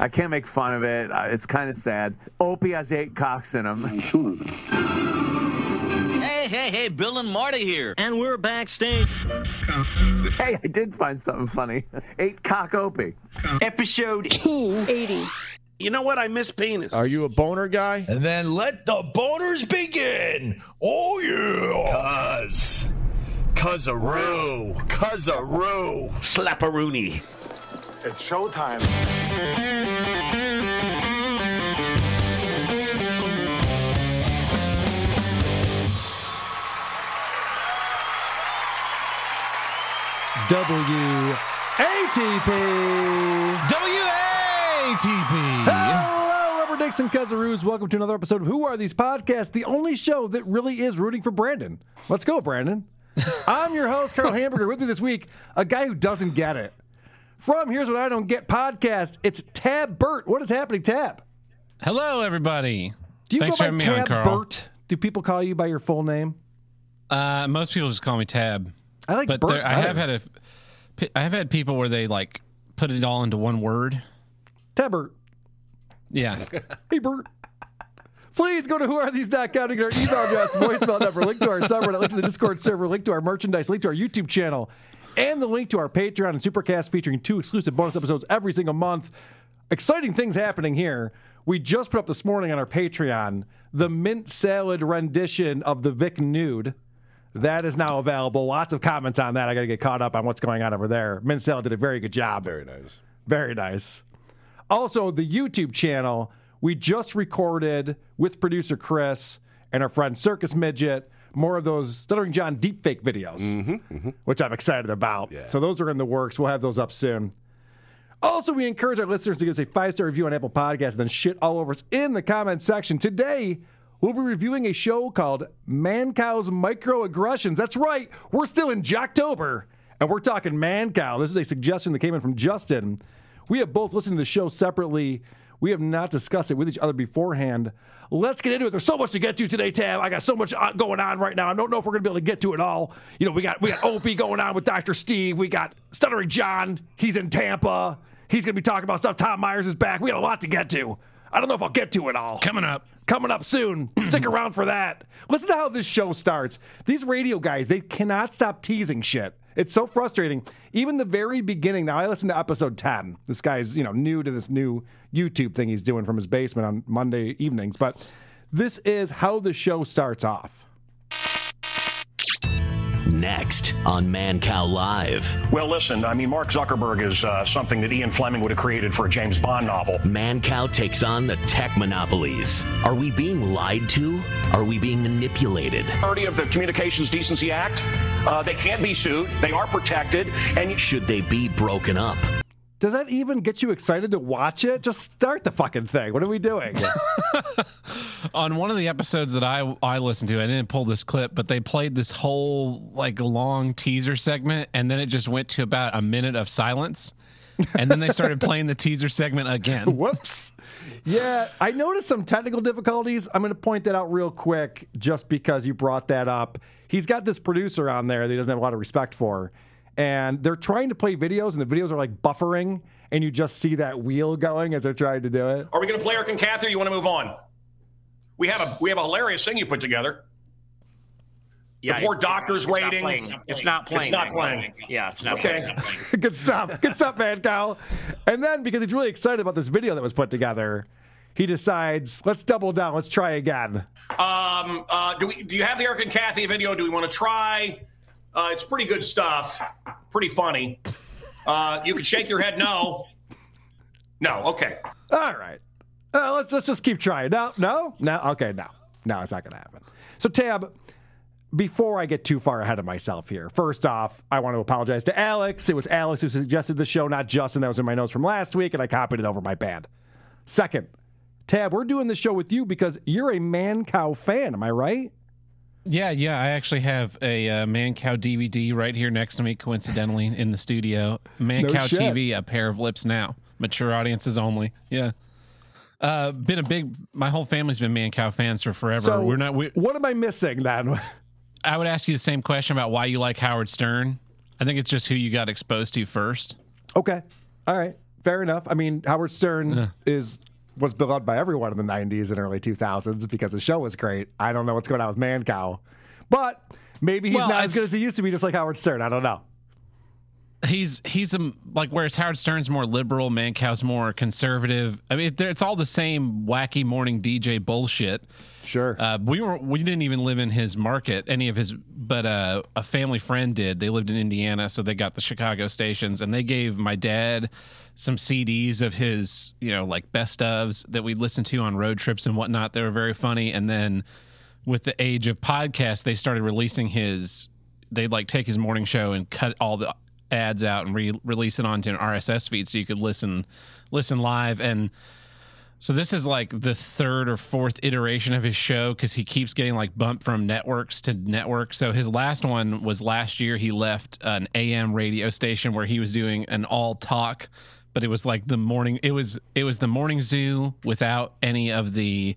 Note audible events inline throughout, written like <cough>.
I can't make fun of it. It's kind of sad. Opie has eight cocks in him. Hey, hey, hey, Bill and Marty here. And we're backstage. Hey, I did find something funny. Eight cock Opie. Episode 280. You know what? I miss penis. Are you a boner guy? And then let the boners begin. Oh, yeah. Cuz. Cuzaroo. Cuzaroo. Slapperoonie. It's showtime. WATP. WATP. Hello, Rubber Dicks and Welcome to another episode of Who Are These Podcasts, the only show that really is rooting for Brandon. Let's go, Brandon. <laughs> I'm your host, Carl Hamburger. With me this week, a guy who doesn't get it. From Here's What I Don't Get podcast, it's Tab Burt. What is happening, Tab? Hello, everybody. Do you Thanks go for by having me on, Carl. Burt? Do people call you by your full name? Uh, most people just call me Tab. I like but Burt there, I have had a, I have had people where they like put it all into one word. Tab Burt. Yeah. <laughs> Hey, Bert. Please go to whoarethese.com to get our email address, <laughs> voicemail number, link to our subreddit, link to the Discord server, link to our merchandise, link to our YouTube channel, and the link to our Patreon and Supercast featuring two exclusive bonus episodes every single month. Exciting things happening here. We just put up this morning on our Patreon the mint salad rendition of the Vic Nude. That is now available. Lots of comments on that. I got to get caught up on what's going on over there. Mint Salad did a very good job. Very nice. Very nice. Also, the YouTube channel, we just recorded with producer Chris and our friend Circus Midget more of those Stuttering John deepfake videos, mm-hmm, mm-hmm. which I'm excited about. So those are in the works. We'll have those up soon. Also, we encourage our listeners to give us a five star review on Apple Podcasts and then shit all over us in the comments section. Today, we'll be reviewing a show called Man Cow's Microaggressions. That's right, we're still in Jocktober, and we're talking Man Cow. This is a suggestion that came in from Justin. We have both listened to the show separately. We have not discussed it with each other beforehand. Let's get into it. There's so much to get to today, Tab. I got so much uh, going on right now. I don't know if we're gonna be able to get to it all. You know, we got we got Opie going on with Dr. Steve. We got Stuttering John. He's in Tampa. He's gonna be talking about stuff. Tom Myers is back. We got a lot to get to. I don't know if I'll get to it all. Coming up. Coming up soon. <clears throat> Stick around for that. Listen to how this show starts. These radio guys, they cannot stop teasing shit. It's so frustrating. Even the very beginning. Now I listened to episode 10. This guy's, you know, new to this new YouTube thing he's doing from his basement on Monday evenings, but this is how the show starts off. Next on Man Cow Live. Well, listen, I mean, Mark Zuckerberg is uh, something that Ian Fleming would have created for a James Bond novel. Man Cow takes on the tech monopolies. Are we being lied to? Are we being manipulated? 30 of the Communications Decency Act, uh, they can't be sued, they are protected, and Should they be broken up? Does that even get you excited to watch it? Just start the fucking thing. What are we doing? <laughs> On one of the episodes that I I listened to, I didn't pull this clip, but they played this whole like long teaser segment, and then it just went to about a minute of silence, and then they started <laughs> playing the teaser segment again. Whoops. Yeah, I noticed some technical difficulties. I'm going to point that out real quick just because you brought that up. He's got this producer on there that he doesn't have a lot of respect for. And they're trying to play videos, and the videos are like buffering, and you just see that wheel going as they're trying to do it. are we going to play Eric and Kathy or you want to move on? We have a we have a hilarious thing you put together. Yeah, the poor doctor's it's waiting. playing. It's not playing. It's not playing. Yeah, it's not Okay. playing. It's not playing. Good stuff. Good stuff, man, Cal. And then because he's really excited about this video that was put together, he decides, let's double down. Let's try again. Um, uh, do we do you have the Eric and Kathy video? Do we want to try? Uh, it's pretty good stuff. Pretty funny. Uh, you can shake your head no. No. Okay. All right. Uh, let's, let's just keep trying. No, no, no. Okay, no. No, it's not going to happen. So, Tab, before I get too far ahead of myself here, first off, I want to apologize to Alex. It was Alex who suggested the show, not Justin. That was in my notes from last week, and I copied it over my bad. Second, Tab, we're doing this show with you because you're a man cow fan. Am I right? Yeah, yeah. I actually have a uh, Man Cow DVD right here next to me, coincidentally, in the studio. Man No Cow shit. TV, a pair of lips now. Mature audiences only. Yeah. Uh, been a big. My whole family's been Man Cow fans for forever. So, We're not. We, what am I missing then? <laughs> I would ask you the same question about why you like Howard Stern. I think it's just who you got exposed to first. Okay. All right. fair enough. I mean, Howard Stern is was beloved by everyone in the '90s and early 2000s because the show was great. I don't know what's going on with Mancow, but maybe he's Well, not as good as he used to be, just like Howard Stern. I don't know. he's he's a like whereas Howard Stern's more liberal, Mancow's more conservative. I mean, it's all the same wacky morning DJ bullshit. Sure. Uh, we were we didn't even live in his market, any of his, but uh, a family friend did. They lived in Indiana, so they got the Chicago stations, and they gave my dad some CDs of his, you know, like best ofs that we listened to on road trips and whatnot. They were very funny, and then with the age of podcasts, they started releasing his. They'd like take his morning show and cut all the ads out and re- release it onto an RSS feed so you could listen listen live and. So this is like the third or fourth iteration of his show because he keeps getting like bumped from networks to network. So his last one was last year. He left an AM radio station where he was doing an all talk, but it was like the morning. It was it was the morning zoo without any of the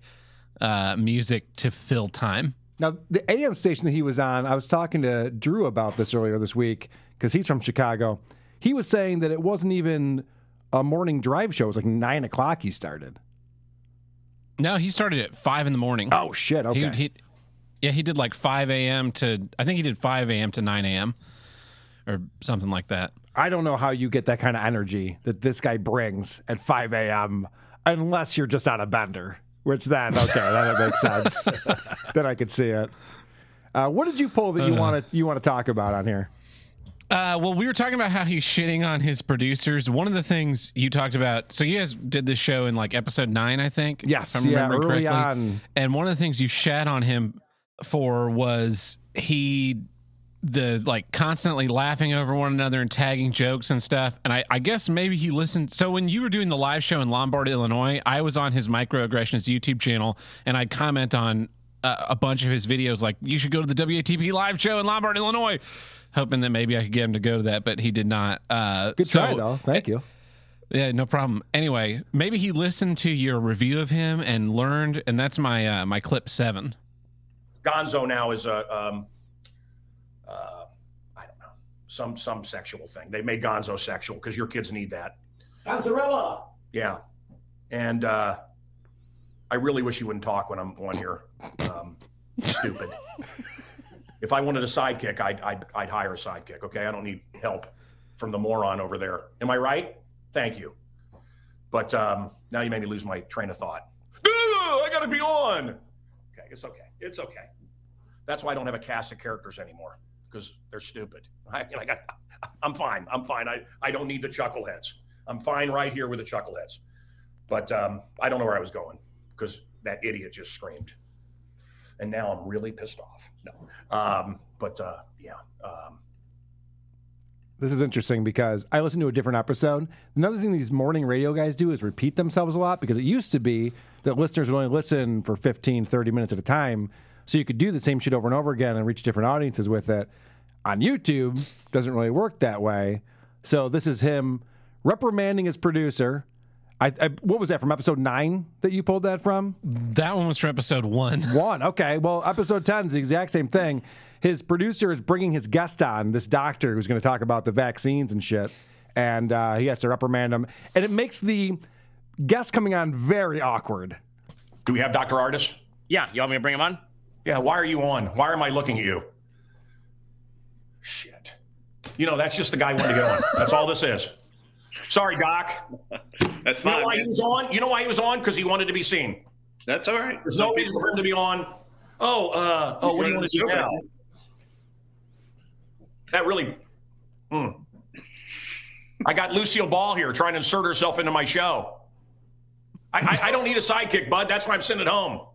uh, music to fill time. Now, the AM station that he was on, I was talking to Drew about this earlier this week because he's from Chicago. He was saying that it wasn't even a morning drive show. It was like nine o'clock he started. No, he started at five in the morning. Oh, shit. Okay. He, he, yeah, he did like five a.m. to I think he did five a.m. to nine a.m. or something like that. I don't know how you get that kind of energy that this guy brings at 5 a.m. unless you're just on a bender, which then, okay, that makes sense. <laughs> then I could see it. Uh, what did you pull that you want to you want to talk about on here? Uh, well, we were talking about how he's shitting on his producers. One of the things you talked about, so you guys did this show in like episode nine, I think. Yes, if I'm yeah, remembering early correctly. on. And one of the things you shat on him for was he the like constantly laughing over one another and tagging jokes and stuff. And I, I guess maybe he listened. So when you were doing the live show in Lombard, Illinois, I was on his microaggressions YouTube channel and I'd comment on uh, a bunch of his videos like you should go to the WATP live show in Lombard, Illinois, hoping that maybe I could get him to go to that, but he did not. Uh, Good so- try, though. Thank you. yeah, no problem. Anyway, maybe he listened to your review of him and learned, and that's my uh, my clip seven. Gonzo now is a, um, uh, I don't know, some some sexual thing. They made Gonzo sexual because your kids need that. Gonzarella. Yeah, and uh, I really wish you wouldn't talk when I'm on here. Um, stupid. <laughs> if I wanted a sidekick, I'd, I'd I'd hire a sidekick. Okay, I don't need help from the moron over there. Am I right? Thank you. But um, now you made me lose my train of thought. I got to be on. Okay, it's okay. It's okay. That's why I don't have a cast of characters anymore because they're stupid. <laughs> I, I got, I'm fine. I'm fine. I, I don't need the chuckleheads. I'm fine right here with the chuckleheads. But um, I don't know where I was going because that idiot just screamed. And now I'm really pissed off. No. Um, but uh, yeah. Um, This is interesting because I listened to a different episode. Another thing these morning radio guys do is repeat themselves a lot because it used to be that listeners would only listen for 15, 30 minutes at a time. So you could do the same shit over and over again and reach different audiences with it. On YouTube, doesn't really work that way. So this is him reprimanding his producer. I, I what was that from episode nine that you pulled that from? That one was from episode one. <laughs> One. Okay. Well, episode 10 is the exact same thing. His producer is bringing his guest on, this doctor who's going to talk about the vaccines and shit. And uh, he has to reprimand him. And it makes the guest coming on very awkward. do we have Dr. Artis? Yeah, you want me to bring him on? Yeah, why are you on? Why am I looking at you? Shit. You know, that's just the guy wanted to get on. That's all this is. Sorry, Doc. That's fine. You know why he was on? You know why he was on? Because he wanted to be seen. That's all right. There's no reason for him to be on. Oh, uh, oh, what do you want to do now? That really. Mm. I got Lucille Ball here trying to insert herself into my show. I, I, I don't need a sidekick, bud. That's why I'm sitting at home.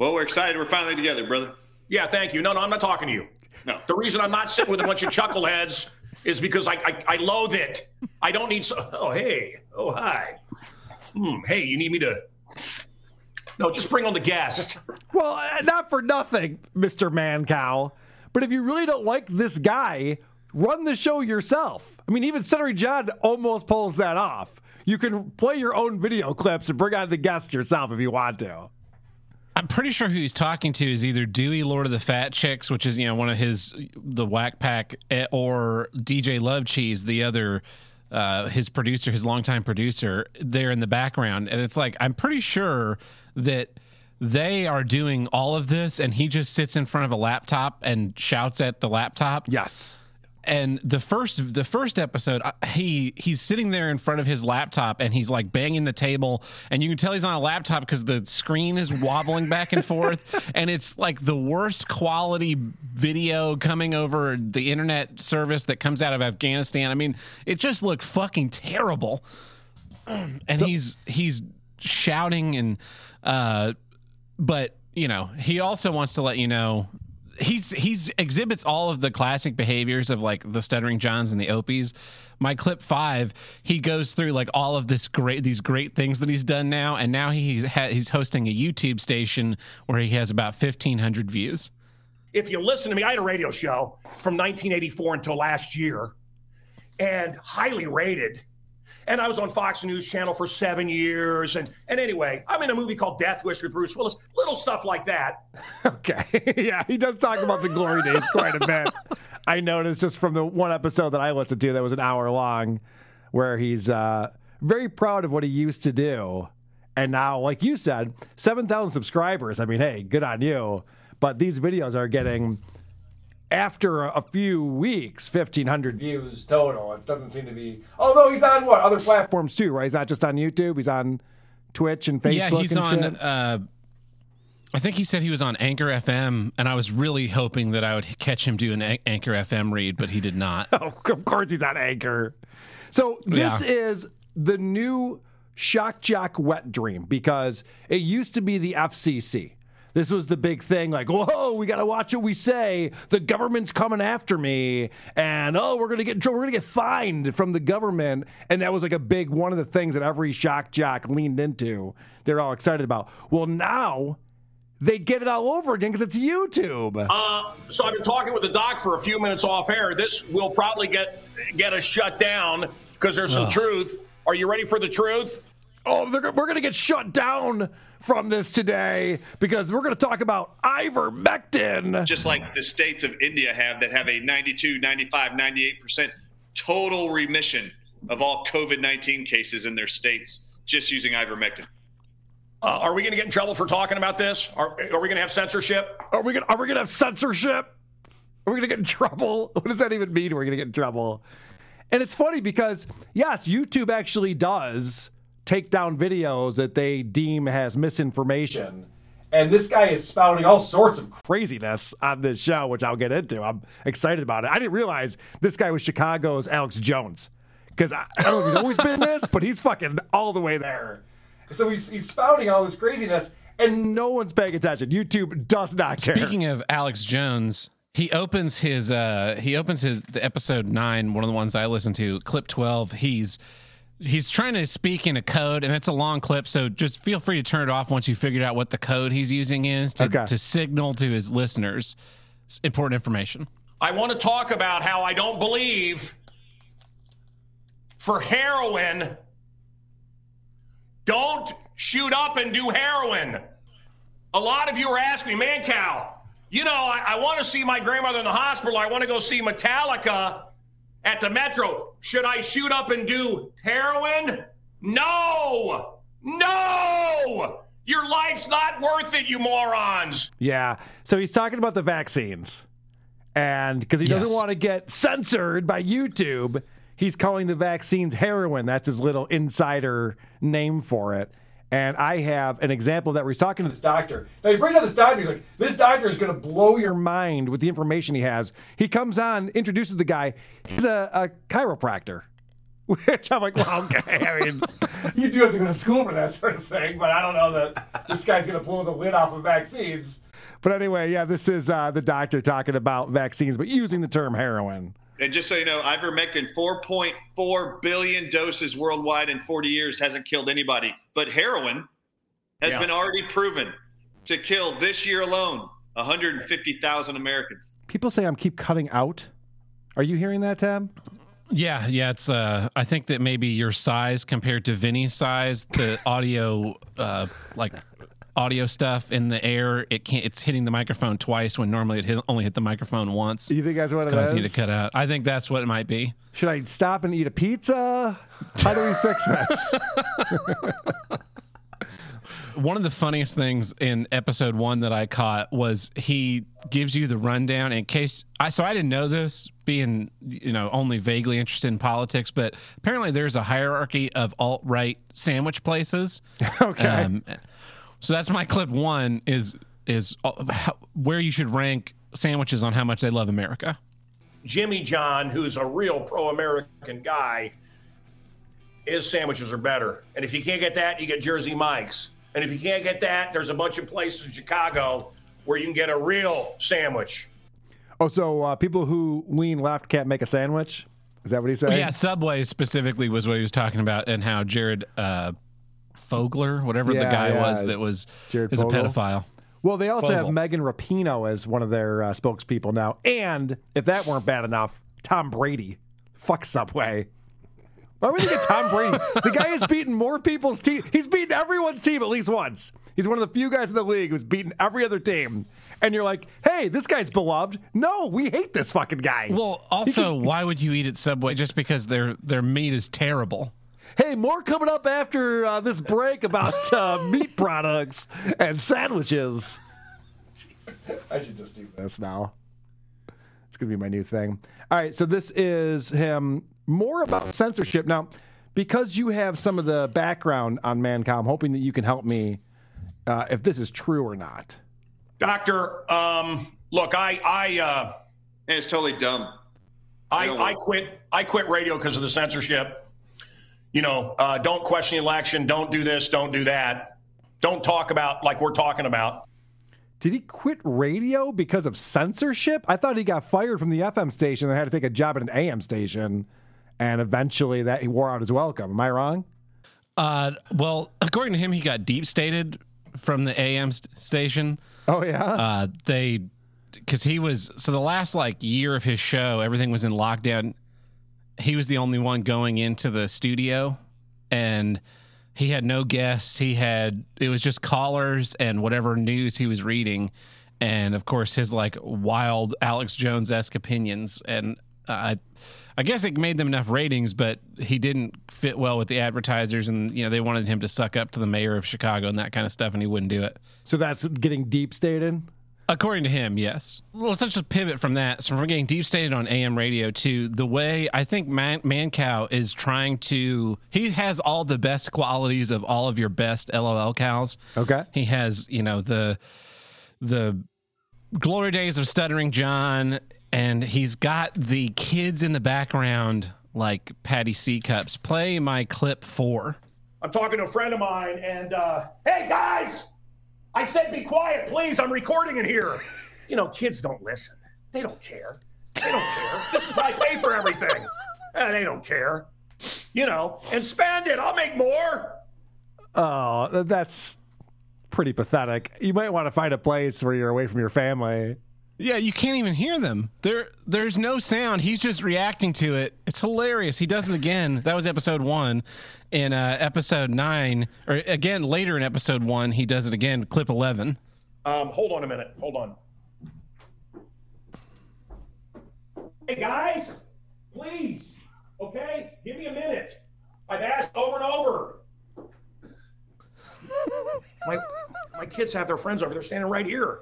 Well, we're excited. We're finally together, brother. Yeah, thank you. No, no, I'm not talking to you. No. The reason I'm not sitting with a bunch of chuckleheads is because I, I, I loathe it. I don't need so. Oh, hey. Oh, hi. Hmm. Hey, you need me to. No, just bring on the guest. Well, uh, not for nothing, Mr. Mancow. But if you really don't like this guy, run the show yourself. I mean, even Stuttering John almost pulls that off. You can play your own video clips and bring on the guest yourself if you want to. I'm pretty sure who he's talking to is either Dewey, Lord of the Fat Chicks, which is you know one of his the Whack Pack, eh, or DJ Love Cheese, the other uh, his producer, his longtime producer, there in the background, and it's like I'm pretty sure that they are doing all of this, and he just sits in front of a laptop and shouts at the laptop. Yes. And the first the first episode, he he's sitting there in front of his laptop and he's like banging the table, and you can tell he's on a laptop because the screen is wobbling back and forth, <laughs> and it's like the worst quality video coming over the internet service that comes out of Afghanistan. I mean, it just looked fucking terrible. <clears throat> And he's he's shouting and uh but you know, he also wants to let you know he's he's exhibits all of the classic behaviors of like the stuttering johns and the opies my clip five he goes through like all of this great these great things that he's done now and now he's ha- he's hosting a youtube station where he has about 1500 views if you listen to me, I had a radio show from 1984 until last year and highly rated. And I was on Fox News Channel for seven years. And, and anyway, I'm in a movie called Death Wish with Bruce Willis, little stuff like that. <laughs> Okay. <laughs> yeah, he does talk about the glory days quite a bit. I noticed just from the one episode that I listened to that was an hour long, where he's uh, very proud of what he used to do. And now, like you said, 7,000 subscribers. I mean, hey, good on you. But these videos are getting, after a, a few weeks, 1,500 views total. It doesn't seem to be. Although he's on what? Other platforms too, right? He's not just on YouTube, he's on Twitch and Facebook. yeah he's on uh I think he said he was on Anchor FM, and I was really hoping that I would catch him do an An- Anchor FM read, but he did not. <laughs> Oh, of course he's on Anchor. So this Yeah. is the new Shock Jock Wet Dream because it used to be the FCC. This was the big thing, like, whoa, we got to watch what we say. The government's coming after me, and oh, we're gonna get we're gonna get fined from the government, and that was like a big one of the things that every shock jock leaned into. They're all excited about. Well, now they get it all over again because it's YouTube. Uh, so I've been talking with the doc for a few minutes off air. This will probably get get us shut down because there's some truth. Are you ready for the truth? Oh, we're going to get shut down from this today because we're going to talk about ivermectin. Just like the states of India have that have a 92, 95, 98% total remission of all COVID 19 cases in their states just using ivermectin. Uh, are we going to get in trouble for talking about this? Are, are we going to have censorship? Are we going are we going to have censorship? Are we going to get in trouble? <laughs> What does that even mean? We're going to get in trouble. And it's funny because yes, YouTube actually does take down videos that they deem has misinformation. And this guy is spouting all sorts of craziness on this show, which I'll get into. I'm excited about it. I didn't realize this guy was Chicago's Alex Jones. Because I, I don't know if he's always been this, but he's fucking all the way there. So he's, he's spouting all this craziness, and no one's paying attention. YouTube does not care. Speaking of Alex Jones, he opens his uh he opens his the episode 9, one of the ones I listened to, clip 12. He's he's trying to speak in a code and it's a long clip, so just feel free to turn it off once you figured out what the code he's using is to Okay. to signal to his listeners s- important information. I want to talk about how I don't believe for heroin, don't shoot up and do heroin. A lot of you are asking me, man, cow you know, I, I want to see my grandmother in the hospital. I want to go see Metallica at the Metro. Should I shoot up and do heroin? No! No! Your life's not worth it, you morons! Yeah. So he's talking about the vaccines. And because he doesn't Yes. want to get censored by YouTube, he's calling the vaccines heroin. That's his little insider name for it. And I have an example of that where he's talking to this doctor. Now he brings out this doctor. He's like, this doctor is going to blow your mind with the information he has. He comes on, introduces the guy. He's a, a chiropractor. <laughs> Which I'm like, well, okay. I mean, <laughs> you do have to go to school for that sort of thing, but I don't know that this guy's going to blow the lid off of vaccines. But anyway, yeah, this is uh, the doctor talking about vaccines, but using the term heroin. And just so you know, ivermectin, 4.4 billion doses worldwide in 40 years, hasn't killed anybody. But heroin has Yeah. been already proven to kill this year alone 150,000 Americans. People say I'm keep cutting out. Are you hearing that, Tab? Yeah, yeah, it's uh I think that maybe your size compared to Vinny's size, the <laughs> audio uh like audio stuff in the air. It can't. It's hitting the microphone twice when normally it hit, only hit the microphone once. You think that's what it's it causing you to cut out. I think that's what it might be. Should I stop and eat a pizza? How do we fix this? <laughs> One of the funniest things in episode one that I caught was he gives you the rundown in case I so I didn't know this being you know only vaguely interested in politics, but apparently there's a hierarchy of alt right sandwich places. <laughs> Okay. Um, so that's my clip one is is uh, how, where you should rank sandwiches on how much they love America. Jimmy John, who's a real pro-American guy, his sandwiches are better. And if you can't get that, you get Jersey Mike's. And if you can't get that, there's a bunch of places in Chicago where you can get a real sandwich. oh, so uh, people who lean left can't make a sandwich? Is that what he said? Yeah, Subway specifically was what he was talking about, and how Jared uh, Fogler, whatever the guy yeah. was that was Jared is a pedophile. Well, they also have Megan Rapinoe as one of their uh, spokespeople now. And if that weren't bad enough, Tom Brady. Fuck Subway. Why would you get Tom Brady? <laughs> the guy has beaten more people's team. He's beaten everyone's team at least once. He's one of the few guys in the league who's beaten every other team. And you're like, hey, this guy's beloved. No, we hate this fucking guy. Well, also, why would you eat at Subway just because their their meat is terrible? Hey, more coming up after uh, this break about uh, <laughs> meat products and sandwiches. Jesus. I should just do this now. It's going to be my new thing. All right, so this is him more about censorship. Now, because you have some of the background on Mancow, hoping that you can help me uh, if this is true or not. Doctor, um, look, I, I, uh, And it's totally dumb. I, don't I quit. I quit radio because of the censorship. You know, uh, don't question the election. Don't do this. Don't do that. Don't talk about like we're talking about. Did he quit radio because of censorship? I thought he got fired from the FM station and had to take a job at an AM station, and eventually that he wore out his welcome. Am I wrong? Uh, well, according to him, he got deep stated from the AM st- station. Oh yeah. Uh, they because he was so the last like year of his show, everything was in lockdown. He was the only one going into the studio, and he had no guests. He had it was just callers and whatever news he was reading, and of course his like wild Alex Jones esque opinions. And I, I guess it made them enough ratings, but he didn't fit well with the advertisers, and you know they wanted him to suck up to the mayor of Chicago and that kind of stuff, and he wouldn't do it. So that's getting deep stated. According to him, yes. Well, let's just pivot from that. So, from getting deep stated on AM radio to the way I think Man- Cow is trying to, he has all the best qualities of all of your best LOL cows. Okay. He has, you know, the the glory days of Stuttering John, and he's got the kids in the background like Patty C cups. Play my clip four. I'm talking to a friend of mine, and uh, hey guys, I said be quiet, please. I'm recording in here. You know, kids don't listen. They don't care. They don't care. This is how I pay for everything. And they don't care. You know, and spend it. I'll make more. Oh, that's pretty pathetic. You might want to find a place where you're away from your family. Yeah, you can't even hear them. There, there's no sound. He's just reacting to it. It's hilarious. He does it again. That was episode one. In uh, episode nine, or again later in episode one, he does it again. Clip eleven. Um, hold on a minute. Hold on. Hey guys, please. Okay, give me a minute. I've asked over and over. <laughs> my my kids have their friends over. They're standing right here.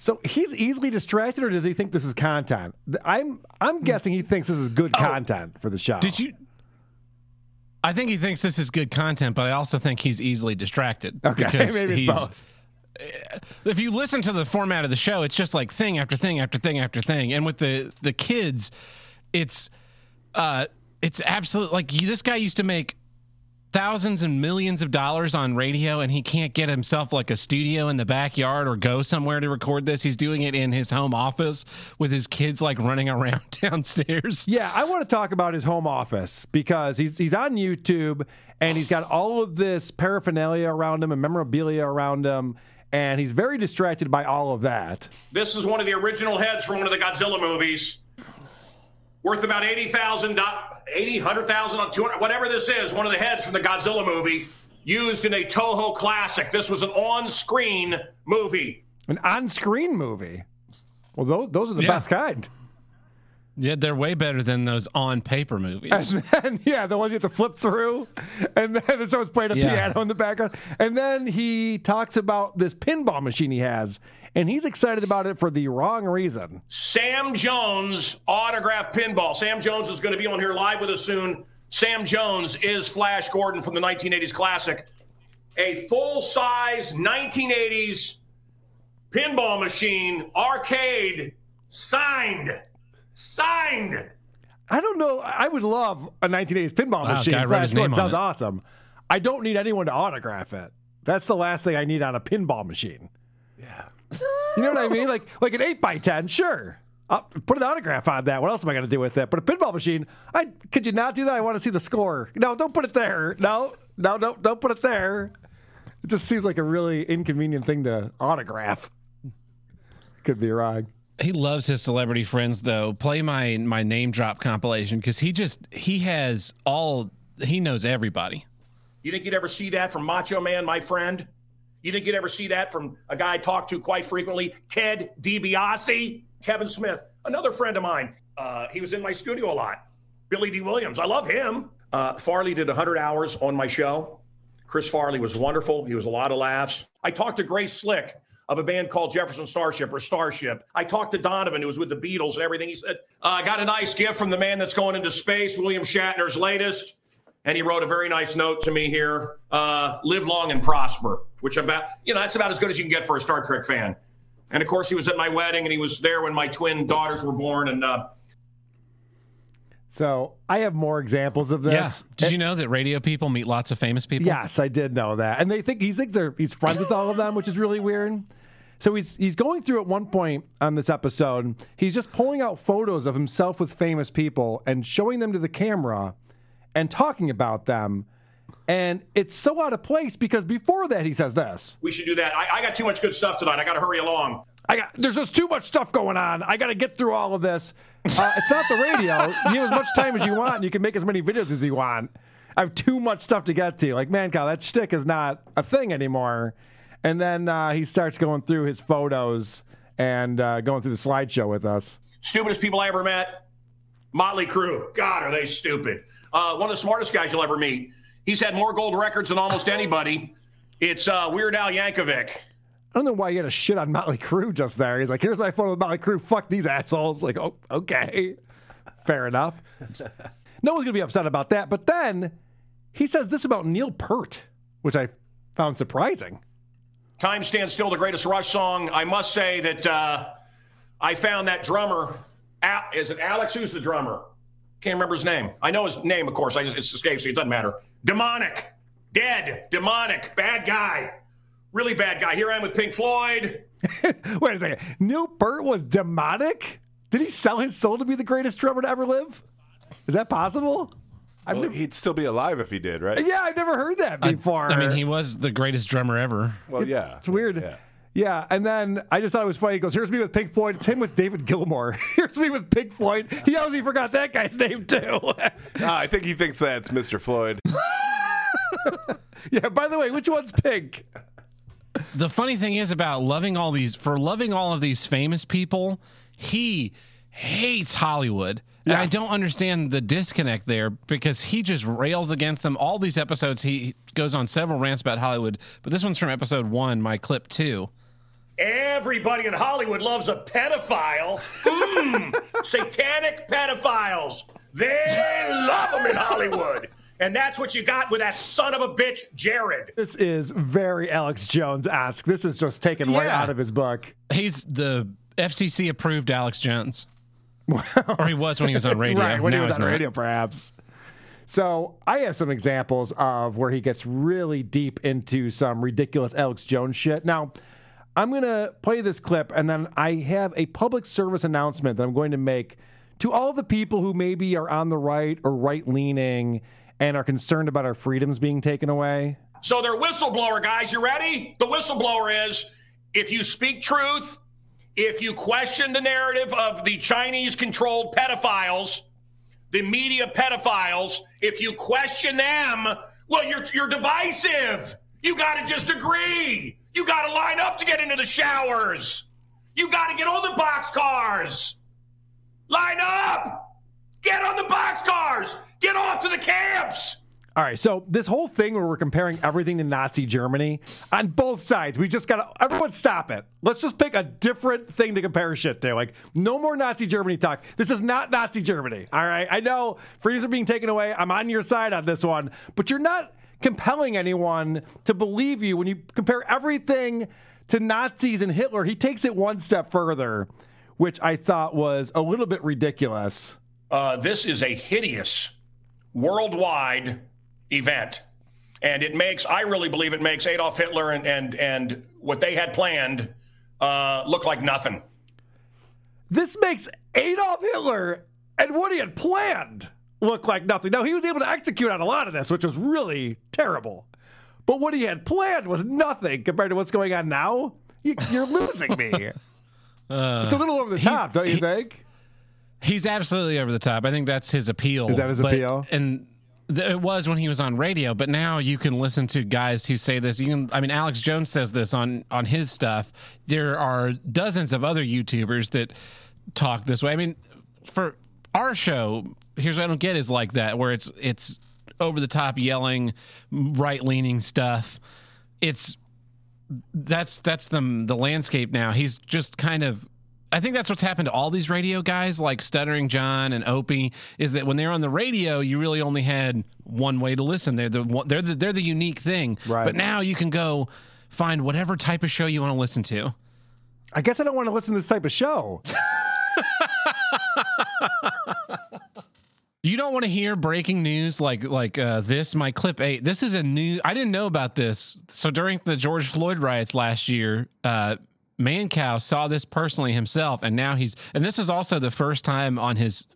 So he's easily distracted, or does he think this is content? I'm I'm guessing he thinks this is good content for the show. Did you? I think he thinks this is good content, but I also think he's easily distracted Okay, <laughs> because maybe he's. both. If you listen to the format of the show, it's just like thing after thing after thing after thing, and with the the kids, it's uh, it's absolute like you, this guy used to make thousands and millions of dollars on radio and he can't get himself like a studio in the backyard or go somewhere to record this he's doing it in his home office with his kids like running <laughs> around downstairs Yeah, I want to talk about his home office because he's he's on YouTube and he's got all of this paraphernalia around him and memorabilia around him, and he's very distracted by all of that. This is one of the original heads from one of the Godzilla movies. Worth about 80,000, 80, 100,000, 200, whatever this is, one of the heads from the Godzilla movie. used in a Toho classic. This was an on-screen movie. An on-screen movie. Well, those those are the Yeah. best kind. Yeah, they're way better than those on paper movies. And then, <laughs> yeah, the ones you have to flip through, and then <laughs> someone's playing a Yeah. piano in the background. And then he talks about this pinball machine he has, and he's excited about it for the wrong reason. Sam Jones autographed pinball. Sam Jones is going to be on here live with us soon. Sam Jones is Flash Gordon from the 1980s classic. A full size 1980s pinball machine arcade signed. Signed. I don't know. I would love a 1980s pinball Wow, machine. guy wrote his Flash Gordon name on sounds it. awesome. I don't need anyone to autograph it. That's the last thing I need on a pinball machine. Yeah. You know what I mean? Like like an 8 by 10 sure. I'll put an autograph on that. What else am I going to do with it? But a pinball machine, I could you not do that? I want to see the score. No, don't put it there. No, no, don't don't put it there. It just seems like a really inconvenient thing to autograph. Could be wrong. He loves his celebrity friends though. Play my my name drop compilation because he just he has all he knows everybody. You think you'd ever see that from Macho Man, my friend? You think you'd ever see that from a guy I talk to quite frequently, Ted DiBiase? Kevin Smith, another friend of mine. Uh, he was in my studio a lot. Billy Dee Williams, I love him. Uh, Farley did 100 hours on my show. Chris Farley was wonderful. He was a lot of laughs. I talked to Grace Slick of a band called Jefferson Starship or Starship. I talked to Donovan, who was with the Beatles and everything. He said, uh, I got a nice gift from the man that's going into space, William Shatner's latest. And he wrote a very nice note to me here uh, live long and prosper, which about, you know, that's about as good as you can get for a Star Trek fan. And of course, he was at my wedding and he was there when my twin daughters were born. And uh, So I have more examples of Yeah. this. Did you know that radio people meet lots of famous people? Yes, I did know that. And they think he thinks they're he's friends with all of them, which is really weird. So he's he's going through at one point on this episode, he's just pulling out photos of himself with famous people and showing them to the camera and talking about them. And it's so out of place because before that he says this. we should do that. I, I got too much good stuff tonight. I got to hurry along. I got there's just too much stuff going on. I got to get through all of this. Uh, it's not the radio. You have as much time as you want. And you can make as many videos as you want. I have too much stuff to get to. Like, man, Kyle, that shtick is not a thing anymore. And then uh, he starts going through his photos and uh, going through the slideshow with us. Stupidest people I ever met. Motley Crue. God, are they stupid? Uh, one of the smartest guys you'll ever meet. He's had more gold records than almost anybody. It's uh, Weird Al Yankovic. I don't know why you had to shit on Motley Crue just there. He's like, here's my photo of Motley Crue. Fuck these assholes. Like, oh, okay. Fair enough. <laughs> no one's going to be upset about that. But then he says this about Neil Peart, which I found surprising. Time Stands Still, the greatest Rush song. I must say that uh, I found that drummer. Al, is it Alex? Who's the drummer? Can't remember his name. I know his name, of course. I just it escapes me. It doesn't matter. Demonic, dead, demonic, bad guy, really bad guy. Here I am with Pink Floyd. <laughs> Wait a second. Neil Peart was demonic? Did he sell his soul to be the greatest drummer to ever live? Is that possible? I've Well, never- he'd still be alive if he did, right? yeah, I've never heard that before. I, mean, he was the greatest drummer ever. Well, yeah. It's weird. Yeah. Yeah, and then I just thought it was funny. He goes, "Here's me with Pink Floyd. It's him with David Gilmour. <laughs> Here's me with Pink Floyd. He obviously forgot that guy's name too." <laughs> Ah, I think he thinks that's Mr. Floyd. <laughs> yeah. By the way, which one's Pink? The funny thing is about loving all these for loving all of these famous people, he hates Hollywood. And I don't understand the disconnect there because he just rails against them. All these episodes, he goes on several rants about Hollywood, but this one's from episode one, my clip two. Everybody in Hollywood loves a pedophile. Mm, <laughs> satanic pedophiles. They love them in Hollywood. And that's what you got with that son of a bitch, Jared. This is very Alex Jones esque. This is just taken right out of his book. He's the FCC approved Alex Jones. Or he was when he was on <laughs> radio. right when now he was he's on not. radio, perhaps. So I have some examples of where he gets really deep into some ridiculous Alex Jones shit. Now, I'm gonna play this clip, and then I have a public service announcement that I'm going to make to all the people who maybe are on the right or right leaning and are concerned about our freedoms being taken away. So they're whistleblower guys. You ready? The whistleblower is if you speak truth, if you question the narrative of the Chinese controlled pedophiles, the media pedophiles, if you question them, Well, you're you're divisive. You got to just agree. You got to line up to get into the showers. You got to get on the box cars. Line up. Get on the box cars. Get off to the camps. All right, so this whole thing where we're comparing everything to Nazi Germany on both sides, we just got to, everyone stop it. Let's just pick a different thing to compare shit to. Like, no more Nazi Germany talk. This is not Nazi Germany, all right? I know freedoms are being taken away. I'm on your side on this one, but you're not compelling anyone to believe you when you compare everything to Nazis and Hitler. He takes it one step further, which I thought was a little bit ridiculous. Uh, this is a hideous worldwide event. And it makes, I really believe it makes Adolf Hitler and, and, and what they had planned uh, look like nothing. This makes Adolf Hitler and what he had planned look like nothing. Now, he was able to execute on a lot of this, which was really terrible. But what he had planned was nothing compared to what's going on now. You, are losing me. Uh, <laughs> it's a little over the top, don't you he, think? He's absolutely over the top. I think that's his appeal. Is that his but, appeal? And th- it was when he was on radio, but now you can listen to guys who say this. You can, I mean, Alex Jones says this on on his stuff. There are dozens of other YouTubers that talk this way. I mean, for our show, here's what I don't get is like that, where it's it's over the top yelling, right leaning stuff. It's that's that's the the landscape now. He's just kind of I think that's what's happened to all these radio guys, like Stuttering John and Opie, is that when they're on the radio, you really only had one way to listen. They're the they're the, they're the unique thing. Right. But now you can go find whatever type of show you want to listen to. I guess I don't want to listen to this type of show. <laughs> You don't want to hear breaking news like like uh, this. My clip eight. This is a new. I didn't know about this. So during the George Floyd riots last year, uh, Mancow saw this personally himself, and now he's. And this is also the first time on his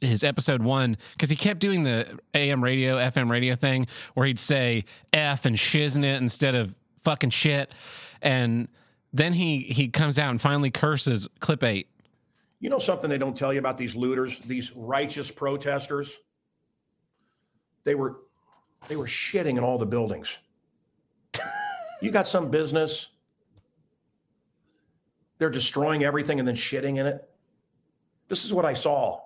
his episode one because he kept doing the AM radio, FM radio thing where he'd say "f" and shiznit instead of fucking shit, and then he he comes out and finally curses. Clip eight. You know something they don't tell you about these looters, these righteous protesters? They were they were shitting in all the buildings. <laughs> you got some business, they're destroying everything and then shitting in it. This is what I saw.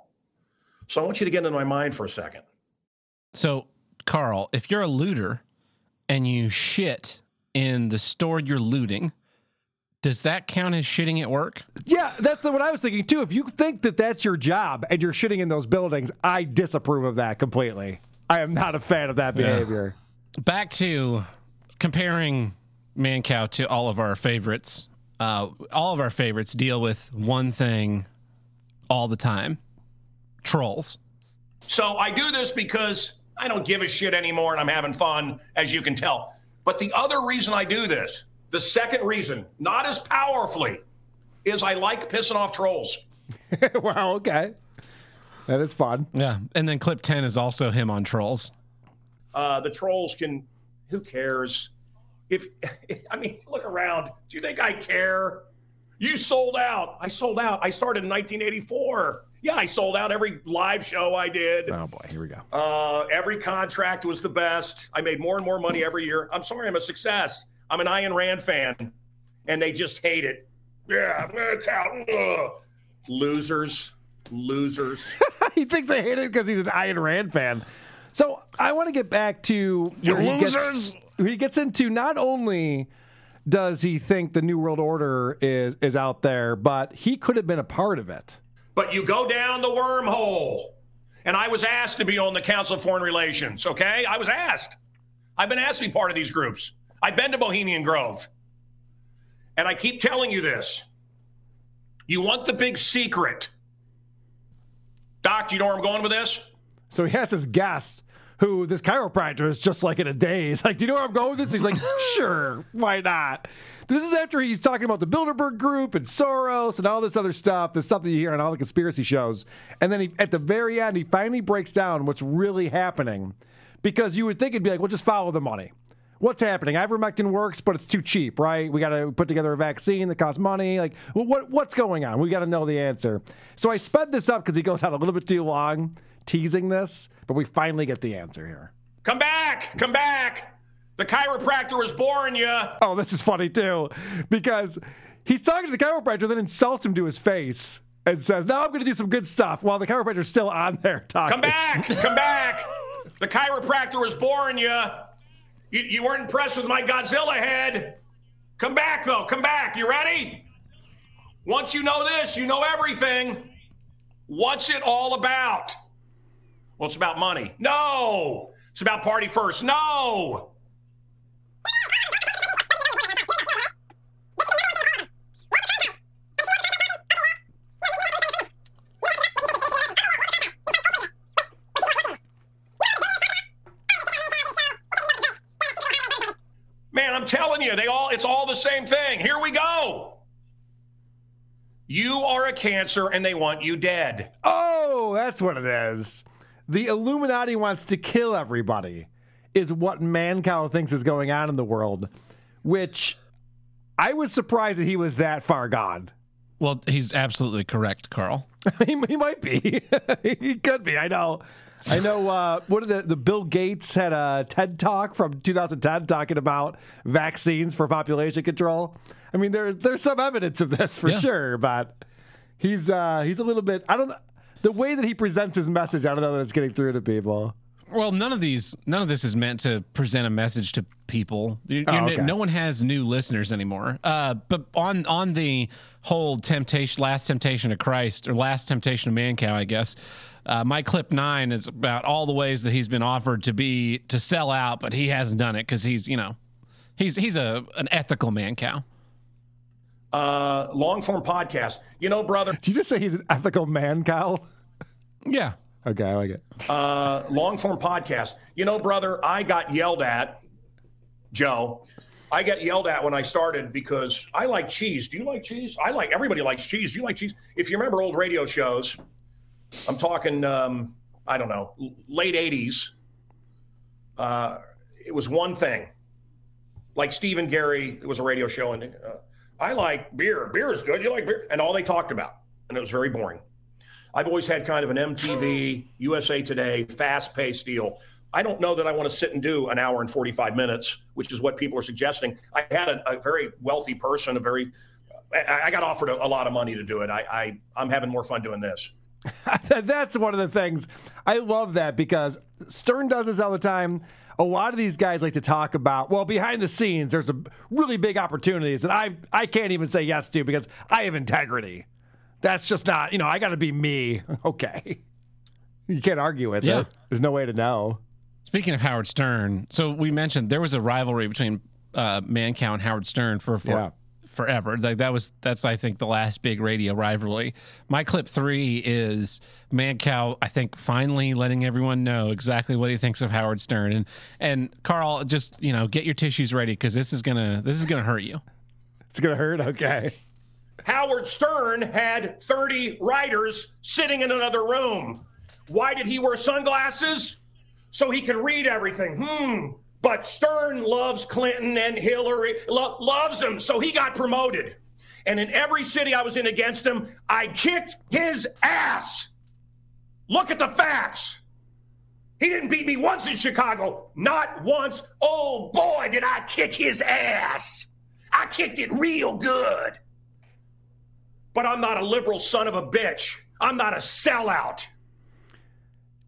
So I want you to get into my mind for a second. So, Carl, if you're a looter and you shit in the store you're looting, does that count as shitting at work? Yeah, that's what I was thinking too. If you think that that's your job and you're shitting in those buildings, I disapprove of that completely. I am not a fan of that behavior. Yeah. Back to comparing Mancow to all of our favorites. Uh, all of our favorites deal with one thing all the time trolls. So I do this because I don't give a shit anymore and I'm having fun, as you can tell. But the other reason I do this, the second reason, not as powerfully, is I like pissing off trolls. <laughs> wow, okay. That is fun. Yeah. And then clip 10 is also him on trolls. Uh, the trolls can, who cares? If, <laughs> I mean, look around. Do you think I care? You sold out. I sold out. I started in 1984. Yeah, I sold out every live show I did. Oh boy, here we go. Uh, every contract was the best. I made more and more money every year. I'm sorry, I'm a success. I'm an Ayn Rand fan, and they just hate it. Yeah, ugh. losers, losers. <laughs> he thinks I hate it because he's an Ayn Rand fan. So I want to get back to you losers. gets, he gets into not only does he think the New World Order is is out there, but he could have been a part of it. But you go down the wormhole. And I was asked to be on the Council of Foreign Relations, okay? I was asked. I've been asked to be part of these groups. I've been to Bohemian Grove. And I keep telling you this. You want the big secret. Doc, do you know where I'm going with this? So he has his guest who this chiropractor is just like in a daze. Like, do you know where I'm going with this? He's like, <laughs> sure, why not? This is after he's talking about the Bilderberg Group and Soros and all this other stuff, the stuff that you hear on all the conspiracy shows. And then he, at the very end, he finally breaks down what's really happening because you would think it'd be like, well, just follow the money. What's happening? Ivermectin works, but it's too cheap, right? We got to put together a vaccine that costs money. Like, well, what what's going on? We got to know the answer. So I sped this up because he goes out a little bit too long teasing this, but we finally get the answer here. Come back. Come back. The chiropractor was boring you. Oh, this is funny too, because he's talking to the chiropractor, then insults him to his face and says, "Now I'm going to do some good stuff," while the chiropractor's still on there talking. Come back. Come back. The chiropractor was boring you. You, you weren't impressed with my Godzilla head. Come back, though. Come back. You ready? Once you know this, you know everything. What's it all about? Well, it's about money. No. It's about party first. No. Man, I'm telling you, they all it's all the same thing. Here we go. You are a cancer and they want you dead. Oh, that's what it is. The Illuminati wants to kill everybody, is what Mancow thinks is going on in the world, which I was surprised that he was that far gone. Well, he's absolutely correct, Carl. <laughs> he, he might be. <laughs> he could be. I know. I know. Uh, what the, the Bill Gates had a TED talk from 2010 talking about vaccines for population control. I mean, there, there's some evidence of this for Yeah. sure, but he's uh, he's a little bit. I don't. The way that he presents his message, I don't know that it's getting through to people. Well, none of these, none of this is meant to present a message to people. You- Oh, you're- okay. No one has new listeners anymore. Uh, but on on the whole temptation, last temptation of Christ, or last temptation of man cow, I guess. Uh, my clip nine is about all the ways that he's been offered to be to sell out, but he hasn't done it because he's you know he's he's a an ethical man cow. Uh, long form podcast. You know, brother. Did you just say he's an ethical man, Kyle? Yeah. Okay, I like it. Uh, long form podcast. You know, brother, I got yelled at, Joe. I got yelled at when I started because I like cheese. Do you like cheese? I like everybody likes cheese. Do you like cheese? If you remember old radio shows, I'm talking, um, I don't know, late 80s. Uh, it was one thing. Like Steve and Garry, it was a radio show, and uh, I like beer. Beer is good. You like beer? And all they talked about, and it was very boring. I've always had kind of an MTV, <gasps> USA Today, fast paced deal. I don't know that I want to sit and do an hour and 45 minutes, which is what people are suggesting. I had a, a very wealthy person, a very, I, I got offered a, a lot of money to do it. I, I, I'm having more fun doing this. <laughs> That's one of the things. I love that because Stern does this all the time. A lot of these guys like to talk about, well, behind the scenes, there's a really big opportunities that I I can't even say yes to because I have integrity. That's just not, you know, I got to be me. <laughs> Okay. You can't argue with Yeah. it. There's no way to know. Speaking of Howard Stern, so we mentioned there was a rivalry between uh, Mancow and Howard Stern for, a for Yeah. Forever. Like that was that's I think the last big radio rivalry. My clip three is Mancow. I think finally letting everyone know exactly what he thinks of Howard Stern and and Carl. Just you know, get your tissues ready because this is gonna this is gonna hurt you. It's going to hurt. Okay. Howard Stern had 30 writers sitting in another room. Why did he wear sunglasses? So he could read everything. Hmm. But Stern loves Clinton and Hillary, lo- loves him. So he got promoted. And in every city I was in against him, I kicked his ass. Look at the facts. He didn't beat me once in Chicago. Not once. Oh boy, did I kick his ass. I kicked it real good but I'm not a liberal son of a bitch. I'm not a sellout.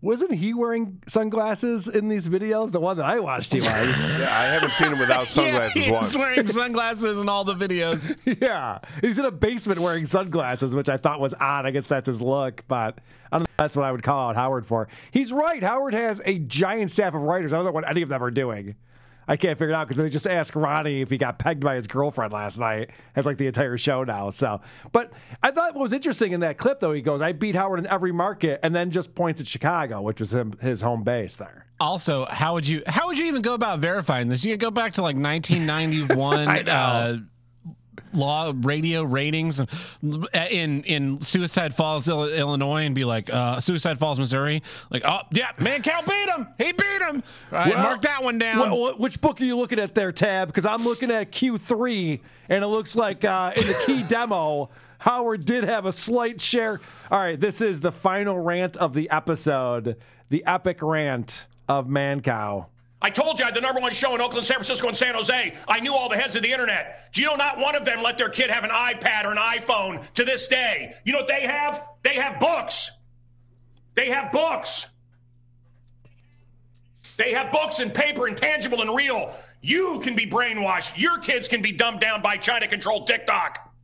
Wasn't he wearing sunglasses in these videos? The one that I watched, he was. <laughs> Yeah, I haven't seen him without <laughs> sunglasses yeah, once. he's wearing <laughs> sunglasses in all the videos. yeah. He's in a basement wearing sunglasses, which I thought was odd. I guess that's his look, but I don't know that's what I would call out Howard for. He's right. Howard has a giant staff of writers. I don't know what any of them are doing. I can't figure it out because they just asked Ronnie if he got pegged by his girlfriend last night. Has like the entire show now. So, but I thought what was interesting in that clip though, he goes, "I beat Howard in every market," and then just points at Chicago, which was him, his home base there. Also, how would you how would you even go about verifying this? You could go back to like <laughs> 1991 I know. uh, law radio ratings in in Suicide Falls, Illinois, and be like uh, Suicide Falls, Missouri. Like, oh yeah, Mancow beat him. He beat him. All right, Well, mark that one down. wh- wh- which book are you looking at there, Tab? Because I'm looking at Q3, and it looks like uh, in the key <laughs> demo, Howard did have a slight share. All right, this is the final rant of the episode, the epic rant of Mancow. I told you I had the number one show in Oakland, San Francisco, and San Jose. I knew all the heads of the internet. Do you know not one of them let their kid have an iPad or an iPhone to this day? You know what they have? They have books. They have books. They have books and paper and tangible and real. You can be brainwashed. Your kids can be dumbed down by China controlled TikTok.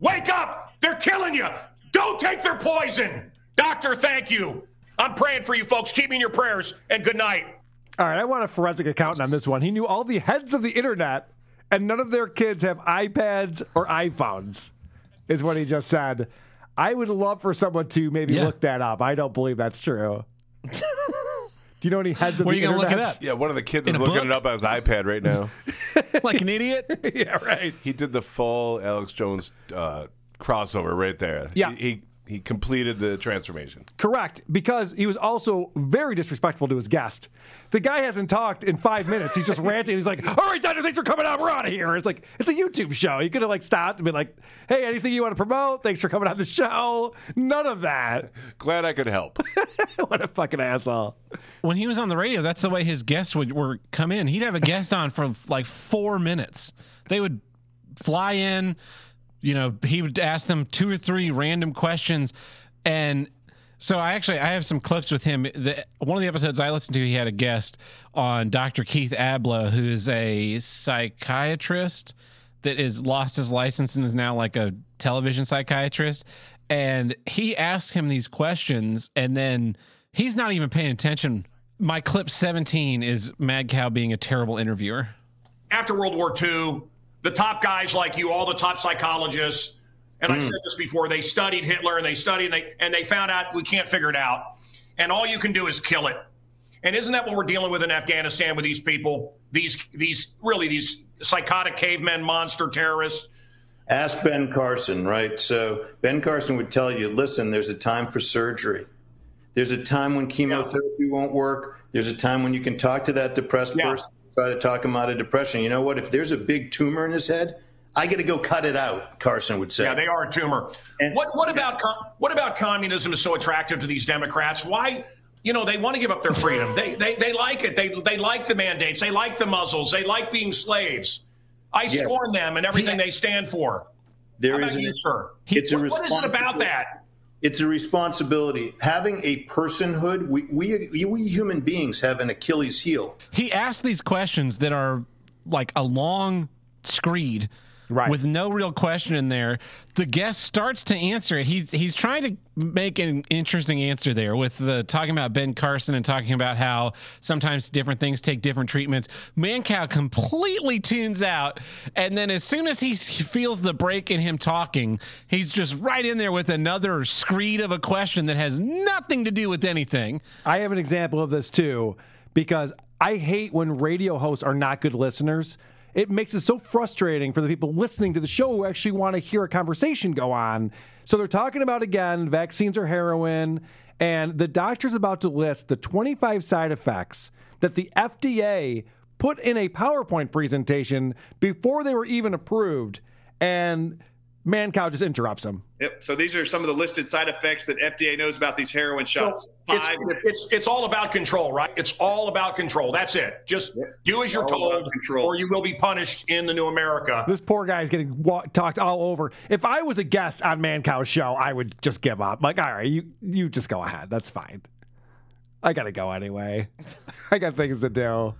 Wake up! They're killing you. Don't take their poison. Doctor, thank you. I'm praying for you folks. Keep me in your prayers and good night. All right, I want a forensic accountant on this one. He knew all the heads of the internet, and none of their kids have iPads or iPhones, is what he just said. I would love for someone to maybe Yeah. look that up. I don't believe that's true. <laughs> Do you know any heads of Where the are you gonna look internet? it up? Yeah, one of the kids In is looking book? it up on his iPad right now. <laughs> <laughs> like an idiot. yeah, right. he did the full Alex Jones uh, crossover right there. Yeah. He, he he completed the transformation. Correct, because he was also very disrespectful to his guest. The guy hasn't talked in five minutes. He's just <laughs> ranting. He's like, "All right, Dodger, thanks for coming out. We're out of here." It's like it's a YouTube show. You could have like stopped and been like, "Hey, anything you want to promote? Thanks for coming on the show." None of that. Glad I could help. <laughs> what a fucking asshole. when he was on the radio, that's the way his guests would were come in. He'd have a guest on for like four minutes. They would fly in, you know, he would ask them two or three random questions, and so I actually I have some clips with him. The, one of the episodes I listened to, he had a guest on Dr. Keith Ablow, who is a psychiatrist that is lost his license and is now like a television psychiatrist. And he asked him these questions, and then he's not even paying attention. My clip 17 is Mad Cow being a terrible interviewer. after World War II, the top guys like you, all the top psychologists, and Hmm. I've said this before, they studied Hitler and they studied and they, and they found out we can't figure it out. And all you can do is kill it. And isn't that what we're dealing with in Afghanistan with these people? These these really these psychotic cavemen, monster terrorists. Ask Ben Carson, right? So Ben Carson would tell you, listen, there's a time for surgery. There's a time when chemotherapy won't work. There's a time when you can talk to that depressed Yeah. person, try to talk him out of depression. You know what? If there's a big tumor in his head, I got to go cut it out. Carson would say. Yeah, they are a tumor. And, what what about what about communism is so attractive to these Democrats? Why? You know, they want to give up their freedom. they, they they like it. They they like the mandates. They like the muzzles. They like being slaves. I Yeah. scorn them and everything they stand for. There is an- you, sir? It's a What- what is it about that? It's a responsibility. Having a personhood, we, we, we human beings have an Achilles heel. He asked these questions that are like a long screed Right. with no real question in there. The guest starts to answer it. He's he's trying to make an interesting answer there with the talking about Ben Carson and talking about how sometimes different things take different treatments. Mancow completely tunes out, and then as soon as he feels the break in him talking, he's just right in there with another screed of a question that has nothing to do with anything. I have an example of this too, because I hate when radio hosts are not good listeners. It makes it so frustrating for the people listening to the show who actually want to hear a conversation go on. So they're talking about again, vaccines are heroin, and the doctor's about to list the 25 side effects that the FDA put in a PowerPoint presentation before they were even approved. And Mancow just interrupts him. Yep. So these are some of the listed side effects that FDA knows about these heroin shots. It's, it's it's all about control, right? It's all about control. That's it. Just do as you're All told, control. or you will be punished in the new America. This poor guy is getting wa- talked all over. If I was a guest on Mancow's show, I would just give up. Like, all right, you you just go ahead. That's fine. I gotta go anyway. <laughs> I got things to do.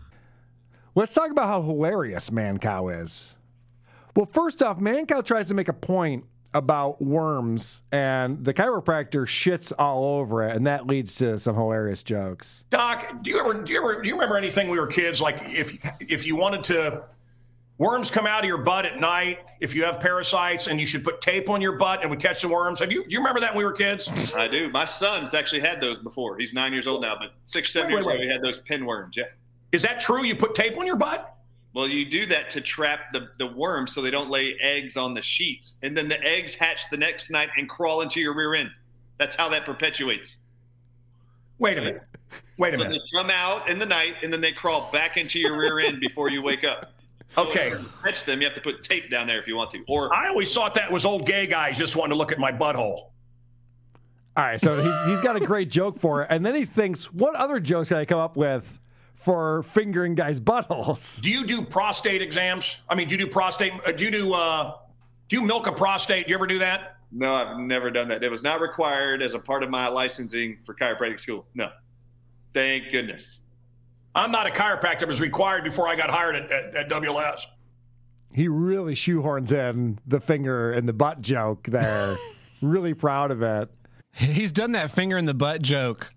Let's talk about how hilarious Mancow is. Well, first off, Mancow tries to make a point about worms, and the chiropractor shits all over it, and that leads to some hilarious jokes. Doc, do you ever do you ever do you remember anything when we were kids? Like if if you wanted to worms come out of your butt at night, if you have parasites and you should put tape on your butt and would catch the worms. Have you do you remember that when we were kids? I do. My son's actually had those before. He's nine years old now, but six, seven Wait, years wait, ago, wait. he had those pinworms. Yeah. Is that true? You put tape on your butt? Well, you do that to trap the, the worms so they don't lay eggs on the sheets. And then the eggs hatch the next night and crawl into your rear end. That's how that perpetuates. Wait a minute. Wait a minute. so minute. they come out in the night and then they crawl back into your rear end before you wake up. Okay. So to catch them, you have to put tape down there if you want to. Or I always thought that was old gay guys just wanting to look at my butthole. All right, so he's, he's got a great joke for it. And then he thinks, what other jokes can I come up with for fingering guys' buttholes? Do you do prostate exams? I mean, do you do prostate? uh, Do you do? Uh, do you milk a prostate? Do you ever do that? No, I've never done that. It was not required as a part of my licensing for chiropractic school. No. Thank goodness. I'm not a chiropractor. It was required before I got hired at, at, at WLS. He really shoehorns in the finger and the butt joke there. <laughs> really proud of it. He's done that finger in the butt joke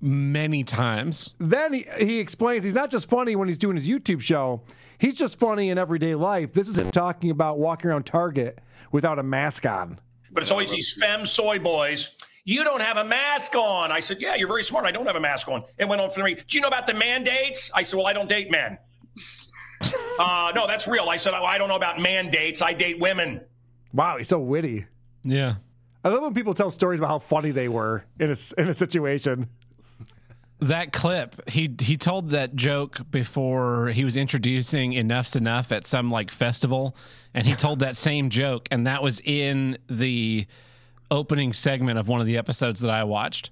many times. Then he, he explains he's not just funny when he's doing his YouTube show, he's just funny in everyday life. This is him talking about walking around Target without a mask on. But it's always these femme soy boys. You don't have a mask on. I said, Yeah, you're very smart. I don't have a mask on. It went on for me. Do you know about the mandates? I said, Well, I don't date men. <laughs> uh, no, that's real. I said, oh, I don't know about mandates. I date women. Wow, he's so witty. Yeah. I love when people tell stories about how funny they were in a, in a situation. That clip, he he told that joke before he was introducing Enough's Enough at some like festival, and he told that same joke, and that was in the opening segment of one of the episodes that I watched.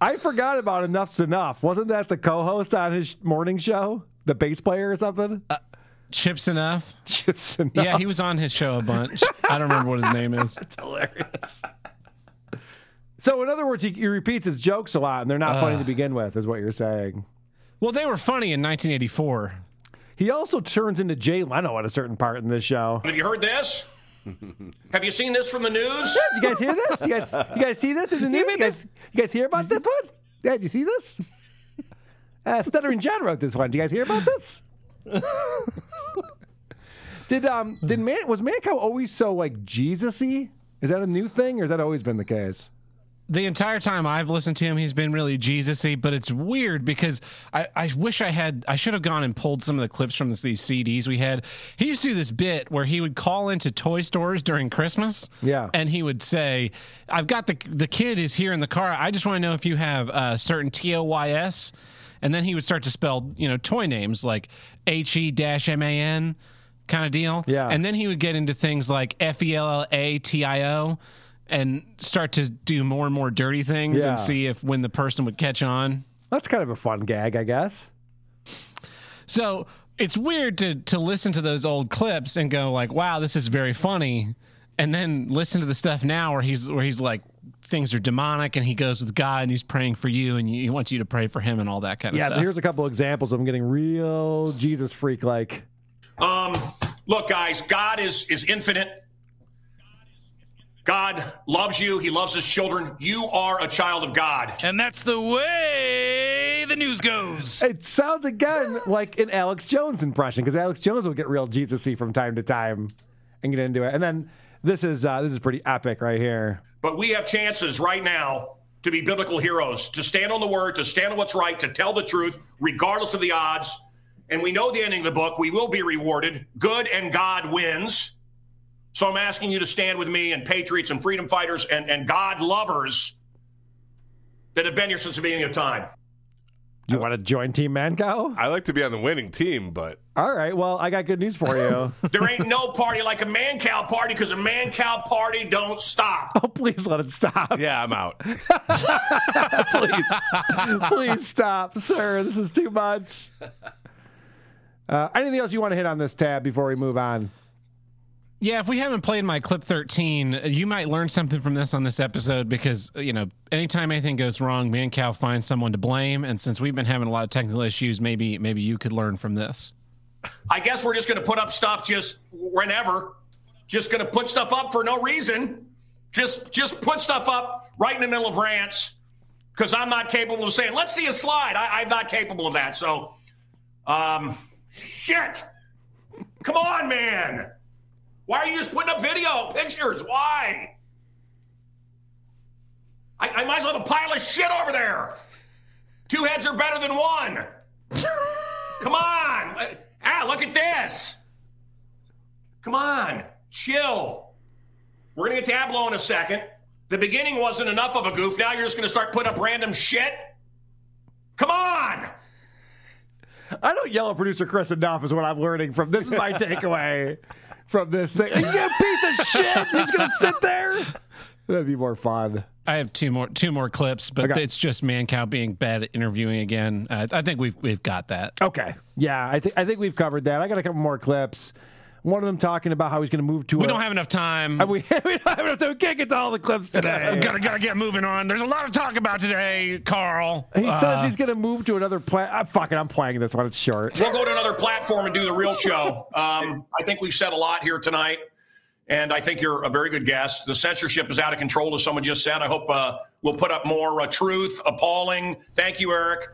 I forgot about Enough's Enough. Wasn't that the co host on his morning show? The bass player or something? Uh, Chips Enough. <laughs> Chips Enough. Yeah, he was on his show a bunch. I don't remember what his name is. <laughs> It's hilarious. So, in other words, he, he repeats his jokes a lot, and they're not funny Uh. to begin with, is what you're saying. Well, they were funny in 1984. He also turns into Jay Leno at a certain part in this show. Have you heard this? Have you seen this from the news? Yeah, you guys hear this? You guys, you guys see this in the <laughs> news? You guys, you guys hear about this one? Yeah, did you see this? Uh, Stuttering John wrote this one. Do you guys hear about this? <laughs> did um did man was Mancow always so like Jesus-y? Is that a new thing, or has that always been the case? The entire time I've listened to him, he's been really Jesus-y, but it's weird because I, I wish I had, I should have gone and pulled some of the clips from this, these CDs we had. He used to do this bit where he would call into toy stores during Christmas. Yeah. And he would say, I've got the, the kid is here in the car. I just want to know if you have a certain T-O-Y-S. And then he would start to spell, you know, toy names like H-E-M-A-N kind of deal. Yeah. And then he would get into things like F E L L A T I O and start to do more and more dirty things Yeah. and see if when the person would catch on. That's kind of a fun gag, I guess. So it's weird to to listen to those old clips and go like, "Wow, this is very funny," and then listen to the stuff now where he's where he's like, things are demonic, and he goes with God and he's praying for you, and he wants you to pray for him and all that kind of Yeah, stuff. Yeah. So here's a couple examples of him getting real Jesus freak like. Um, look, guys, God is is infinite. God loves you. He loves his children. You are a child of God. And that's the way the news goes. It sounds again like an Alex Jones impression because Alex Jones will get real Jesus-y from time to time and get into it. And then this is uh, this is pretty epic right here. But we have chances right now to be biblical heroes, to stand on the word, to stand on what's right, to tell the truth, regardless of the odds. And we know the ending of the book. We will be rewarded. Good and God wins. So I'm asking you to stand with me and patriots and freedom fighters and, and God lovers that have been here since the beginning of time. You want to join Team Mancow? I like to be on the winning team, but All right. Well, I got good news for you. <laughs> There ain't no party like a man cow party because a man cow party don't stop. <laughs> oh, please let it stop. yeah, I'm out. <laughs> please, please stop, sir. This is too much. Uh, anything else you want to hit on this tab before we move on? Yeah, if we haven't played my clip 13, you might learn something from this on this episode because, you know, anytime anything goes wrong, Mancow finds someone to blame. And since we've been having a lot of technical issues, maybe maybe you could learn from this. I guess we're just going to put up stuff just whenever. Just going to put stuff up for no reason. Just just put stuff up right in the middle of rants because I'm not capable of saying, let's see a slide. I, I'm not capable of that. So, um, shit. Come on, man. Why are you just putting up video, pictures? Why? I, I might as well have a pile of shit over there. Two heads are better than one. <laughs> Come on. Ah, look at this. Come on. Chill. We're going to get Tableau in a second. The beginning wasn't enough of a goof. Now you're just going to start putting up random shit? Come on. I don't yell at producer Chris enough, is what I'm learning from this. Is my <laughs> takeaway from this thing. You piece of shit. He's gonna sit there. That'd be more fun. I have two more two more clips, but Okay. it's just Mancow being bad at interviewing again. Uh, I think we've we've got that. Okay. Yeah, I think I think we've covered that. I got a couple more clips. One of them talking about how he's going to move to. We a- don't have enough time. Uh, <laughs> we, we don't have enough time. We can't get to all the clips <laughs> today. gotta gotta get moving on. There's a lot to talk about today, Carl. He Uh, says he's going to move to another plat. Ah, fuck it, I'm playing this one. It's short. We'll go to another platform and do the real show. Um, I think we've said a lot here tonight, and I think you're a very good guest. The censorship is out of control, as someone just said. I hope uh, we'll put up more uh, truth, appalling. Thank you, Eric.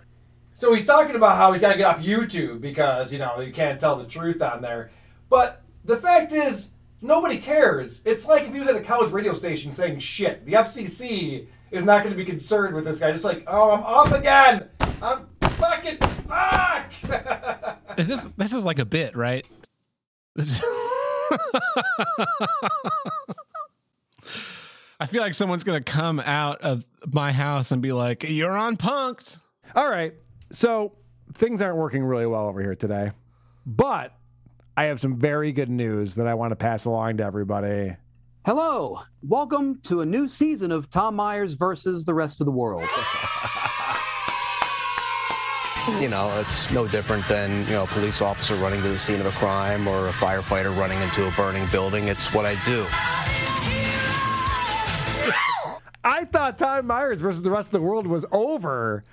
So he's talking about how he's got to get off YouTube because, you know, you can't tell the truth on there. But the fact is, nobody cares. It's like if he was at a college radio station saying shit. The FCC is not going to be concerned with this guy. Just like, oh, I'm off again. I'm fucking fuck. <laughs> Is this this is like a bit, right? This <laughs> I feel like someone's gonna come out of my house and be like, "You're on punked." All right. So things aren't working really well over here today. But I have some very good news that I want to pass along to everybody. Hello, welcome to a new season of Tom Myers versus the rest of the world. <laughs> You know, it's no different than, you know, a police officer running to the scene of a crime or a firefighter running into a burning building. It's what I do. <laughs> I thought Tom Myers versus the rest of the world was over.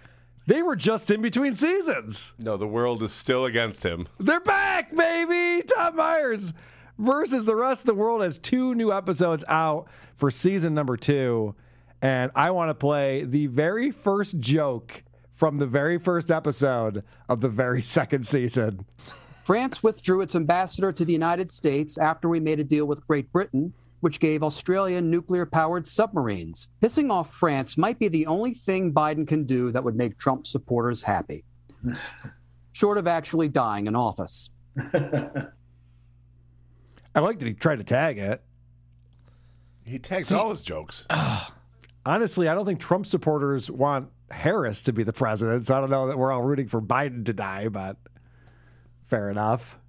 They were just in between seasons. No, the world is still against him. They're back, baby! Tom Myers versus the rest of the world has two new episodes out for season number two. And I want to play the very first joke from the very first episode of the very <laughs> second season. France withdrew its ambassador to the United States after we made a deal with Great Britain, which gave Australia nuclear powered submarines. Pissing off France might be the only thing Biden can do that would make Trump supporters happy, <laughs> short of actually dying in office. <laughs> I like that he tried to tag it. He tags all his jokes. <sighs> Honestly, I don't think Trump supporters want Harris to be the president. So I don't know that we're all rooting for Biden to die, but fair enough.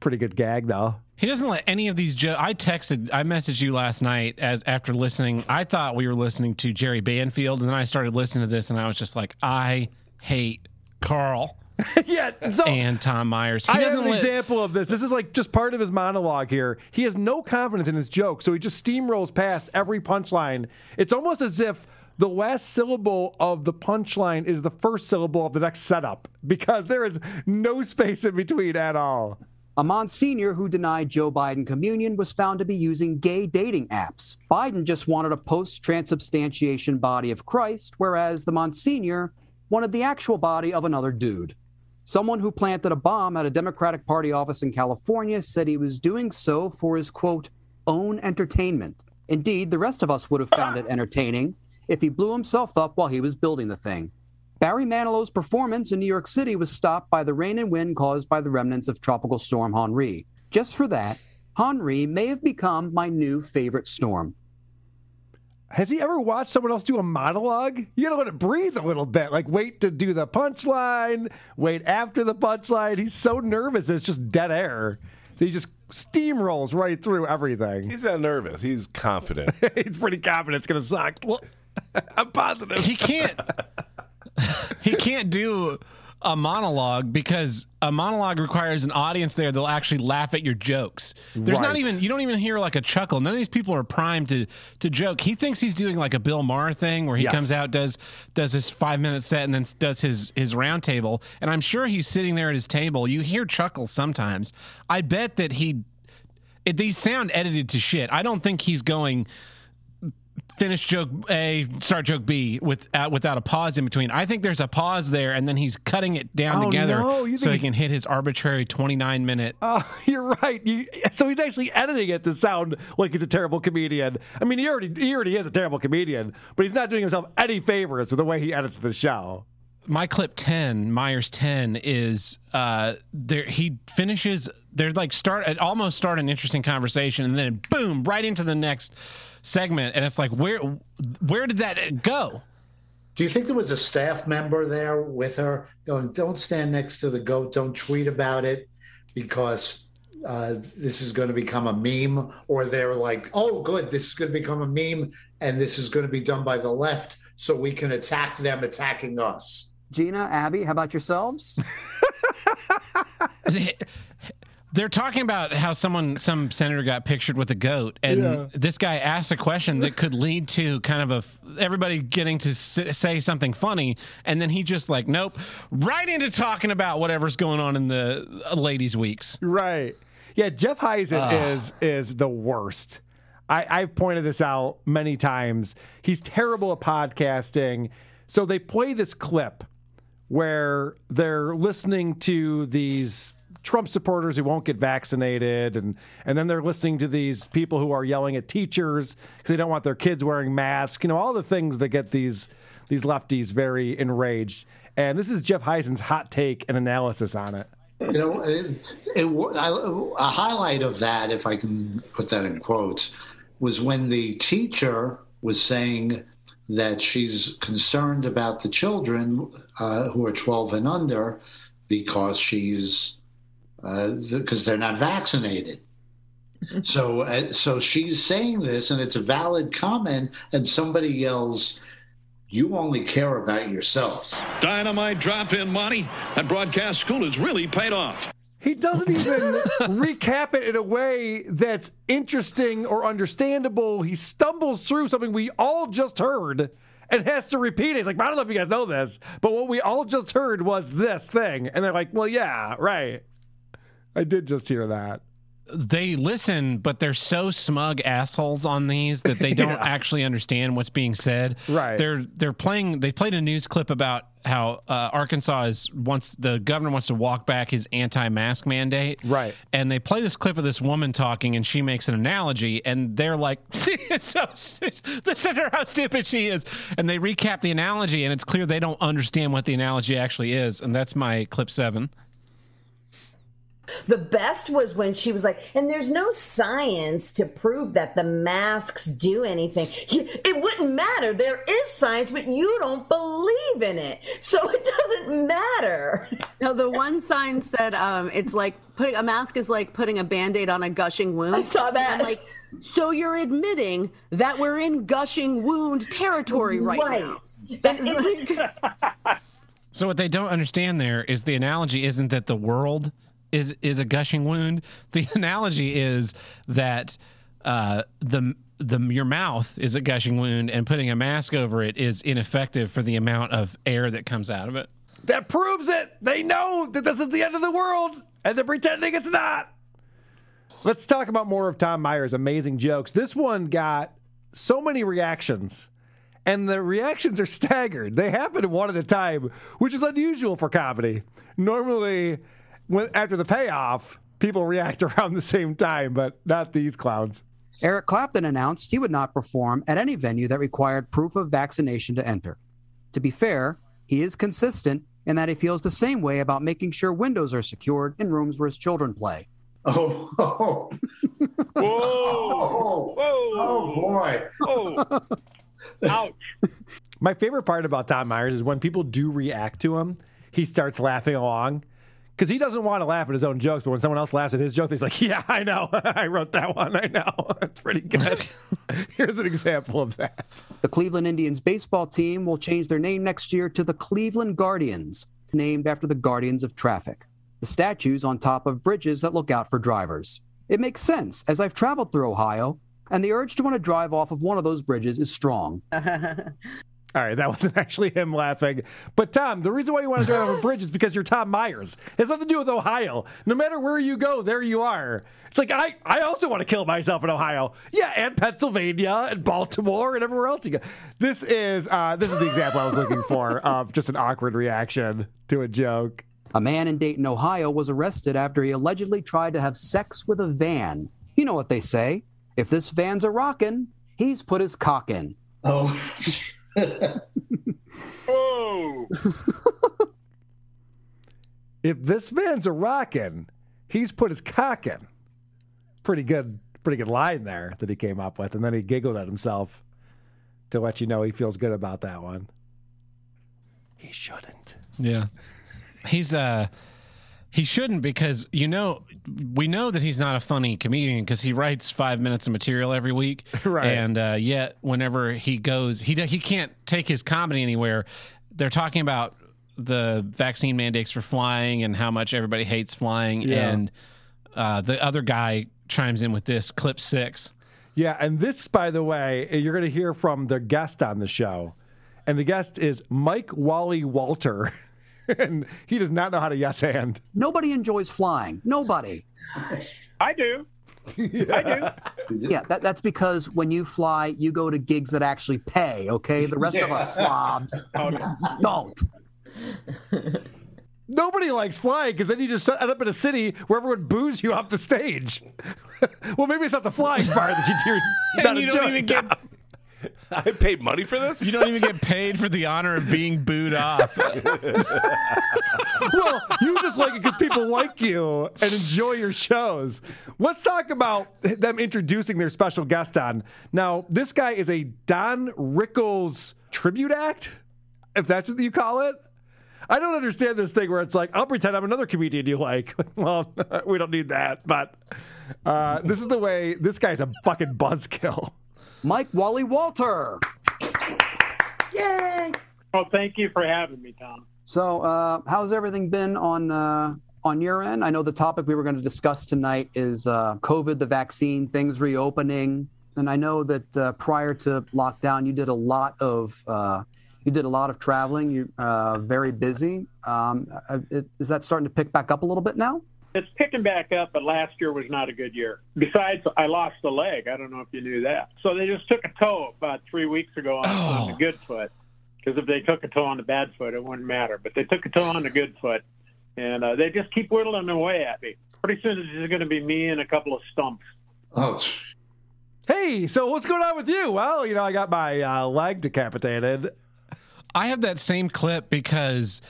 Pretty good gag, though. He doesn't let any of these jokes. I texted, I messaged you last night as after listening. I thought we were listening to Jerry Banfield, and then I started listening to this, and I was just like, I hate Carl <laughs> yeah, so and Tom Myers. He I have an let, example of this. This is like just part of his monologue here. He has no confidence in his joke, so he just steamrolls past every punchline. It's almost as if the last syllable of the punchline is the first syllable of the next setup because there is no space in between at all. A Monsignor who denied Joe Biden communion was found to be using gay dating apps. Biden just wanted a post transubstantiation body of Christ, whereas the Monsignor wanted the actual body of another dude. Someone who planted a bomb at a Democratic Party office in California said he was doing so for his quote, own entertainment. Indeed, the rest of us would have found it entertaining if he blew himself up while he was building the thing. Barry Manilow's performance in New York City was stopped by the rain and wind caused by the remnants of Tropical Storm Henri. Just for that, Henri may have become my new favorite storm. Has he ever watched someone else do a monologue? You gotta let it breathe a little bit. Like wait to do the punchline, wait after the punchline. He's so nervous it's just dead air. He just steamrolls right through everything. He's not nervous. He's confident. <laughs> He's pretty confident it's gonna suck. Well, <laughs> I'm positive. he can't. <laughs> <laughs> he can't do a monologue because a monologue requires an audience there that'll actually laugh at your jokes. There's not even you don't even hear like a chuckle. None of these people are primed to to joke. He thinks he's doing like a Bill Maher thing where he Yes. comes out does does his 5 minute set and then does his his round table and I'm sure he's sitting there at his table. You hear chuckles sometimes. I bet that he it, these sound edited to shit. I don't think he's going finish joke A, start joke B without without a pause in between. I think there's a pause there, and then he's cutting it down Oh, together no, so he can hit his arbitrary 29 minute. Oh, <laughs> you're right. You, so he's actually editing it to sound like he's a terrible comedian. I mean, he already he already is a terrible comedian, but he's not doing himself any favors with the way he edits the show. My clip 10, Myers 10, is uh there. He finishes. They're like start almost start an interesting conversation, and then boom, right into the next segment, and it's like where where did that go? Do you think there was a staff member there with her going, don't stand next to the goat, don't tweet about it because uh, this is going to become a meme, or they're like, oh, good, this is going to become a meme, and this is going to be done by the left, so we can attack them attacking us. Gina, Abby, how about yourselves? <laughs> They're talking about how someone, some senator got pictured with a goat, and Yeah. this guy asked a question that could lead to kind of a everybody getting to say something funny, and then he just like, nope, right into talking about whatever's going on in the uh, ladies' weeks. Right. Yeah, Jeff Heisen Ugh. is is the worst. I, I've pointed this out many times. He's terrible at podcasting. So they play this clip where they're listening to these Trump supporters who won't get vaccinated, and and then they're listening to these people who are yelling at teachers because they don't want their kids wearing masks. You know, all the things that get these these lefties very enraged. And this is Jeff Heisen's hot take and analysis on it. You know, it, it, I, a highlight of that, if I can put that in quotes, was when the teacher was saying that she's concerned about the children uh, who are 12 and under because she's because they're not vaccinated. So, uh, so she's saying this, and it's a valid comment, and somebody yells, "You only care about yourself." Dynamite drop in, Monty. That broadcast school has really paid off. He doesn't even <laughs> recap it in a way that's interesting or understandable. He stumbles through something we all just heard and has to repeat it. He's like, I don't know if you guys know this, but what we all just heard was this thing. And they're like, well, yeah, right. I did just hear that. They listen, but they're so smug assholes on these that they <laughs> don't Yeah. actually understand what's being said. Right. They're they're playing. They played a news clip about how uh, Arkansas is wants the governor wants to walk back his anti-mask mandate. Right. And they play this clip of this woman talking, and she makes an analogy, and they're like, <laughs> so "Listen to how stupid she is," and they recap the analogy, and it's clear they don't understand what the analogy actually is, and that's my clip seven. The best was when she was like, and there's no science to prove that the masks do anything. It wouldn't matter. There is science, but you don't believe in it. So it doesn't matter. No, the one sign said um, it's like putting a mask is like putting a band aid on a gushing wound. I saw that. Like, so you're admitting that we're in gushing wound territory right, Right. now. That is like, <laughs> So what they don't understand there is the analogy isn't that the world is is a gushing wound. <laughs> The analogy is that uh, the the your mouth is a gushing wound, and putting a mask over it is ineffective for the amount of air that comes out of it. That proves it. They know that this is the end of the world, and they're pretending it's not. Let's talk about more of Tom Meyer's amazing jokes. This one got so many reactions, and the reactions are staggered. They happen one at a time, which is unusual for comedy. Normally, when after the payoff, people react <laughs> around the same time, but not these clowns. Eric Clapton announced he would not perform at any venue that required proof of vaccination to enter. To be fair, he is consistent in that he feels the same way about making sure windows are secured in rooms where his children play. <laughs> Oh, <laughs> oh, Whoa! oh, oh boy. Oh! Ouch! My favorite part about Tom Myers is when people do react to him, he starts laughing along. Because he doesn't want to laugh at his own jokes, but when someone else laughs at his joke, he's like, <laughs> Yeah, I know. <laughs> I wrote that one. I know. <laughs> It's pretty good. Here's an example of that. The Cleveland Indians baseball team will change their name next year to the Cleveland Guardians, named after the guardians of traffic. The statues on top of bridges that look out for drivers. It makes sense, as I've traveled through Ohio, and the urge to want to drive off of one of those bridges is strong. All right, that <laughs> wasn't actually him laughing. But Tom, the reason why you want to drive over a bridge is because you're Tom Myers. It has nothing to do with Ohio. No matter where you go, there you are. It's like I, I also want to kill myself in Ohio. Yeah, and Pennsylvania and Baltimore and everywhere else you go. This is uh, this is the example I was looking for <laughs> of just an awkward reaction to a joke. A man in Dayton, Ohio was arrested after he allegedly tried to have sex with a van. You know what they say if this van's a rockin', he's put his cock in. Oh. <laughs> Whoa! If this man's a rockin', he's put his cock in. Pretty good, pretty good line there that he came up with, and then he giggled at himself to let you know he feels good about that one. He shouldn't. Yeah. He's uh He shouldn't because you know we know that he's not a funny comedian because he writes five minutes of material every week, <laughs> Right. And uh, yet, whenever he goes, he he can't take his comedy anywhere. They're talking about the vaccine mandates for flying and how much everybody hates flying, Yeah. and uh, the other guy chimes in with this clip six. Yeah, and this, by the way, you're going to hear from the guest on the show, and the guest is Mike Wally Walter, <laughs> <laughs> and he does not know how to yes and. Nobody enjoys flying. Nobody. I do. I do. <laughs> Yeah, that, that's because when you fly, you go to gigs that actually pay. Okay, the rest of us slobs <laughs> oh, don't. Nobody likes flying because then you just end up in a city where everyone boos you off the stage. well, maybe it's not the flying part that you do. And you don't even get <laughs> I paid money for this. you don't even get paid for the honor of being booed off. <laughs> well, you just like it because people like you and enjoy your shows. Let's talk about them introducing their special guest on. Now, this guy is a Don Rickles tribute act, if that's what you call it. I don't understand this thing where it's like, I'll pretend I'm another comedian you like. <laughs> well, we don't need that, but uh, this is the way this guy's a fucking buzzkill. Mike Wally Walter. Yay! Well, thank you for having me, Tom. So, uh, how's everything been on uh, on your end? I know the topic we were going to discuss tonight is uh, COVID, the vaccine, things reopening, and I know that uh, prior to lockdown, you did a lot of uh, you did a lot of traveling. You're uh, very busy. Um, it- is that starting to pick back up a little bit now? It's picking back up, but last year was not a good year. Besides, I lost a leg. I don't know if you knew that. So they just took a toe about three weeks ago on, on the good foot. Because if they took a toe on the bad foot, it wouldn't matter. But they took a toe on the good foot, and uh, they just keep whittling away at me. Pretty soon it's just going to be me and a couple of stumps. Oh, Hey, so what's going on with you? Well, you know, I got my uh, leg decapitated. I have that same clip because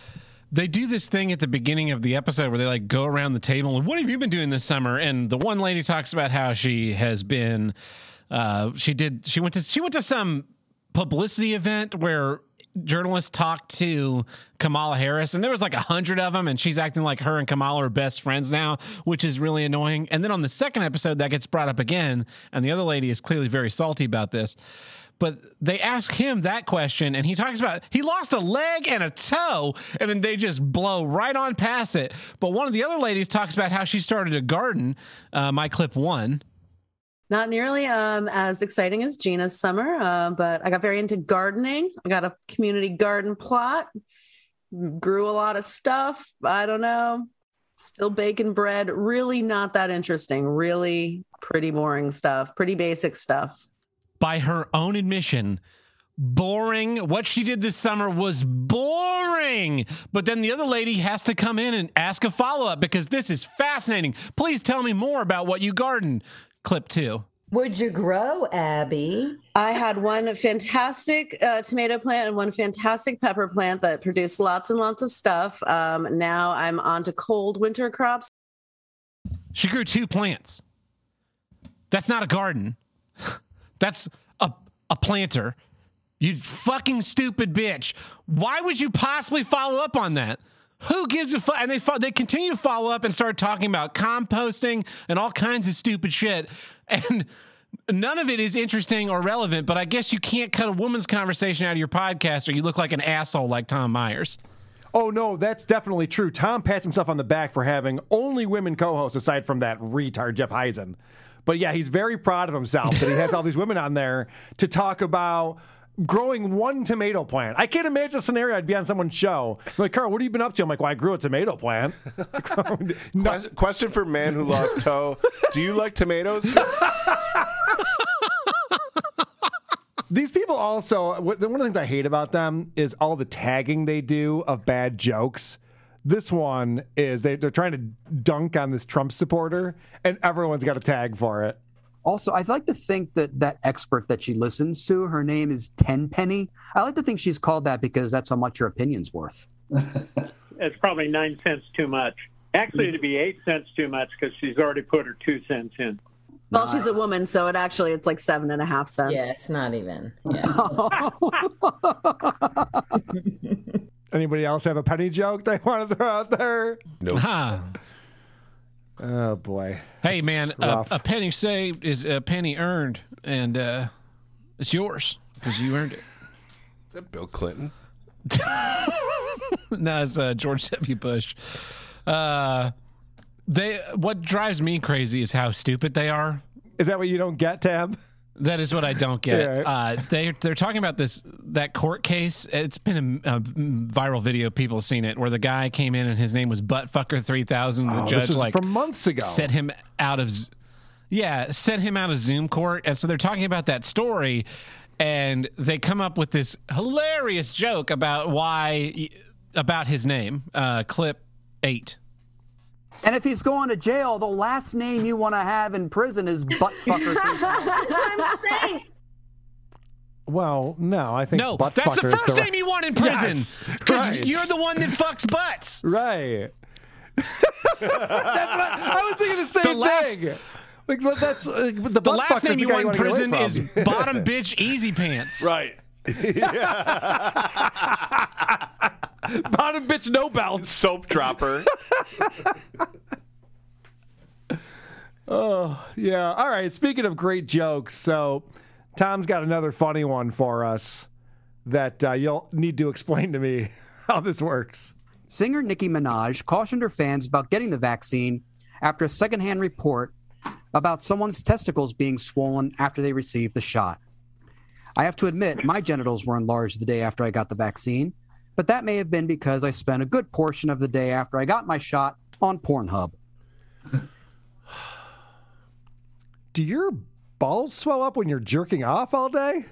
they do this thing at the beginning of the episode where they like go around the table and what have you been doing this summer? And the one lady talks about how she has been uh she did she went to she went to some publicity event where journalists talked to Kamala Harris and there was like a hundred of them and she's acting like her and Kamala are best friends now, which is really annoying. And then on the second episode that gets brought up again and the other lady is clearly very salty about this. But they ask him that question, and he talks about he lost a leg and a toe, and then they just blow right on past it. But one of the other ladies talks about how she started a garden. Uh, my clip one. Not nearly um, as exciting as Gina's summer, uh, but I got very into gardening. I got a community garden plot, grew a lot of stuff. I don't know, still baking bread. Really not that interesting. Really pretty boring stuff, pretty basic stuff. By her own admission, boring. What she did this summer was boring. But then the other lady has to come in and ask a follow up because this is fascinating. Please tell me more about what you garden. Clip two. Would you grow, Abby? I had one fantastic uh, tomato plant and one fantastic pepper plant that produced lots and lots of stuff. Um, now I'm on to cold winter crops. She grew two plants. That's not a garden. <laughs> That's a a planter. You fucking stupid bitch. Why would you possibly follow up on that? Who gives a fuck? And they fo- they continue to follow up and start talking about composting and all kinds of stupid shit. And none of it is interesting or relevant. But I guess you can't cut a woman's conversation out of your podcast, or you look like an asshole like Tom Myers. Oh no, that's definitely true. Tom pats himself on the back for having only women co-hosts aside from that retard Jeff Heisen. But yeah, he's very proud of himself that he has all these women on there to talk about growing one tomato plant. I can't imagine a scenario I'd be on someone's show. They're like, Carl, what have you been up to? I'm like, well, I grew a tomato plant. <laughs> Question, question for man who lost <laughs> toe. Do you like tomatoes? These people also, one of the things I hate about them is all the tagging they do of bad jokes. This one is they, they're trying to dunk on this Trump supporter, and everyone's got a tag for it. Also, I'd like to think that that expert that she listens to, her name is Tenpenny. I like to think she's called that because that's how much her opinion's worth. <laughs> It's probably nine cents too much. Actually, it'd be eight cents too much because she's already put her two cents in. Well, she's a woman, so it actually it's like seven and a half cents. Yeah, it's not even. <laughs> <laughs> Anybody else have a penny joke they <laughs> want to throw out there? Nope. Huh. Oh boy. Hey man, a, a penny saved is a penny earned, and uh, it's yours because you earned it. Is that Bill Clinton? <laughs> no, it's uh, George <laughs> W. Bush. Uh, they what drives me crazy is how stupid they are. Is that what you don't get, Tab? That is what I don't get. Yeah. Uh, they they're talking about this that court case. It's been a, a viral video. People have seen it where the guy came in and his name was Buttfucker three thousand. The Oh, this judge was like from months ago. set him out of yeah sent him out of Zoom court, and so they're talking about that story, and they come up with this hilarious joke about why about his name. Uh, clip eight. And if he's going to jail, the last name you want to have in prison is buttfucker. <laughs> That's what I'm saying. Well, no, I think No, butt that's the fucker is first name you want in prison Yes, because right. you're the one that fucks butts. Right. that's what I, I was thinking the same The last- thing. Like, but that's uh, the, The last name you want in prison is bottom <laughs> bitch easy pants. Right. <laughs> bottom bitch no bounce. Soap dropper. <laughs> Oh, yeah. All right. Speaking of great jokes, so Tom's got another funny one for us that uh, you'll need to explain to me <laughs> how this works. Singer Nicki Minaj cautioned her fans about getting the vaccine after a secondhand report about someone's testicles being swollen after they received the shot. I have to admit, my genitals were enlarged the day after I got the vaccine, but that may have been because I spent a good portion of the day after I got my shot on Pornhub. <sighs> Do your balls swell up when you're jerking off all day?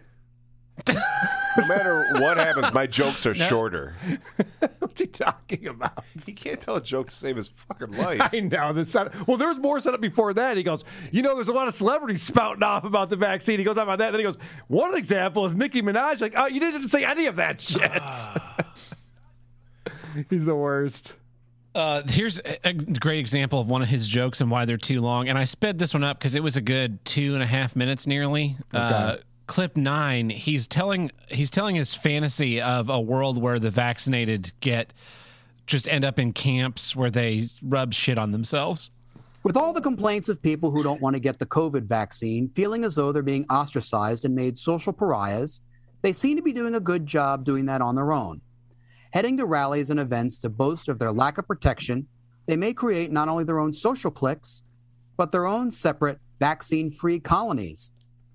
No matter what happens, my jokes are <laughs> shorter. <laughs> What's he talking about? He can't tell a joke to save his fucking life. I know the set. Well, there was more set up before that. He goes, you know, there's a lot of celebrities spouting off about the vaccine. He goes on about that. Then he goes, one example is Nicki Minaj. Like, oh, you didn't say any of that shit. <laughs> He's the worst. Uh, here's a a great example of one of his jokes and why they're too long. And I sped this one up because it was a good two and a half minutes nearly. Uh, clip nine, he's telling he's telling his fantasy of a world where the vaccinated get just end up in camps where they rub shit on themselves. With all the complaints of people who don't want to get the COVID vaccine, feeling as though they're being ostracized and made social pariahs, they seem to be doing a good job doing that on their own. Heading to rallies and events to boast of their lack of protection, they may create not only their own social cliques, but their own separate vaccine free colonies.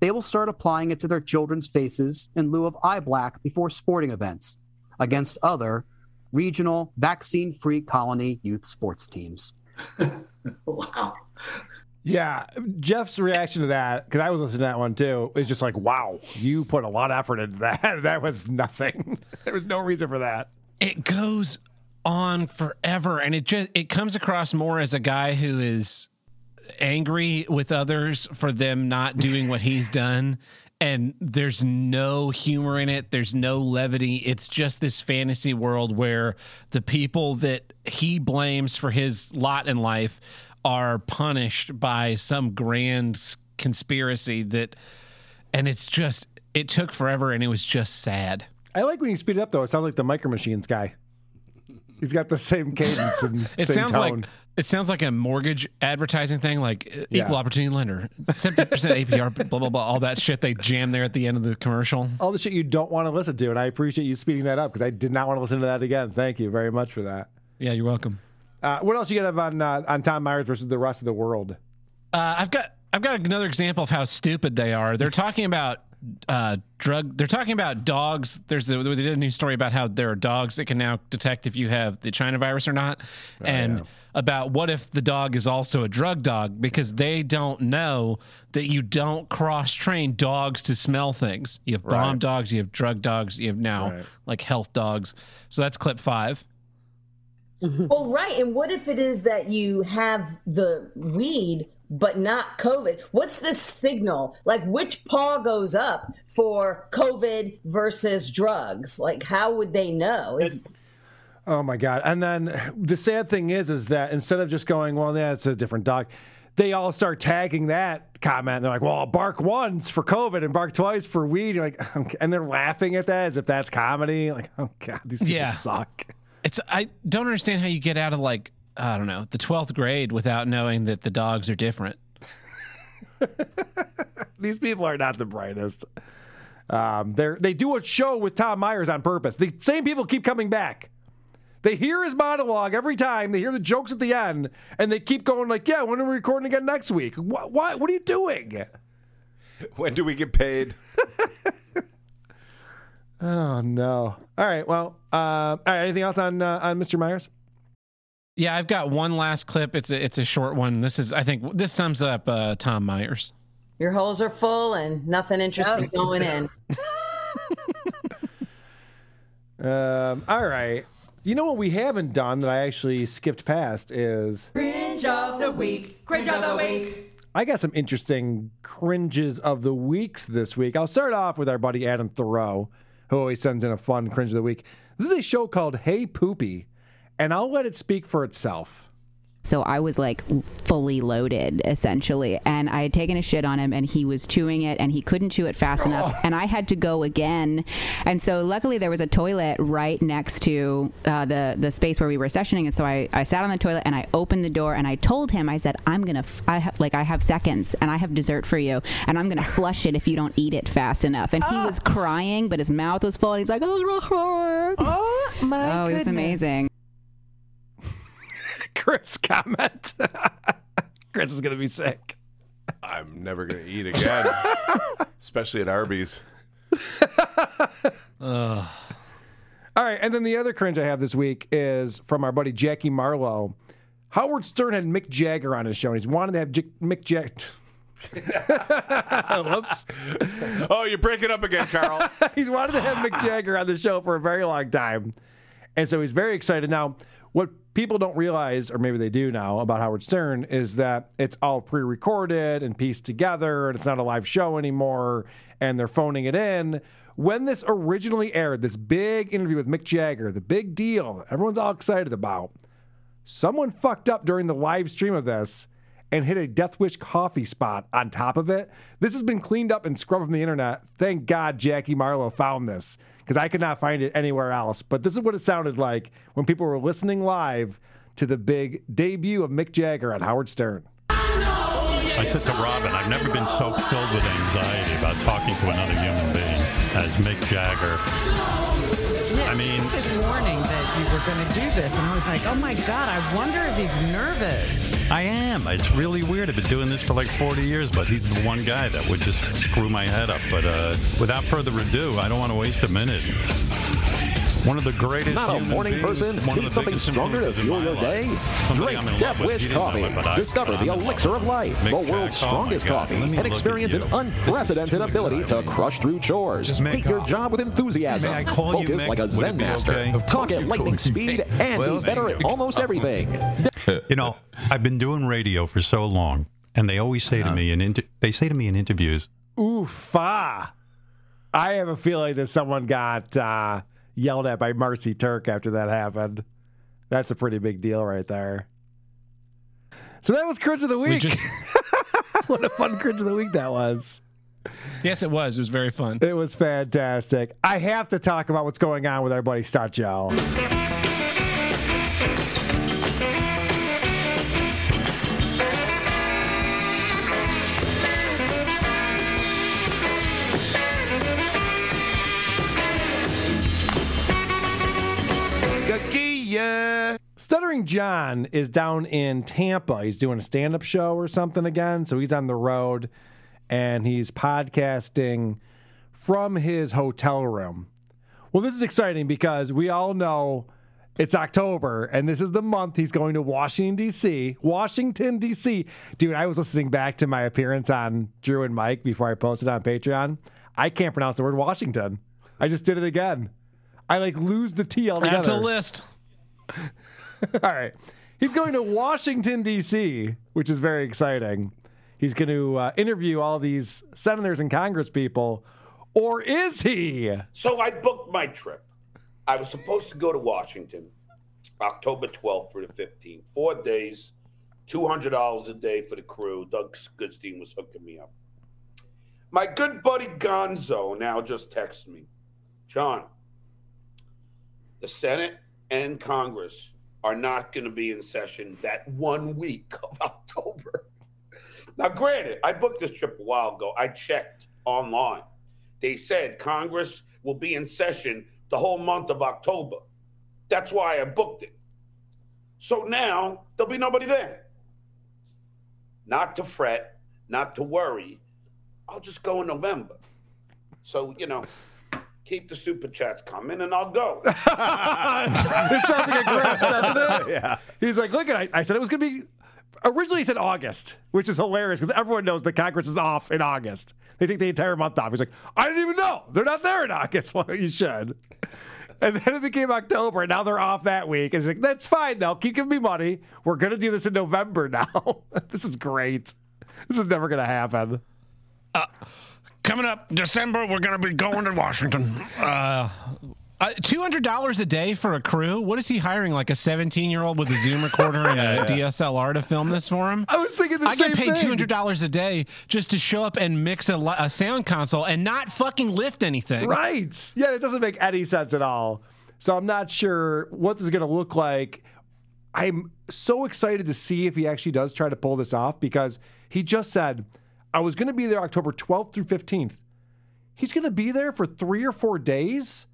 They will start applying it to their children's faces in lieu of eye black before sporting events against other regional vaccine-free colony youth sports teams. <laughs> wow. Yeah, Jeff's reaction to that, because I was listening to that one too, is just like, wow, you put a lot of effort into that. <laughs> That was nothing. <laughs> there was no reason for that. It goes on forever and it just it comes across more as a guy who is angry with others for them not doing what he's done and there's no humor in it there's no levity it's just this fantasy world where the people that he blames for his lot in life are punished by some grand conspiracy that and it's just it took forever and it was just sad I like when you speed it up though. It sounds like the Micro Machines guy. He's got the same cadence and It same sounds tone. like it sounds like a mortgage advertising thing, like uh, Yeah. equal opportunity lender, seventy percent <laughs> APR, blah blah blah, all that shit they jam there at the end of the commercial. all the shit you don't want to listen to, and I appreciate you speeding that up because I did not want to listen to that again. Thank you very much for that. Yeah, you're welcome. Uh, what else you got on uh, on Tom Myers versus the rest of the world? Uh, I've got I've got another example of how stupid they are. They're talking about uh, drug. They're talking about dogs. There's the, they did a new story about how there are dogs that can now detect if you have the China virus or not, and about what if the dog is also a drug dog because they don't know that you don't cross train dogs to smell things. You have bomb Right. dogs, you have drug dogs, you have now Right. like health dogs. So that's clip five. well, right. And what if it is that you have the weed but not COVID? What's the signal? Like, which paw goes up for COVID versus drugs? Like, how would they know? Is, Oh my god! And then the sad thing is, is that instead of just going, "Well, yeah, it's a different dog," they all start tagging that comment. They're like, "Well, I'll bark once for COVID and bark twice for weed." You're like, <laughs> okay. and they're laughing at that as if that's comedy. Like, oh god, these people Yeah. suck. It's I don't understand how you get out of like I don't know the twelfth grade without knowing that the dogs are different. <laughs> These people are not the brightest. Um, they they do a show with Tom Myers on purpose. The same people keep coming back. They hear his monologue every time. They hear the jokes at the end, and they keep going like, "Yeah, when are we recording again next week? What? What? What are you doing?" <laughs> When do we get paid? <laughs> Oh no! All right. Well, uh, all right. Anything else on uh, on Mr. Myers? Yeah, I've got one last clip. It's a it's a short one. This is I think this sums up uh, Tom Myers. your holes are full and nothing interesting going in. <laughs> Um, all right. You know what we haven't done that I actually skipped past is Cringe of the week. Cringe of the week. I got some interesting cringes of the weeks this week. I'll start off with our buddy Adam Thoreau, who always sends in a fun cringe of the week. This is a show called Hey Poopy, and I'll let it speak for itself. So I was like fully loaded essentially. And I had taken a shit on him and he was chewing it and he couldn't chew it fast enough. And I had to go again. And so luckily there was a toilet right next to uh, the, the space where we were sessioning. And so I, I sat on the toilet and I opened the door and I told him, I said, I'm going to, f- I have like, I have seconds and I have dessert for you and I'm going to flush it if you don't eat it fast enough. And he was crying, but his mouth was full and he's like, oh, oh my Oh, it was amazing. Chris comment. <laughs> Chris is gonna be sick. I'm never gonna eat again, <laughs> especially at Arby's. <laughs> All right, and then the other cringe I have this week is from our buddy Jackie Marlowe. Howard Stern had Mick Jagger on his show, and he's wanted to have J- Mick Jagger. Whoops. Oh, you're breaking up again, Carl. he's wanted to have Mick Jagger on the show for a very long time. And so he's very excited. Now, what people don't realize, or maybe they do now, about Howard Stern is that it's all pre recorded and pieced together, and it's not a live show anymore, and they're phoning it in. When this originally aired, this big interview with Mick Jagger, the big deal everyone's all excited about, someone fucked up during the live stream of this and hit a Death Wish coffee spot on top of it. This has been cleaned up and scrubbed from the internet. Thank God Jackie Marlowe found this because I could not find it anywhere else. But this is what it sounded like when people were listening live to the big debut of Mick Jagger on Howard Stern. I said to Robin, I've never been so filled with anxiety about talking to another human being as Mick Jagger. I mean, this warning that you were going to do this, and I was like, oh my god, I wonder if he's nervous. I am. It's really weird. I've been doing this for like 40 years, but he's the one guy that would just screw my head up. But uh, without further ado, I don't want to waste a minute. One of the greatest. Not a morning beings, person? Need something stronger to fuel your life. day? Somebody Drink I'm Death. Wish He didn't know coffee. it, Discover the I'm in elixir of life, Mick the world's Oh strongest coffee, and experience an unprecedented ability to crush through chores. Make your job with enthusiasm. May I call you Focus like a Zen master. Of Talk at lightning speed <laughs> and be better at almost everything. <laughs> You know, I've been doing radio for so long, and they always say to me in inter- they say to me in interviews, Oofa. I have a feeling that someone got uh, yelled at by Marcy Turk after that happened. That's a pretty big deal right there. So that was cringe of the week. just- <laughs> what a fun cringe of the week that was. Yes, it was. It was very fun. It was fantastic. I have to talk about what's going on with our buddy Stott Stuttering John is down in Tampa. He's doing a stand up show or something again. So he's on the road and he's podcasting from his hotel room. Well, this is exciting because we all know it's October and this is the month he's going to Washington, D.C. Washington, D.C. Dude, I was listening back to my appearance on Drew and Mike before I posted on Patreon. I can't pronounce the word Washington. I just did it again. I like lose the T altogether. That's a list. <laughs> All right. He's going to Washington, D.C., which is very exciting. He's going to uh, interview all these senators and Congress people. Or is he? So I booked my trip. I was supposed to go to Washington October 12th through the 15th. Four days, $200 a day for the crew. Doug Goodstein was hooking me up. My good buddy Gonzo now just texted me John, the Senate and Congress are not going to be in session that one week <laughs> of October. Now, granted, I booked this trip a while ago. I checked online. They said Congress will be in session the whole month of October. That's why I booked it. So now there'll be nobody there. Not to fret, not to worry. I'll just go in November. So, you know, keep the super chats coming and I'll go. <laughs> This sounds like a grasp, doesn't it? Yeah. He's like, look at I, I said it was going to be. Originally, he said August, which is hilarious because everyone knows the Congress is off in August. They take the entire month off. He's like, I didn't even know. They're not there in August. <laughs> Well, you should. And then it became October, and now they're off that week. And he's like, that's fine, though. Keep giving me money. We're going to do this in November now. <laughs> this is great. This is never going to happen. Uh, Coming up December, we're going to be going to Washington. Uh, uh, Two hundred dollars a day for a crew. What is he hiring? Like a seventeen-year-old with a Zoom recorder and a <laughs> DSLR to film this for him? I was thinking the I get paid thing. two hundred dollars a day just to show up and mix a, a sound console and not fucking lift anything. Right. Yeah, it doesn't make any sense at all. So I'm not sure what this is going to look like. I'm so excited to see if he actually does try to pull this off because he just said, I was going to be there October 12th through 15th. He's going to be there for three or four days?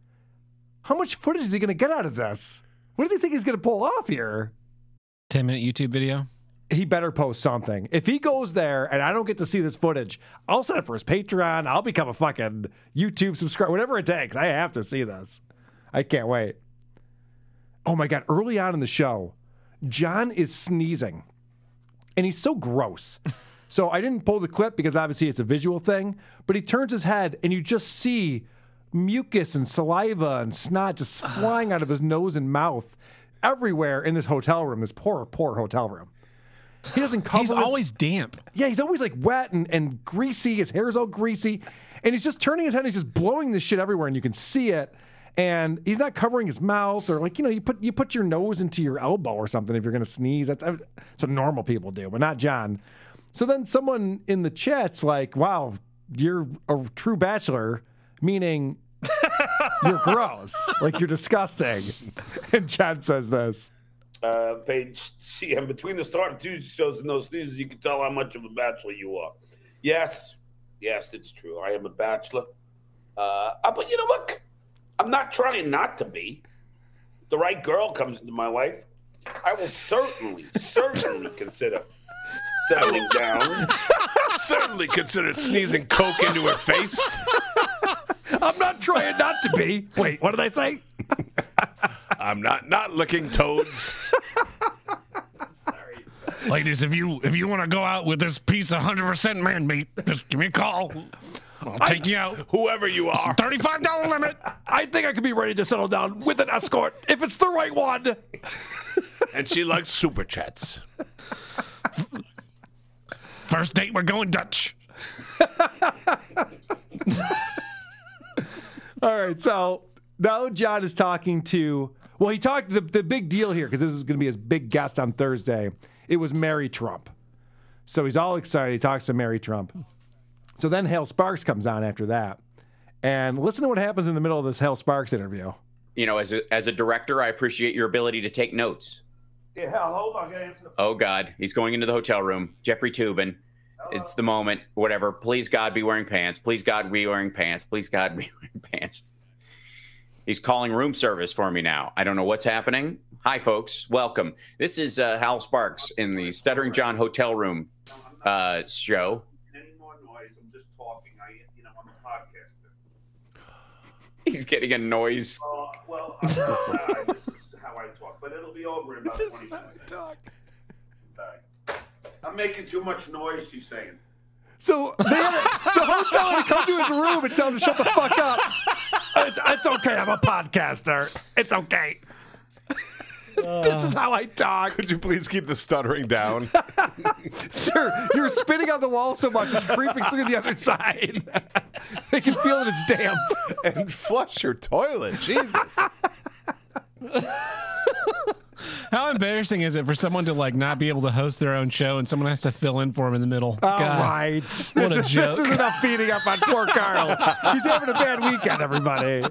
How much footage is he going to get out of this? What does he think he's going to pull off here? Ten-minute YouTube video. He better post something. If he goes there and I don't get to see this footage, I'll sign up for his Patreon. I'll become a fucking YouTube subscriber, whatever it takes. I have to see this. I can't wait. Oh my God. Early on in the show, John is sneezing and he's so gross. <laughs> so I didn't pull the clip because obviously it's a visual thing, but he turns his head and you just see mucus and saliva and snot just flying out of his nose and mouth everywhere in this hotel room, this poor, poor hotel room. He doesn't cover. He's his- always damp. yeah, he's always like wet and, and greasy. His hair's all greasy. And he's just turning his head and he's just blowing this shit everywhere and you can see it. And he's not covering his mouth or like, you know, you put you put your nose into your elbow or something if you're gonna sneeze. That's, that's what normal people do, but not John. So then someone in the chat's like, Wow, you're a true bachelor, meaning <laughs> you're gross. like you're disgusting. <laughs> And Chad says this. uh, page and Between the start of Tuesday shows and those news, you can tell how much of a bachelor you are. Yes, yes, it's true. I am a bachelor. Uh, uh, but you know, look, I'm not trying not to be. If the right girl comes into my life, I will certainly, certainly consider settling down. <laughs> Certainly consider sneezing coke into her face. <laughs> I'm not trying not to be. Wait, what did I say? <laughs> I'm not not licking toads. Ladies, if you if you want to go out with this piece of hundred percent man meat, just give me a call. I'll take you out. Whoever you are. Thirty-five dollar limit. I think I could be ready to settle down with an escort if it's the right one. And she likes super chats. First date, we're going Dutch. <laughs> All right, so now John is talking to. Well, he talked the the big deal here because this is going to be his big guest on Thursday. It was Mary Trump, so he's all excited. He talks to Mary Trump. So then Hal Sparks comes on after that, and listen to what happens in the middle of this Hal Sparks interview. You know, as a, as a director, I appreciate your ability to take notes. Yeah, hold on, gotta answer the Oh God, he's going into the hotel room. Jeffrey Toobin. It's the moment. Whatever. Please God, be wearing pants. Please God, be wearing pants. Please God, <laughs> be wearing pants. He's calling room service for me now. I don't know what's happening. Hi, folks. Welcome. This is uh, Hal Sparks in the Stuttering John Hotel Room uh, show. any more noise. I'm just talking. I, you know, I'm a podcaster. He's getting a noise. Uh, well, I'm not, this is how I talk, but it'll be over in about 20 minutes. talk. I'm making too much noise, she's saying. So they had a, the hotel had to come to his room and tell him to shut the fuck up. It's, it's okay. I'm a podcaster. It's okay. this is how I talk. Could you please keep the stuttering down? <laughs> Sir, you're spinning on the wall so much it's creeping through the other side. they can feel that it's damp. and flush your toilet. Jesus. <laughs> How embarrassing is it for someone to like not be able to host their own show and someone has to fill in for him in the middle? All God, right. What this, a is, joke. this is enough beating up on poor Carl. He's having a bad weekend, everybody.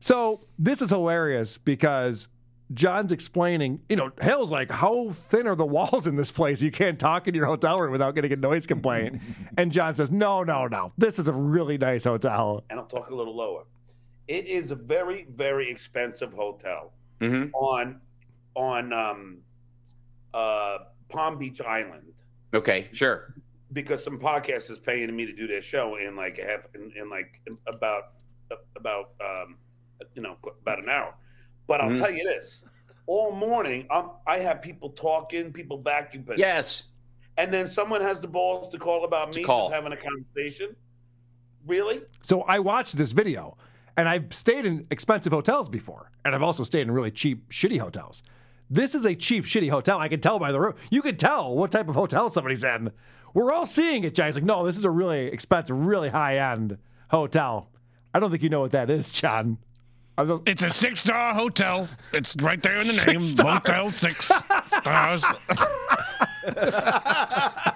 So this is hilarious because John's explaining, you know, Hal's like, how thin are the walls in this place? You can't talk in your hotel room without getting a noise complaint. and John says, no, no, no. This is a really nice hotel. and I'll talk a little lower. It is a very, very expensive hotel Mhm. on on um, uh, Palm Beach Island Okay, sure. because some podcast is paying me to do this show in like a half in, in like about about um, you know about an hour. But I'll Mhm. tell you this: all morning, I'm, I have people talking, people vacuuming. Yes. and then someone has the balls to call about To me call. just having a conversation. Really? So I watched this video and I've stayed in expensive hotels before. And I've also stayed in really cheap, shitty hotels. This is a cheap, shitty hotel. I can tell by the room. You can tell what type of hotel somebody's in. We're all seeing it, John's like, no, this is a really expensive, really high end hotel. I don't think you know what that is, John. It's a six star hotel. It's right there in the Six name. stars. Motel Six Stars. <laughs> <laughs>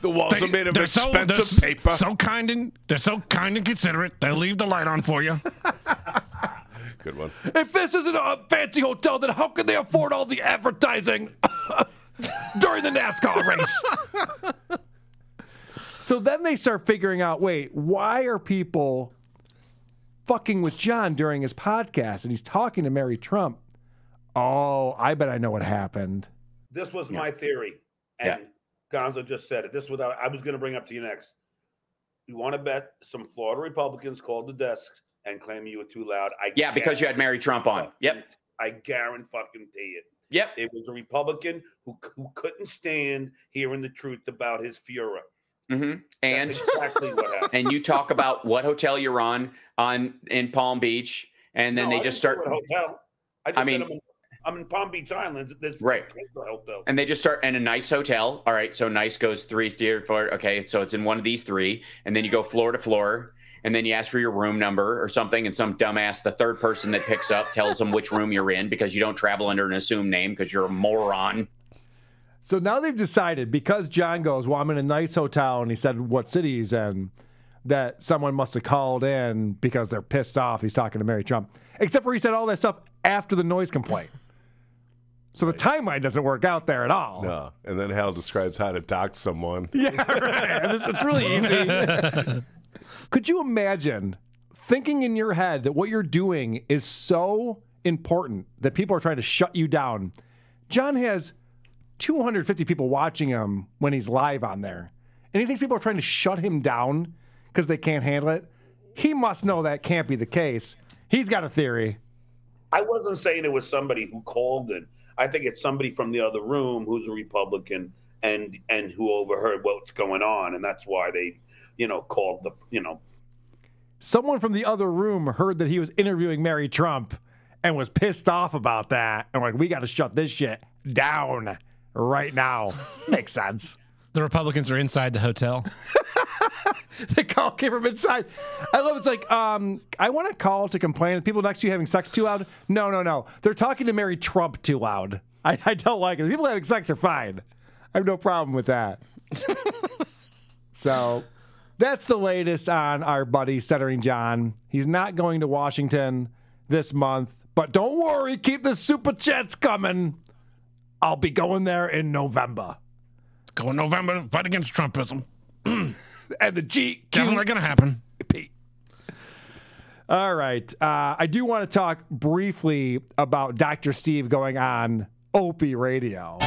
The walls They- are made of they're so- they're expensive paper. So kind and they're so kind and considerate. They'll leave the light on for you. <laughs> Good one. If this isn't a fancy hotel, then how can they afford all the advertising <laughs> during the NASCAR race? <laughs> so then they start figuring out wait, why are people fucking with John during his podcast and he's talking to Mary Trump? Oh, I bet I know what happened. This was my theory, and Gonzo just said it. This was what I I was going to bring up to you next. You want to bet some Florida Republicans called the desk and claim you were too loud? I Yeah, because you had Mary Trump on. Yep. I guarantee fucking it. Yep. It was a Republican who who couldn't stand hearing the truth about his Fuhrer. hmm And That's exactly what happened. and you talk about what hotel you're on on in Palm Beach, and then No, they I just start. hotel. I just I mean- I'm in, Palm Beach Islands. There's Right. hotel. And they just start in a nice hotel. All right, so nice goes three steer for okay, so it's in one of these three, and then you go floor to floor, and then you ask for your room number or something, and some dumbass, the third person that picks up, tells them which room you're in because you don't travel under an assumed name because you're a moron. So now they've decided because John goes, Well, I'm in a nice hotel, and he said what city he's in, that someone must have called in because they're pissed off. He's talking to Mary Trump. Except for he said all that stuff after the noise complaint. So the timeline doesn't work out there at all. No. And then Hal describes how to dox someone. <laughs> Yeah, right. This- it's really <laughs> easy. <laughs> Could you imagine thinking in your head that what you're doing is so important that people are trying to shut you down? John has 250 people watching him when he's live on there, and he thinks people are trying to shut him down because they can't handle it. He must know that can't be the case. He's got a theory. I wasn't saying it was somebody who called in. I think it's somebody from the other room who's a Republican and and who overheard what's going on, and that's why they, you know, called the, you know, Someone from the other room heard that he was interviewing Mary Trump and was pissed off about that. And like, we got to shut this shit down right now. <laughs> Makes sense. The Republicans are inside the hotel. <laughs> <laughs> the call came from inside. I love it. it's like, um, I want to call to complain people next to you having sex too loud. No, no, no. They're talking to Mary Trump too loud. I, I don't like it. People having sex are fine. I have no problem with that. <laughs> so that's the latest on our buddy Stuttering John. He's not going to Washington this month, but don't worry, keep the super chats coming. I'll be going there in November. Go in November, fight against Trumpism. <clears throat> and the G. Definitely going to happen. All right. Uh, I do want to talk briefly about Dr. Steve going on Opie Radio.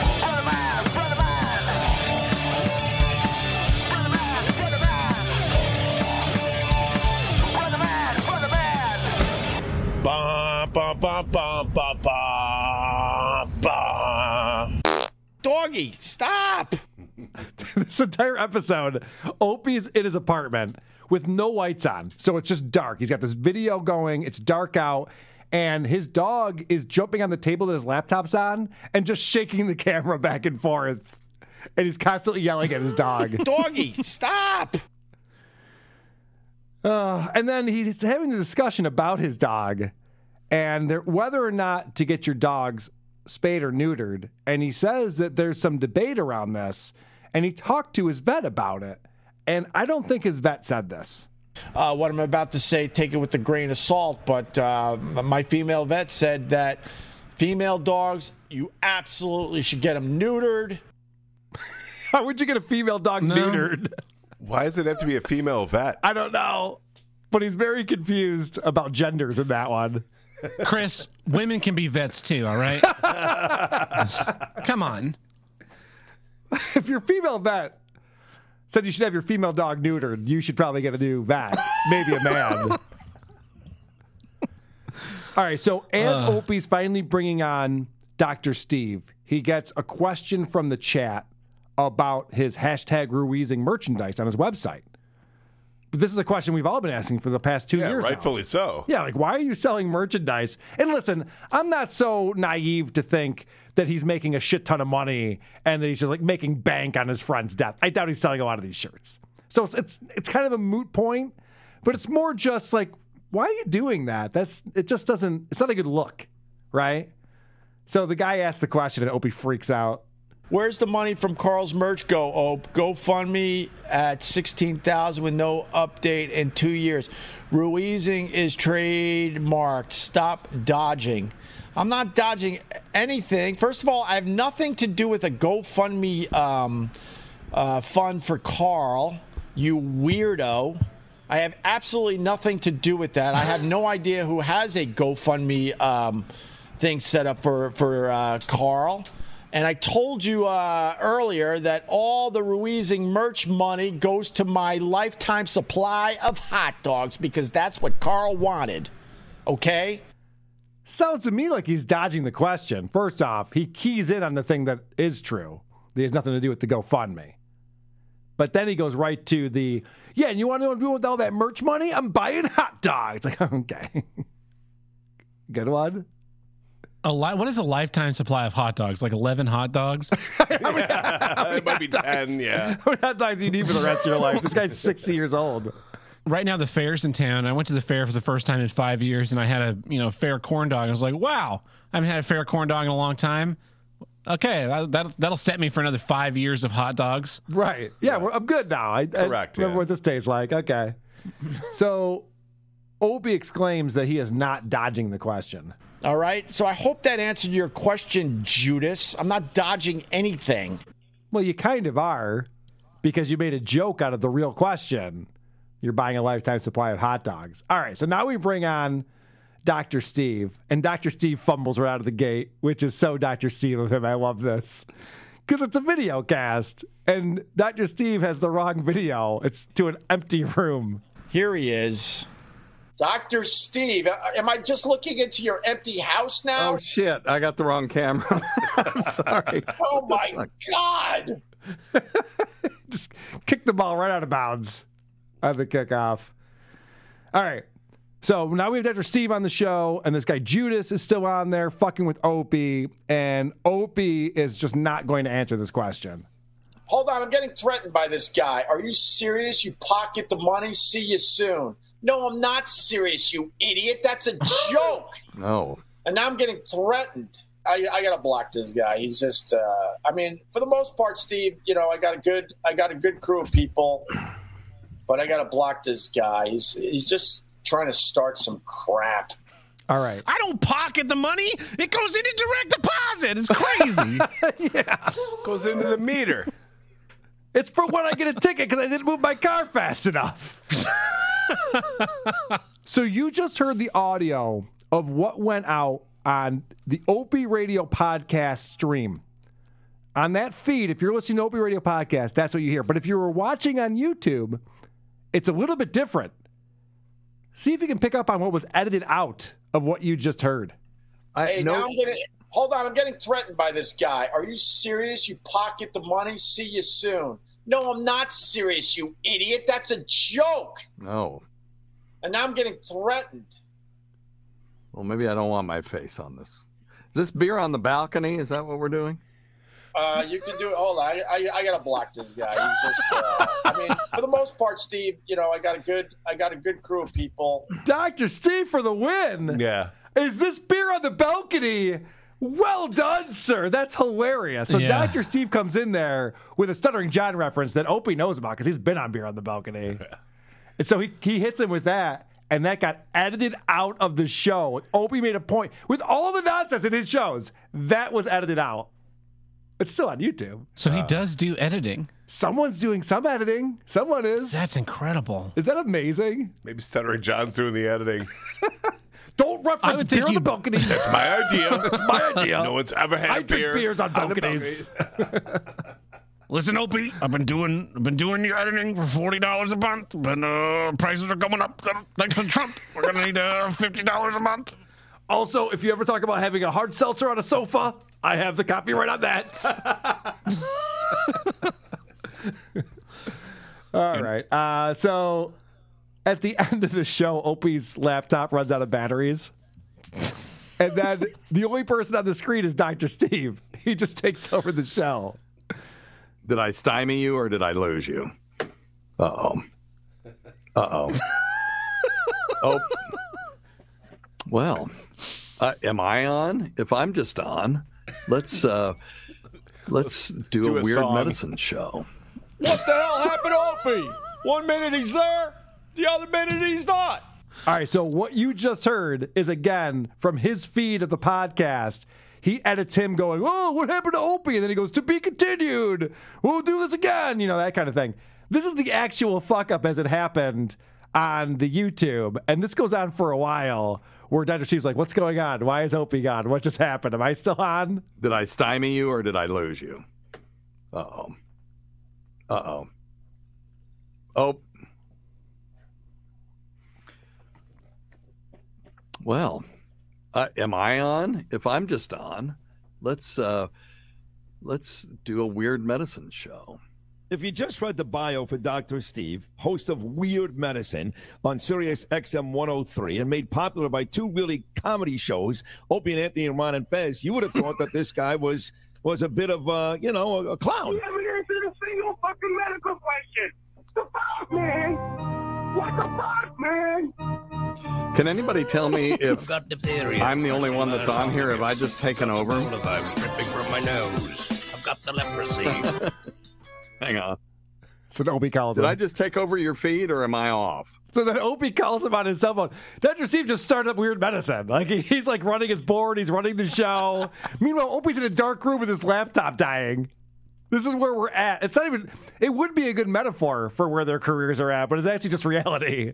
Ba, ba, ba, ba, ba, ba, ba. Doggy, stop. <laughs> this entire episode, Opie's in his apartment with no lights on. So it's just dark. He's got this video going, it's dark out, and his dog is jumping on the table that his laptop's on and just shaking the camera back and forth. And he's constantly yelling at his dog. <laughs> Doggy, stop. Uh, and then he's having the discussion about his dog and whether or not to get your dogs spayed or neutered. And he says that there's some debate around this. And he talked to his vet about it. And I don't think his vet said this. Uh, what I'm about to say, take it with a grain of salt, but uh, my female vet said that female dogs, you absolutely should get them neutered. <laughs> How would you get a female dog neutered? Why does it have to be a female vet? I don't know. But he's very confused about genders in that one. Chris, women can be vets too, all right? <laughs> Come on. <laughs> If your female vet said you should have your female dog neutered, you should probably get a new vet, maybe a man. <laughs> All right, so as Uh. Opie's finally bringing on Dr. Steve, he gets a question from the chat about his hashtag Ruizing merchandise on his website. But this is a question we've all been asking for the past two Yeah, years. now. rightfully so. Yeah, like why are you selling merchandise? And listen, I'm not so naive to think that he's making a shit ton of money and that he's just like making bank on his friend's death. I doubt he's selling a lot of these shirts. So it's it's, it's kind of a moot point, but it's more just like why are you doing that? That's it just doesn't it's not a good look, right? So the guy asked the question and Opie freaks out. Where's the money from Carl's merch go? Oh, GoFundMe at sixteen thousand with no update in two years. Ruizing is trademarked. Stop dodging. I'm not dodging anything. First of all, I have nothing to do with a GoFundMe um, uh, fund for Carl. You weirdo. I have absolutely nothing to do with that. I have no <laughs> idea who has a GoFundMe um, thing set up for for uh, Carl. And I told you uh, earlier that all the Ruizing merch money goes to my lifetime supply of hot dogs because that's what Carl wanted. Okay? Sounds to me like he's dodging the question. First off, he keys in on the thing that is true. That has nothing to do with the GoFundMe. But then he goes right to the, yeah, and you want to know what I'm doing with all that merch money? I'm buying hot dogs. <laughs> Like, okay. Good one. A li- what is a lifetime supply of hot dogs? Like 11 hot dogs? <laughs> <laughs> it might be 10, yeah. How many hot dogs do you need for the rest of your life? This guy's 60 years old. Right now, the fair's in town. I went to the fair for the first time in five years, and I had a you know fair corn dog. I was like, wow, I haven't had a fair corn dog in a long time. Okay, that- that'll, that'll set me for another five years of hot dogs. Right. Yeah, We're, I'm good now. I, Correct, I remember yeah. what this tastes like. Okay. <laughs> so Opie exclaims that he is not dodging the question. All right. So I hope that answered your question, Judas. I'm not dodging anything. Well, you kind of are because you made a joke out of the real question. You're buying a lifetime supply of hot dogs. All right, so now we bring on Dr. Steve, and Dr. Steve fumbles right out of the gate, which is so Dr. Steve of him. I love this because it's a video cast, and Dr. Steve has the wrong video. It's to an empty room. Here he is. Dr. Steve, uh, am I just looking into your empty house now? Oh shit! I got the wrong camera. <laughs> I'm sorry. Oh my God. <laughs> Just kick the ball right out of bounds on the kickoff. All right. So now we have Dr. Steve on the show, and this guy Judas is still on there fucking with Opie, and Opie is just not going to answer this question. Hold on, I'm getting threatened by this guy. Are you serious? You pocket the money? See you soon. No, I'm not serious, you idiot. That's a <laughs> joke. No. and now I'm getting threatened. I, I gotta block this guy. He's just. Uh, I mean, for the most part, Steve. You know, I got a good. I got a good crew of people, but I gotta block this guy. He's he's just trying to start some crap. All right. I don't pocket the money. It goes into direct deposit. It's crazy. <laughs> yeah. Goes into the meter. It's for when I get a ticket because I didn't move my car fast enough. <laughs> so you just heard the audio of what went out on the Opie Radio podcast stream. On that feed, if you're listening to Opie Radio podcast, that's what you hear. But if you were watching on YouTube, it's a little bit different. See if you can pick up on what was edited out of what you just heard. hey, now I'm getting. Hold on, I'm getting threatened by this guy. Are you serious? You pocket the money? See you soon. No, I'm not serious, you idiot. That's a joke. No. And now I'm getting threatened. Well, maybe I don't want my face on this. Is this beer on the balcony? Is that what we're doing? Uh, you can do it. Hold on, I, I, I gotta block this guy. He's just. Uh, I mean, for the most part, Steve. You know, I got a good, I got a good crew of people. Dr. Steve for the win. Yeah. Is this beer on the balcony? Well done, sir. That's hilarious. So Yeah. Dr. Steve comes in there with a Stuttering John reference that Opie knows about because he's been on beer on the balcony. And so he, he hits him with that, and that got edited out of the show. Opie made a point with all the nonsense in his shows. That was edited out. It's still on YouTube. So he does do editing. Someone's doing some editing. Someone is. That's incredible. Is that amazing? Maybe Stuttering John's doing the editing. <laughs> Don't I reference would beer think on the you- balcony. That's my idea. <laughs> That's my idea. No one's ever had I a drink beer beers on the balconies. <laughs> Listen, Opie, I've been doing I've been doing your editing for forty dollars a month, but uh, prices are going up thanks to Trump. We're gonna need uh, fifty dollars a month. Also, if you ever talk about having a hard seltzer on a sofa, I have the copyright on that. <laughs> All right. Uh, so at the <laughs> end of the show, Opie's laptop runs out of batteries. And then the only person on the screen is Dr. Steve. He just takes over the show. Did I stymie you or did I lose you? Uh <laughs> oh. Uh oh. oh. Well, uh, am I on? If I'm just on, let's uh, let's do, Do a, a weird song. medicine show. What the hell happened to Opie? One minute he's there, the other minute he's not. All right, so what you just heard is again from his feed of the podcast. He edits him going, "Oh, what happened to Opie?" And then he goes, "To be continued. We'll do this again." You know that kind of thing. This is the actual fuck up as it happened on the YouTube, and this goes on for a while. Where Dr. Steve's like, "What's going on? Why is Opie gone? What just happened? Am I still on?" Did I stymie you or did I lose you? Uh oh. Uh oh. Oh. Well, uh, am I on? If I'm just on, let's uh, let's do a weird medicine show. If you just read the bio for Dr. Steve, host of Weird Medicine on Sirius XM 103 and made popular by two really comedy shows, Opie and Anthony and Ron and Fez, you would have thought that this guy was was a bit of uh, you know, a, a clown. never answered a single fucking medical question. The fuck, man? What the fuck, man? Can anybody tell me <laughs> if got diphtheria. I'm the only one that's on here? Have I just taken over? I'm dripping from my nose. I've got the leprosy. <laughs> Hang on. So Opie calls Did him. I just take over your feed or am I off? So then Opie calls him on his cell phone. Dr. Steve just started up weird medicine. Like <laughs> he's like running his board, he's running the show. <laughs> Meanwhile, Opie's in a dark room with his laptop dying. This is where we're at. It's not even. It would be a good metaphor for where their careers are at, but it's actually just reality.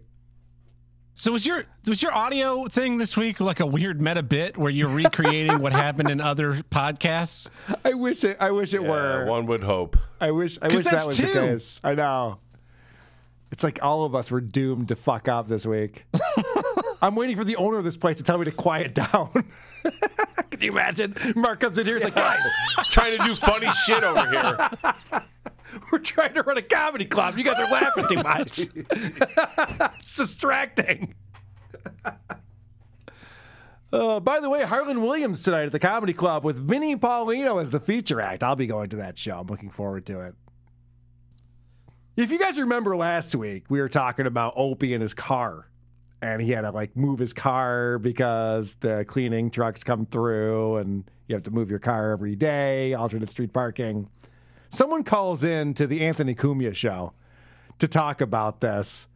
So was your was your audio thing this week like a weird meta bit where you're recreating what happened in other podcasts? I wish it. I wish it Yeah, were. one would hope. I wish. I wish that was two. the case. I know. It's like all of us were doomed to fuck up this week. <laughs> I'm waiting for the owner of this place to tell me to quiet down. <laughs> Can you imagine? Mark comes in here. He's like, guys, <laughs> Trying to do funny shit over here. <laughs> we're trying to run a comedy club. You guys are laughing too much. <laughs> <laughs> it's distracting. Uh, by the way, Harland Williams tonight at the Comedy Club with Vinnie Paulino as the feature act. I'll be going to that show. I'm looking forward to it. If you guys remember last week, we were talking about Opie and his car. And he had to like move his car because the cleaning trucks come through and you have to move your car every day, alternate street parking. Someone calls in to the Anthony Cumia show to talk about this.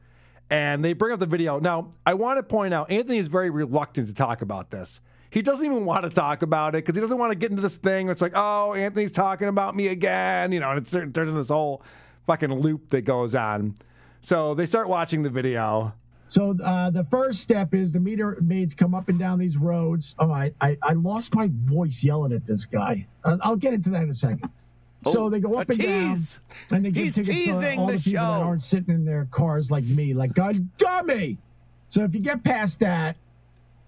And they bring up the video. Now, I want to point out Anthony is very reluctant to talk about this. He doesn't even want to talk about it because he doesn't want to get into this thing where it's like, oh, Anthony's talking about me again. You know, and it's, there's this whole fucking loop that goes on. So they start watching the video. So uh, the first step is the meter maids come up and down these roads. Oh, I, I, I lost my voice yelling at this guy. Uh, I'll get into that in a second. So Oh, they go a up and tease. down, and they give He's tickets to all the, the people that aren't sitting in their cars like me, like God dummy. So if you get past that,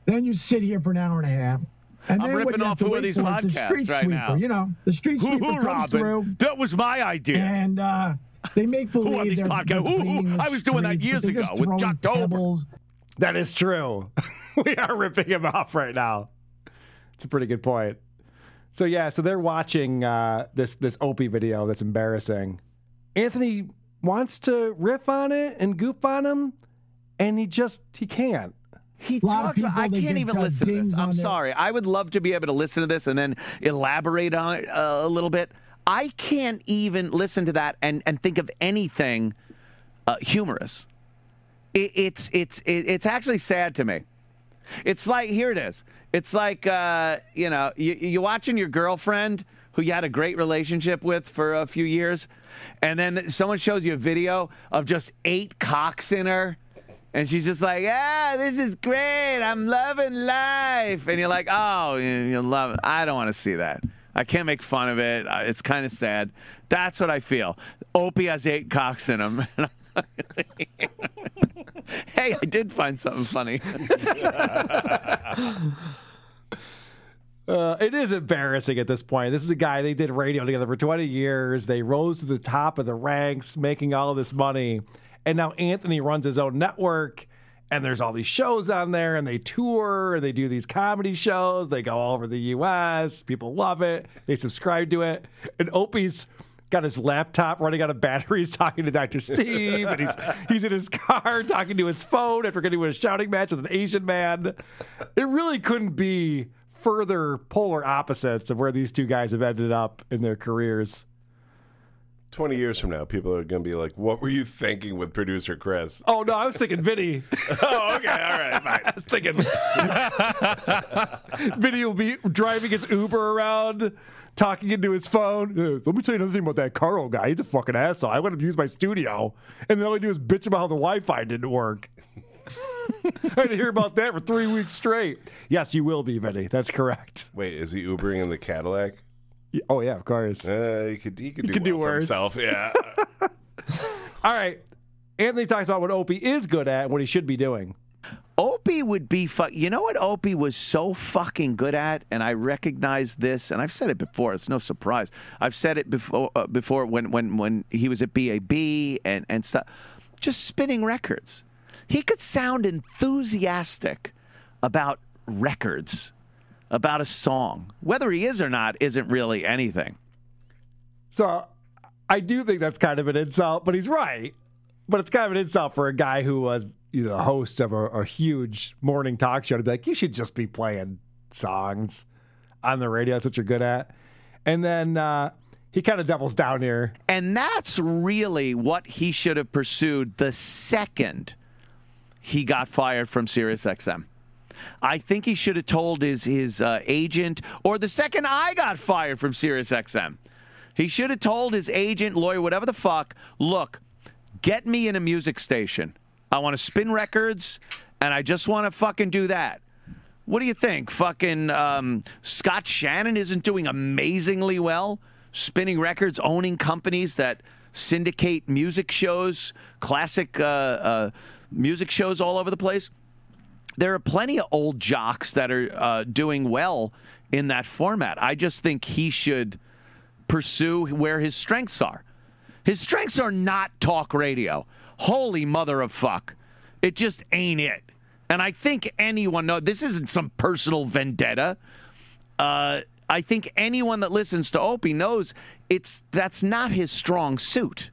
then you sit here for an hour and a half. And I'm ripping off to who are these for is the podcasts right sweeper, now? You know, the street sweeper hoo, comes Robin. through. That was my idea. And uh, they make believe Who on these podcasts? they're Hoo hoo. cleaning the I was doing that years ago with throwing Jocktober. That is true. <laughs> we are ripping him off right now. It's a pretty good point. So yeah, so they're watching uh, this this Opie video that's embarrassing. Anthony wants to riff on it and goof on him, and he just he can't. He talks about, I can't even listen to this. I'm sorry. I would love to be able to listen to this and then elaborate on it uh, a little bit. I can't even listen to that and, and think of anything uh, humorous. It, it's it's it, it's actually sad to me. It's like here it is. It's like uh, you know you you watching your girlfriend who you had a great relationship with for a few years, and then someone shows you a video of just eight cocks in her. And she's just like, yeah, this is great. I'm loving life. And you're like, oh, you, love it. I don't want to see that. I can't make fun of it. It's kind of sad. That's what I feel. Opie has eight cocks in him. <laughs> hey, I did find something funny. <laughs> Uh, it is embarrassing at this point. This is a guy they did radio together for 20 years. They rose to the top of the ranks, making all of this money. And now Anthony runs his own network, and there's all these shows on there, and they tour, and they do these comedy shows. They go all over the U.S. People love it. They subscribe to it. And Opie's got his laptop running out of batteries, <laughs> talking to Dr. Steve, and he's he's in his car talking to his phone after getting into a shouting match with an Asian man. It really couldn't be further polar opposites of where these two guys have ended up in their careers. 20 years from now, people are going to be like, what were you thinking with producer Chris? Oh, no, I was thinking Vinny. <laughs> oh, okay. All right. Fine. <laughs> I was thinking <laughs> Vinny will be driving his Uber around, talking into his phone. "Uh, let me tell you another thing about that Carl guy. He's a fucking asshole. I want him to use my studio. And then all I do is bitch about how the Wi Fi didn't work. <laughs> I didn't hear about that for three weeks straight. Yes, you will be, Vinny. That's correct. Wait, is he Ubering in the Cadillac? Oh, yeah, of course. Uh, he could, he could He do, could do well for worse. himself. Yeah. <laughs> All right. Anthony talks about what Opie is good at and what he should be doing. Opie would be fu- you know what Opie was so fucking good at and I recognize this and I've said it before it's no surprise I've said it before uh, before when when when he was at BAB and and stuff just spinning records he could sound enthusiastic about records about a song whether he is or not isn't really anything So I do think that's kind of an insult, but he's right. But it's kind of an insult for a guy who was you know, the host of a, a huge morning talk show to be like, you should just be playing songs on the radio. That's what you're good at. And then uh, he kind of doubles down here. And that's really what he should have pursued the second he got fired from SiriusXM. I think he should have told his his uh, agent, or the second I got fired from SiriusXM, he should have told his agent, lawyer, whatever the fuck, look, get me in a music station. I want to spin records, and I just want to fucking do that. What do you think? Fucking um, Scott Shannon isn't doing amazingly well, spinning records, owning companies that syndicate music shows, classic uh, uh, music shows all over the place. There are plenty of old jocks that are uh, doing well in that format. I just think he should pursue where his strengths are. His strengths are not talk radio. Holy mother of fuck. It just ain't it. And I think anyone know this isn't some personal vendetta. Uh, I think anyone that listens to Opie knows it's that's not his strong suit.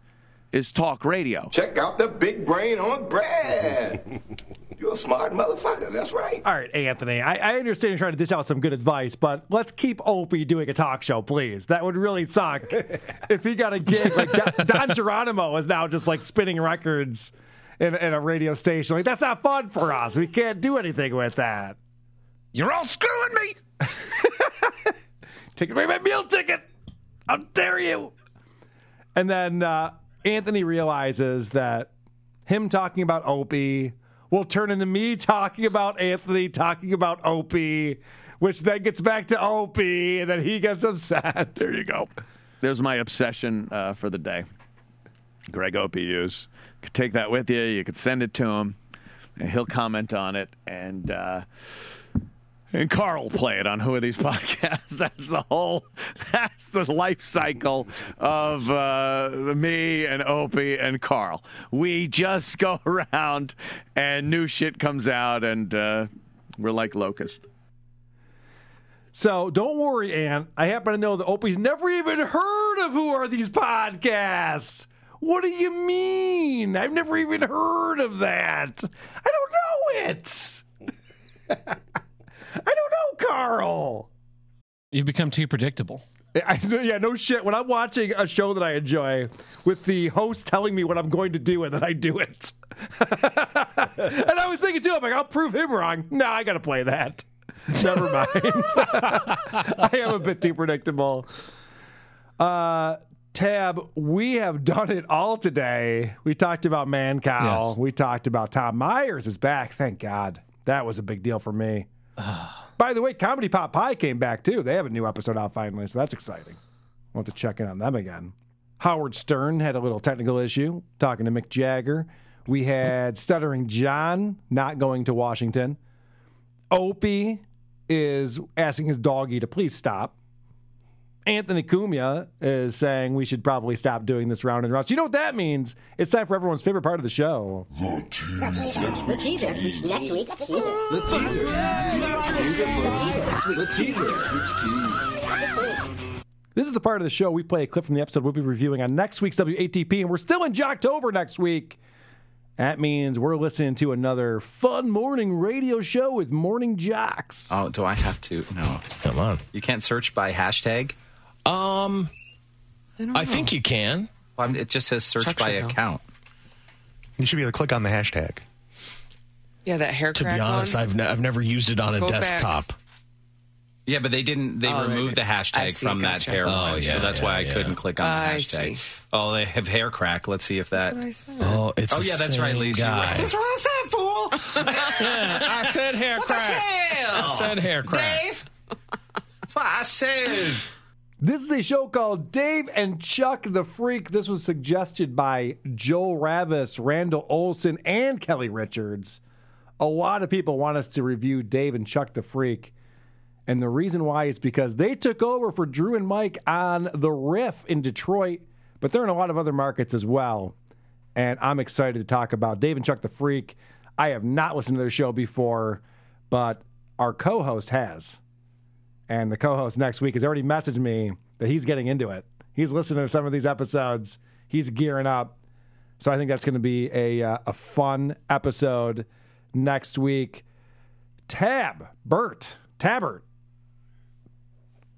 Is talk radio. Check out the big brain on Brad. <laughs> You're a smart motherfucker. That's right. All right, Anthony, I, I understand you're trying to dish out some good advice, but let's keep Opie doing a talk show, please. That would really suck <laughs> if he got a gig like Don, Don Geronimo is now just like spinning records in, in a radio station. Like, that's not fun for us. We can't do anything with that. You're all screwing me. <laughs> Take away my meal ticket. How dare you? And then uh, Anthony realizes that him talking about Opie will turn into me talking about Anthony talking about Opie, which then gets back to Opie, and then he gets upset. There you go. There's my obsession uh, for the day. Greg Opie Hughes. Could take that with you. You could send it to him. And he'll comment on it, and uh, And Carl play it on Who Are These <laughs> Podcasts. That's the whole, that's the life cycle of uh, me and Opie and Carl. We just go <laughs> around and new shit comes out and uh, we're like locusts. So don't worry, Ann. I happen to know that Opie's never even heard of Who Are These Podcasts? What do you mean? I've never even heard of that. I don't know it. <laughs> I don't know, Carl. You've become too predictable. <laughs> I, yeah, no shit. When I'm watching a show that I enjoy with the host telling me what I'm going to do and then I do it. <laughs> and I was thinking too, I'm like, I'll prove him wrong. No, I got to play that. <laughs> Never mind. I am a bit too predictable. Uh, Tab, we have done it all today. We talked about Mancow. Yes. We talked about Tom Myers is back. Thank God. That was a big deal for me. <sighs> By the way, Comedy Pot Pie came back too. They have a new episode out finally, so that's exciting. I'll have to check in on them again. Howard Stern had a little technical issue talking to Mick Jagger. We had <laughs> Stuttering John not going to Washington. Opie is asking his doggy to please stop. Anthony Cumia is saying we should probably stop doing this round and round. So you know what that means? It's time for everyone's favorite part of the show. The teaser. Next week's teaser. The teaser. The teaser. This is the part of the show we play a clip from the episode we'll be reviewing on next week's WATP, and we're still in Jocktober next week. That means we're listening to another fun morning radio show with Morning Jocks. Oh, do I have to? No. Come on. You can't search by hashtag? Um, I, think you can. Well, it just says search Chuck by should know. account. You should be able to click on the hashtag. Yeah, that hair To be honest, one. I've, ne- I've never used it on a Go back. desktop. Yeah, but they didn't. They Oh, they removed did. the hashtag see, from gotcha. that hair Oh, one, yeah, so that's yeah, why I yeah. couldn't click on the I hashtag. Oh, they have hair crack. Let's see if that. Oh, it's oh yeah, that's right, same Lisa. guy. <laughs> That's what I said, fool. <laughs> I said hair What the crack. hell? I said hair crack. Dave. That's what I said. This is a show called Dave and Chuck the Freak. This was suggested by Joel Ravis, Randall Olson, and Kelly Richards. A lot of people want us to review Dave and Chuck the Freak. And the reason why is because they took over for Drew and Mike on the Riff in Detroit, but they're in a lot of other markets as well. And I'm excited to talk about Dave and Chuck the Freak. I have not listened to their show before, but our co host has. And the co host next week has already messaged me that he's getting into it. He's listening to some of these episodes, he's gearing up. So I think that's going to be a, uh, a fun episode next week. Tab, Bert, Tabbert.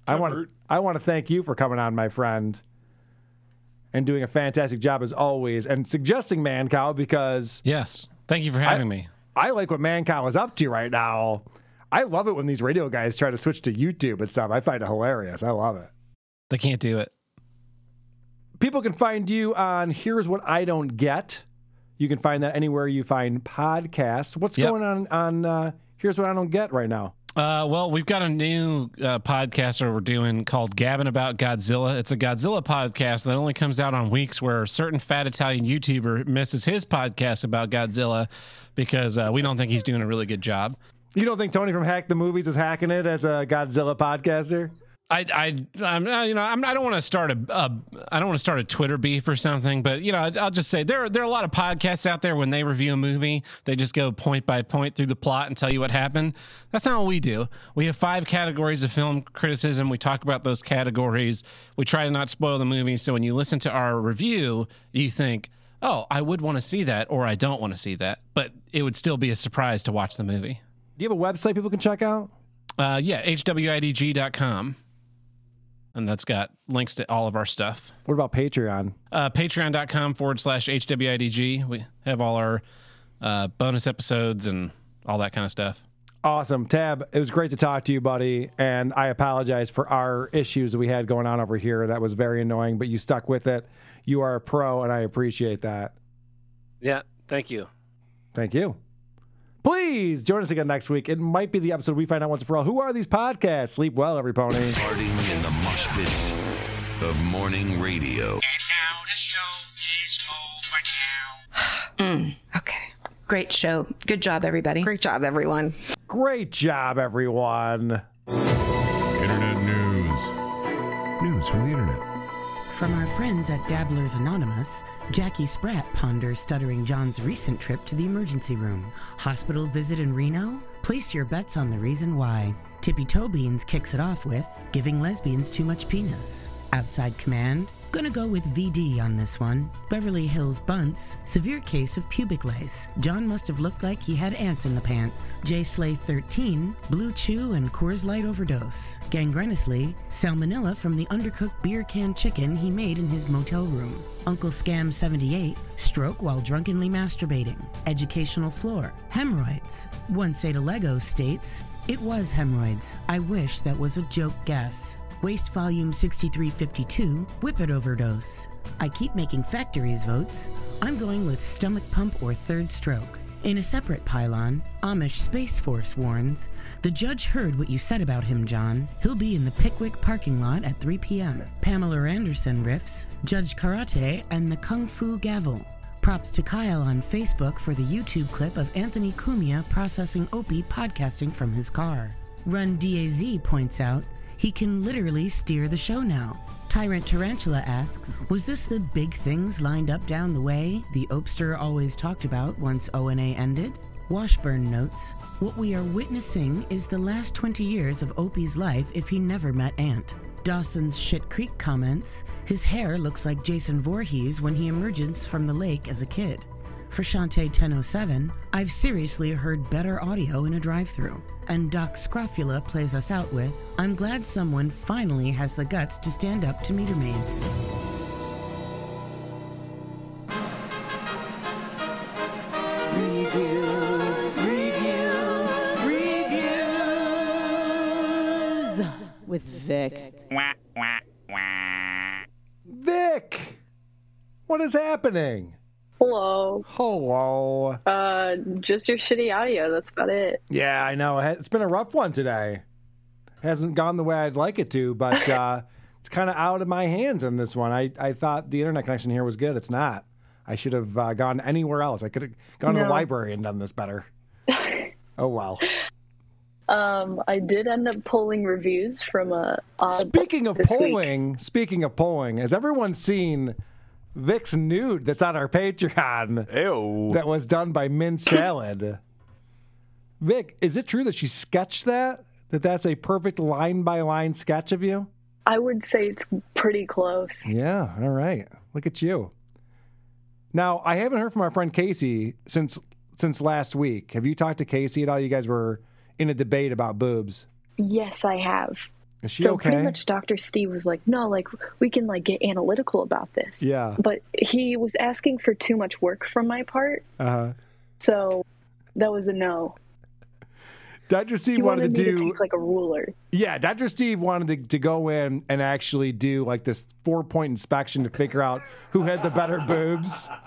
I want I want to thank you for coming on, my friend, and doing a fantastic job as always, and suggesting Mancow because Yes. Thank you for having me. I like what Mancow is up to right now. I love it when these radio guys try to switch to YouTube and stuff. I find it hilarious. I love it. They can't do it. People can find you on Here's What I Don't Get. You can find that anywhere you find podcasts. What's Yep. going on on uh, Here's What I Don't Get right now? Uh, well, we've got a new uh, podcast that we're doing called Gabbing About Godzilla. It's a Godzilla podcast that only comes out on weeks where a certain fat Italian YouTuber misses his podcast about Godzilla because uh, we don't think he's doing a really good job. You don't think Tony from Hack the Movies is hacking it as a Godzilla podcaster? I, I, I'm, uh, you know, I'm, I don't want to start a, a, I don't want to start a Twitter beef or something, but you know, I- I'll just say there, there are a lot of podcasts out there when they review a movie, they just go point by point through the plot and tell you what happened. That's not what we do. We have five categories of film criticism. We talk about those categories. We try to not spoil the movie. So when you listen to our review, you think, oh, I would want to see that, or I don't want to see that, but it would still be a surprise to watch the movie. Do you have a website people can check out? Uh, yeah, hwidg.com. And that's got links to all of our stuff. What about Patreon? Uh, Patreon.com forward slash HWIDG. We have all our uh, bonus episodes and all that kind of stuff. Awesome. Tab, it was great to talk to you, buddy. And I apologize for our issues that we had going on over here. That was very annoying, but you stuck with it. You are a pro, and I appreciate that. Yeah, thank you. Thank you. Please join us again next week. It might be the episode we find out once and for all. Who are these podcasts? Sleep well, every pony. Farting in the mosh pits of morning radio. Mm, okay. Great show. Good job, everybody. Great job, everyone. Great job, everyone. Internet news. News from the internet. From our friends at Dabblers Anonymous, Jackie Spratt ponders Stuttering John's recent trip to the emergency room. Hospital visit in Reno? Place your bets on the reason why. Tippy Toe Beans kicks it off with giving lesbians too much penis. Outside Command? Gonna go with VD on this one. Beverly Hills Bunts, severe case of pubic lace. John must have looked like he had ants in the pants. J Slay 13, Blue Chew and Coors Light overdose. Gangrenously, salmonella from the undercooked beer can chicken he made in his motel room. Uncle Scam 78, stroke while drunkenly masturbating. Educational floor, hemorrhoids. Once Ada Lego states, it was hemorrhoids. I wish that was a joke guess. Waste volume 6352, Whippet overdose. I keep making factories votes. I'm going with stomach pump or third stroke. In a separate pylon, Amish Space Force warns The judge heard what you said about him, John. He'll be in the Pickwick parking lot at 3 p.m. Pamela Anderson riffs, Judge Karate, and the Kung Fu Gavel. Props to Kyle on Facebook for the YouTube clip of Anthony Cumia processing Opie podcasting from his car. Run DAZ points out he can literally steer the show now. Tyrant Tarantula asks, Was this the big things lined up down the way the Opster always talked about once ONA ended? Washburn notes, What we are witnessing is the last 20 years of Opie's life if he never met Ant. Dawson's Shit Creek comments, His hair looks like Jason Voorhees when he emerges from the lake as a kid. For Shantae 1007, I've seriously heard better audio in a drive through. And Doc Scrofula plays us out with I'm glad someone finally has the guts to stand up to meter maids. Reviews, reviews, reviews with Vic. Vic, what is happening? Hello. Hello. Uh, just your shitty audio. That's about it. Yeah, I know. It's been a rough one today. Hasn't gone the way I'd like it to, but <laughs> uh, it's kind of out of my hands on this one. I, I thought the internet connection here was good. It's not. I should have uh, gone anywhere else. I could have gone to the library and done this better. <laughs> oh, well. Um, I did end up pulling reviews from a. Speaking of this week. polling, speaking of polling, has everyone seen Vic's nude that's on our Patreon? Ew. That was done by Mint Salad. Vic, is it true that she sketched that? That that's a perfect line by line sketch of you? I would say it's pretty close. Yeah, all right. Look at you. Now, I haven't heard from our friend Casey since since last week. Have you talked to Casey at all? You guys were in a debate about boobs. Yes, I have. Is she so okay? pretty much Dr. Steve was like, no, like we can like get analytical about this. Yeah. But he was asking for too much work from my part, Uh-huh. so that was a no. Dr. Steve wanted, wanted, to do to take like a ruler. Yeah, Dr. Steve wanted to, to go in and actually do like this four point inspection to figure out who had the better boobs. <laughs>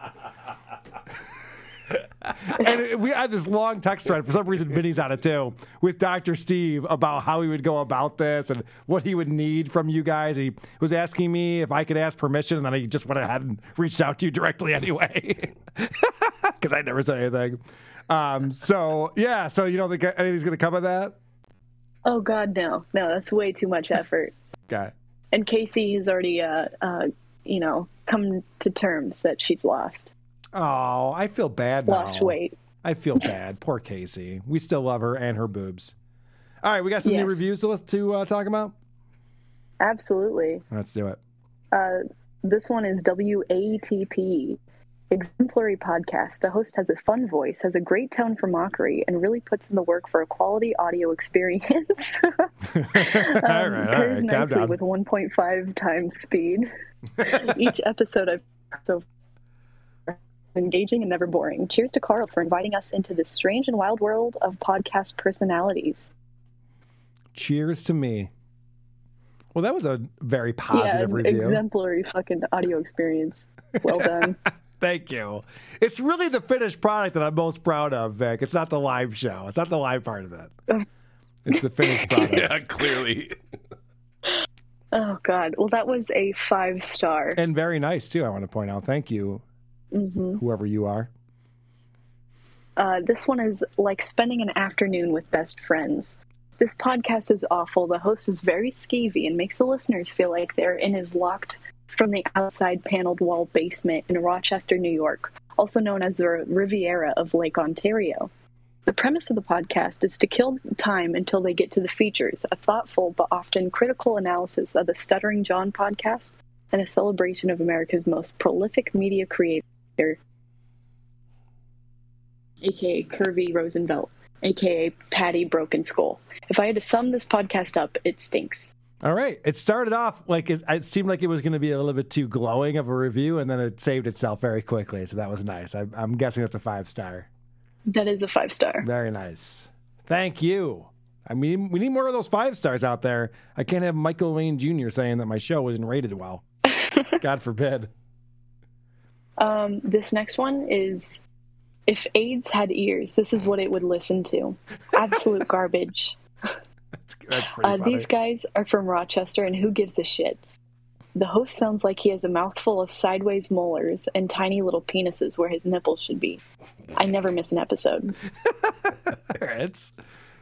and we had this long text thread. For some reason, Vinny's on it too with Dr. Steve about how he would go about this and what he would need from you guys. He was asking me if I could ask permission, and then he just went ahead and reached out to you directly anyway <laughs> because I never said anything. Um, so yeah, so you don't think anything's going to come of that? Oh God, no, no, that's way too much effort. Okay. And Casey has already, uh, uh, you know, come to terms that she's lost. Oh, I feel bad now. Lost weight. I feel bad. Poor Casey. We still love her and her boobs. All right, we got some new reviews to, to uh, talk about. Absolutely. Let's do it. Uh, this one is WATP. Exemplary podcast. The host has a fun voice, has a great tone for mockery, and really puts in the work for a quality audio <laughs> experience. <laughs> um, all right, all calm nicely down. with 1.5 times speed. <laughs> Each episode I've so engaging and never boring. Cheers to Carl for inviting us into this strange and wild world of podcast personalities. Cheers to me. Well, that was a very positive yeah, review. exemplary fucking audio experience. Well done. <laughs> Thank you. It's really the finished product that I'm most proud of, Vic. It's not the live show. It's not the live part of it. It's the finished <laughs> product. yeah, clearly. Oh God! Well, that was a five star. And very nice too. I want to point out. Thank you, hmm whoever you are. Uh, this one is like spending an afternoon with best friends. This podcast is awful. The host is very skeevy and makes the listeners feel like they're in his locked from the outside paneled wall basement in Rochester, New York, also known as the Riviera of Lake Ontario. The premise of the podcast is to kill time until they get to the features, a thoughtful but often critical analysis of the Stuttering John podcast, and a celebration of America's most prolific media creator, aka Curvy Rosenbelt, aka Patty Broken Skull. If I had to sum this podcast up, it stinks. All right. It started off like it, it seemed like it was going to be a little bit too glowing of a review, and then it saved itself very quickly. So that was nice. I, I'm guessing that's a five star. That is a five star. Very nice. Thank you. I mean, we need more of those five stars out there. I can't have Michael Wayne Jr. saying that my show wasn't rated well. <laughs> God forbid. Um, this next one is if AIDS had ears, this is what it would listen to. Absolute <laughs> garbage. That's pretty Uh, funny. these guys are from Rochester, and who gives a shit? The host sounds like he has a mouthful of sideways molars and tiny little penises where his nipples should be. I never miss an episode. <laughs> it's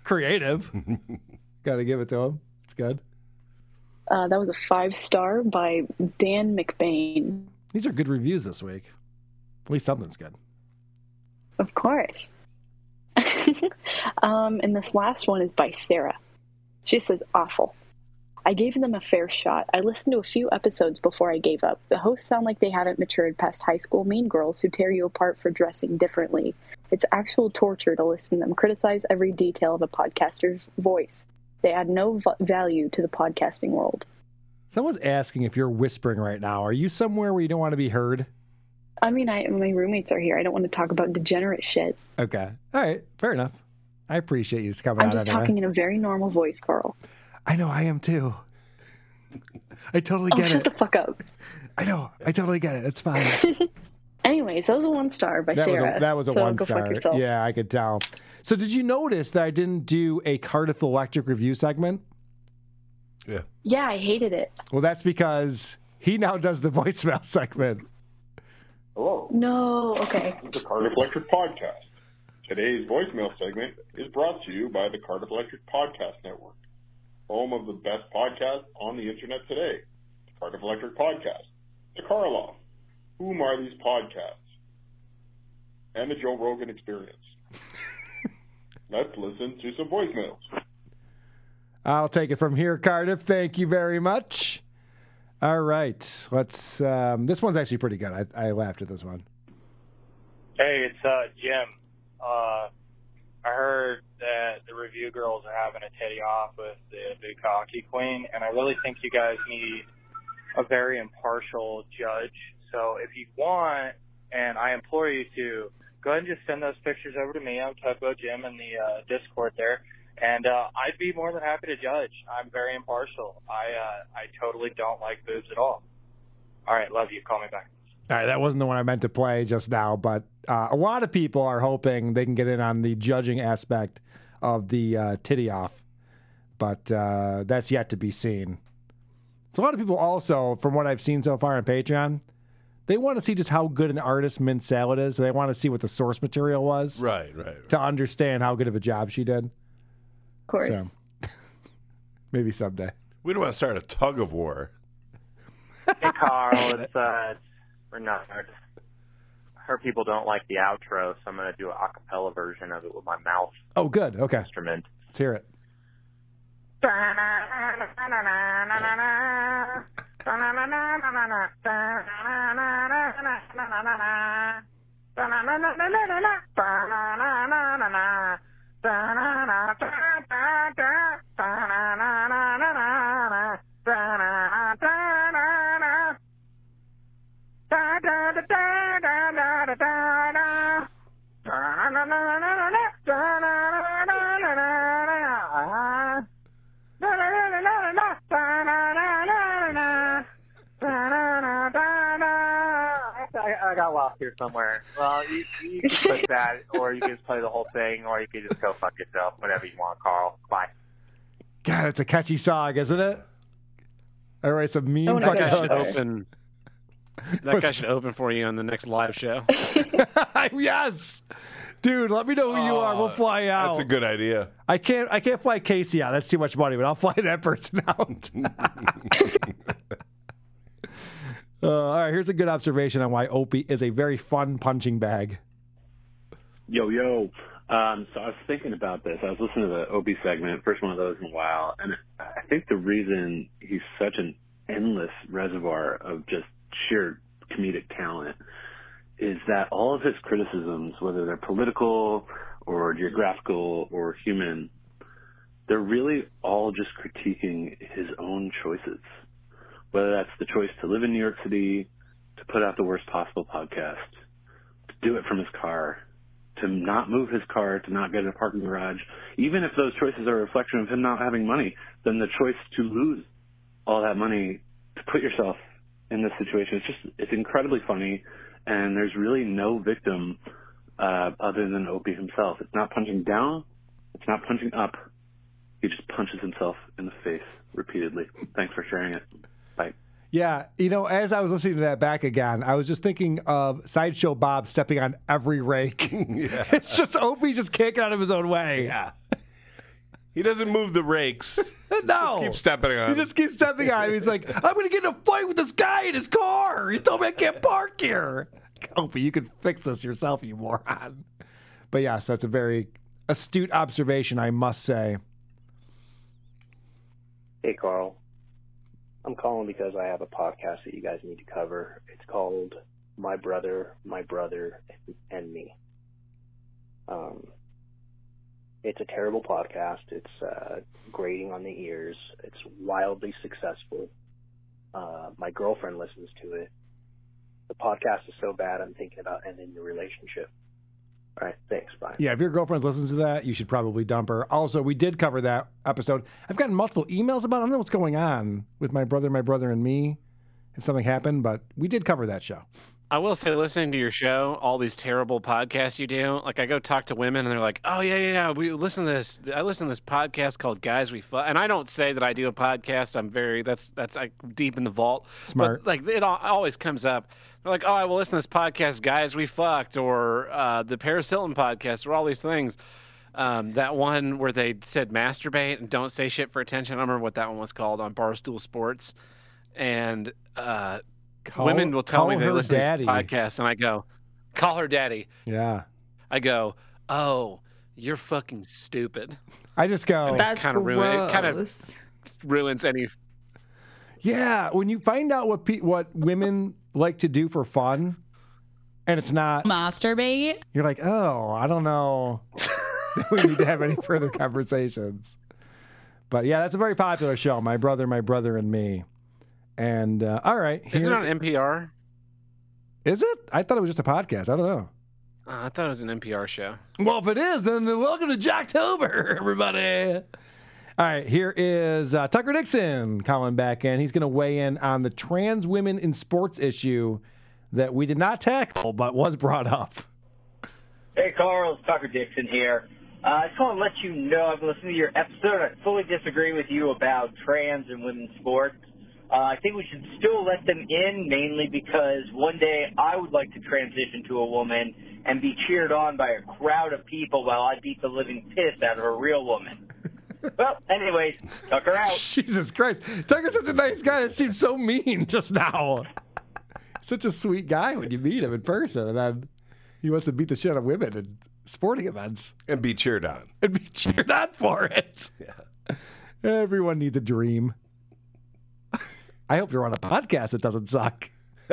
creative. <laughs> Got to give it to him. It's good. Uh, that was a five star by Dan McBain. These are good reviews this week. At least something's good. Of course. <laughs> um, and this last one is by Sarah. She says, awful. I gave them a fair shot. I listened to a few episodes before I gave up. The hosts sound like they haven't matured past high school mean girls who tear you apart for dressing differently. It's actual torture to listen to them criticize every detail of a podcaster's voice. They add no v- value to the podcasting world. Someone's asking if you're whispering right now. Are you somewhere where you don't want to be heard? I mean, I, my roommates are here. I don't want to talk about degenerate shit. Okay. All right. Fair enough. I appreciate you coming I'm out just talking in a very normal voice, Carl. I know. I am too. I totally Oh, get shut it. the fuck up. I know. I totally get it. It's fine. <laughs> Anyways, that was a one star by that Sarah. was a, that was a so one go star. fuck yourself. Yeah, I could tell. So, did you notice that I didn't do a Cardiff Electric review segment? Yeah. Yeah, I hated it. Well, that's because he now does the <laughs> voicemail segment. Hello, No, okay. this is the Cardiff Electric Podcast. Today's voicemail segment is brought to you by the Cardiff Electric Podcast Network, home of the best podcast on the internet today. The Cardiff Electric Podcast, The Karloff, Whom Are These Podcasts, and the Joe Rogan Experience. <laughs> Let's listen to some voicemails. I'll take it from here, Cardiff. Thank you very much. All right, let's. Um, this one's actually pretty good. I, I laughed at this one. Hey, it's uh, Jim. Uh, I heard that the review girls are having a teddy off with the big hockey queen, and I really think you guys need a very impartial judge. So if you want, and I implore you to, go ahead and just send those pictures over to me. I'm Topo Jim in the uh, Discord there. And uh, I'd be more than happy to judge. I'm very impartial. I uh, I totally don't like boobs at all. All right, love you. Call me back. All right, that wasn't the one I meant to play just now, but uh, a lot of people are hoping they can get in on the judging aspect of the uh, titty off, but uh, that's yet to be seen. So a lot of people also, from what I've seen so far on Patreon, they want to see just how good an artist Mint Salad is. They want to see what the source material was, Right, right. to understand how good of a job she did. Of course. So, <laughs> maybe someday. We don't want to start a tug of war. Hey, Carl, it's uh, it's Bernard. Her people don't like the outro, so I'm going to do an acapella version of it with my mouth Oh, good. Okay, instrument. let's hear it. <laughs> Here somewhere. Well, you, you can put that, <laughs> or you can just play the whole thing, or you can just go fuck yourself. Whatever you want, Carl. Bye. God, it's a catchy song, isn't it? I write some oh, mean that fucking guy should open. That guy should open for you on the next live show. <laughs> yes, Dude, let me know who you are. We'll fly out. That's a good idea. I can't. I can't fly Casey out. That's too much money. But I'll fly that person <laughs> out. Uh, all right. Here's a good observation on why Opie is a very fun punching bag. Yo, yo. Um, so I was thinking about this. I was listening to the Opie segment, first one of those in a while, and I think the reason he's such an endless reservoir of just sheer comedic talent is that all of his criticisms, whether they're political or geographical or human, they're really all just critiquing his own choices. Whether that's the choice to live in New York City, to put out the worst possible podcast, to do it from his car, to not move his car, to not get in a parking garage, even if those choices are a reflection of him not having money, then the choice to lose all that money to put yourself in this situation, it's just, it's incredibly funny. And there's really no victim, uh, other than Opie himself. It's not punching down. It's not punching up. He just punches himself in the face repeatedly. Thanks for sharing it. Bye. Yeah, you know, as I was listening to that back again, I was just thinking of Sideshow Bob stepping on every rake. <laughs> <laughs> It's just Opie just can't get out of his own way. Yeah. He doesn't move the rakes. <laughs> no. Just keep stepping on He just keeps stepping on him. He's like, I'm going to get in a fight with this guy in his car. He told me I can't park here. Opie, you could fix this yourself, you moron. But yes, that's a very astute observation, I must say. Hey, Carl. I'm calling because I have a podcast that you guys need to cover. It's called My Brother, My Brother, and Me. Um, it's a terrible podcast. It's uh, grating on the ears. It's wildly successful. Uh, my girlfriend listens to it. The podcast is so bad, I'm thinking about ending the relationship. All right, thanks. Bye. Yeah, if your girlfriend listens to that, you should probably dump her. Also, we did cover that episode. I've gotten multiple emails about it. I don't know what's going on with my brother, my brother, and me. If something happened, but we did cover that show. I will say, listening to your show, all these terrible podcasts you do, like I go talk to women and they're like, "Oh yeah, yeah, yeah, we listen to this. I listen to this podcast called Guys We Fuck." And I don't say that I do a podcast. I'm very that's that's like deep in the vault. Smart. But like it always comes up. They're like, "Oh, I will listen to this podcast, Guys We Fucked," or uh, the Paris Hilton podcast, or all these things. Um, that one where they said masturbate and don't say shit for attention. I don't remember what that one was called on Barstool Sports. And uh, Call- women will tell me they listen daddy. to these podcasts, and I go, "Call her daddy." Yeah. I go, "Oh, you're fucking stupid." I just go. That's kind of ruin it. Kind of ruins any. Yeah, when you find out what pe- what women like to do for fun, and it's not masturbate, you're like, oh, I don't know. we need to have any <laughs> further conversations. But yeah, that's a very popular show. My brother, my brother, and me. And uh, all right, Is it here- on NPR? Is it? I thought it was just a podcast. I don't know. Uh, I thought it was an NPR show. Well, if it is, then welcome to Jocktober, <laughs> everybody. All right, here is uh, Tucker Dixon calling back in. He's going to weigh in on the trans women in sports issue that we did not tackle, but was brought up. Hey, Carl, it's Tucker Dixon here. Uh, I just want to let you know I've listened to your episode. I fully disagree with you about trans and women's sports. Uh, I think we should still let them in, mainly because one day I would like to transition to a woman and be cheered on by a crowd of people while I beat the living piss out of a real woman. <laughs> well, anyways, Tucker out. <laughs> Jesus Christ. Tucker's such a nice guy. It seems so mean just now. Such a sweet guy when you meet him in person, and then he wants to beat the shit out of women at sporting events. And be cheered on. And be cheered on for it. Yeah. Everyone needs a dream. I hope you're on a podcast that doesn't suck. <laughs>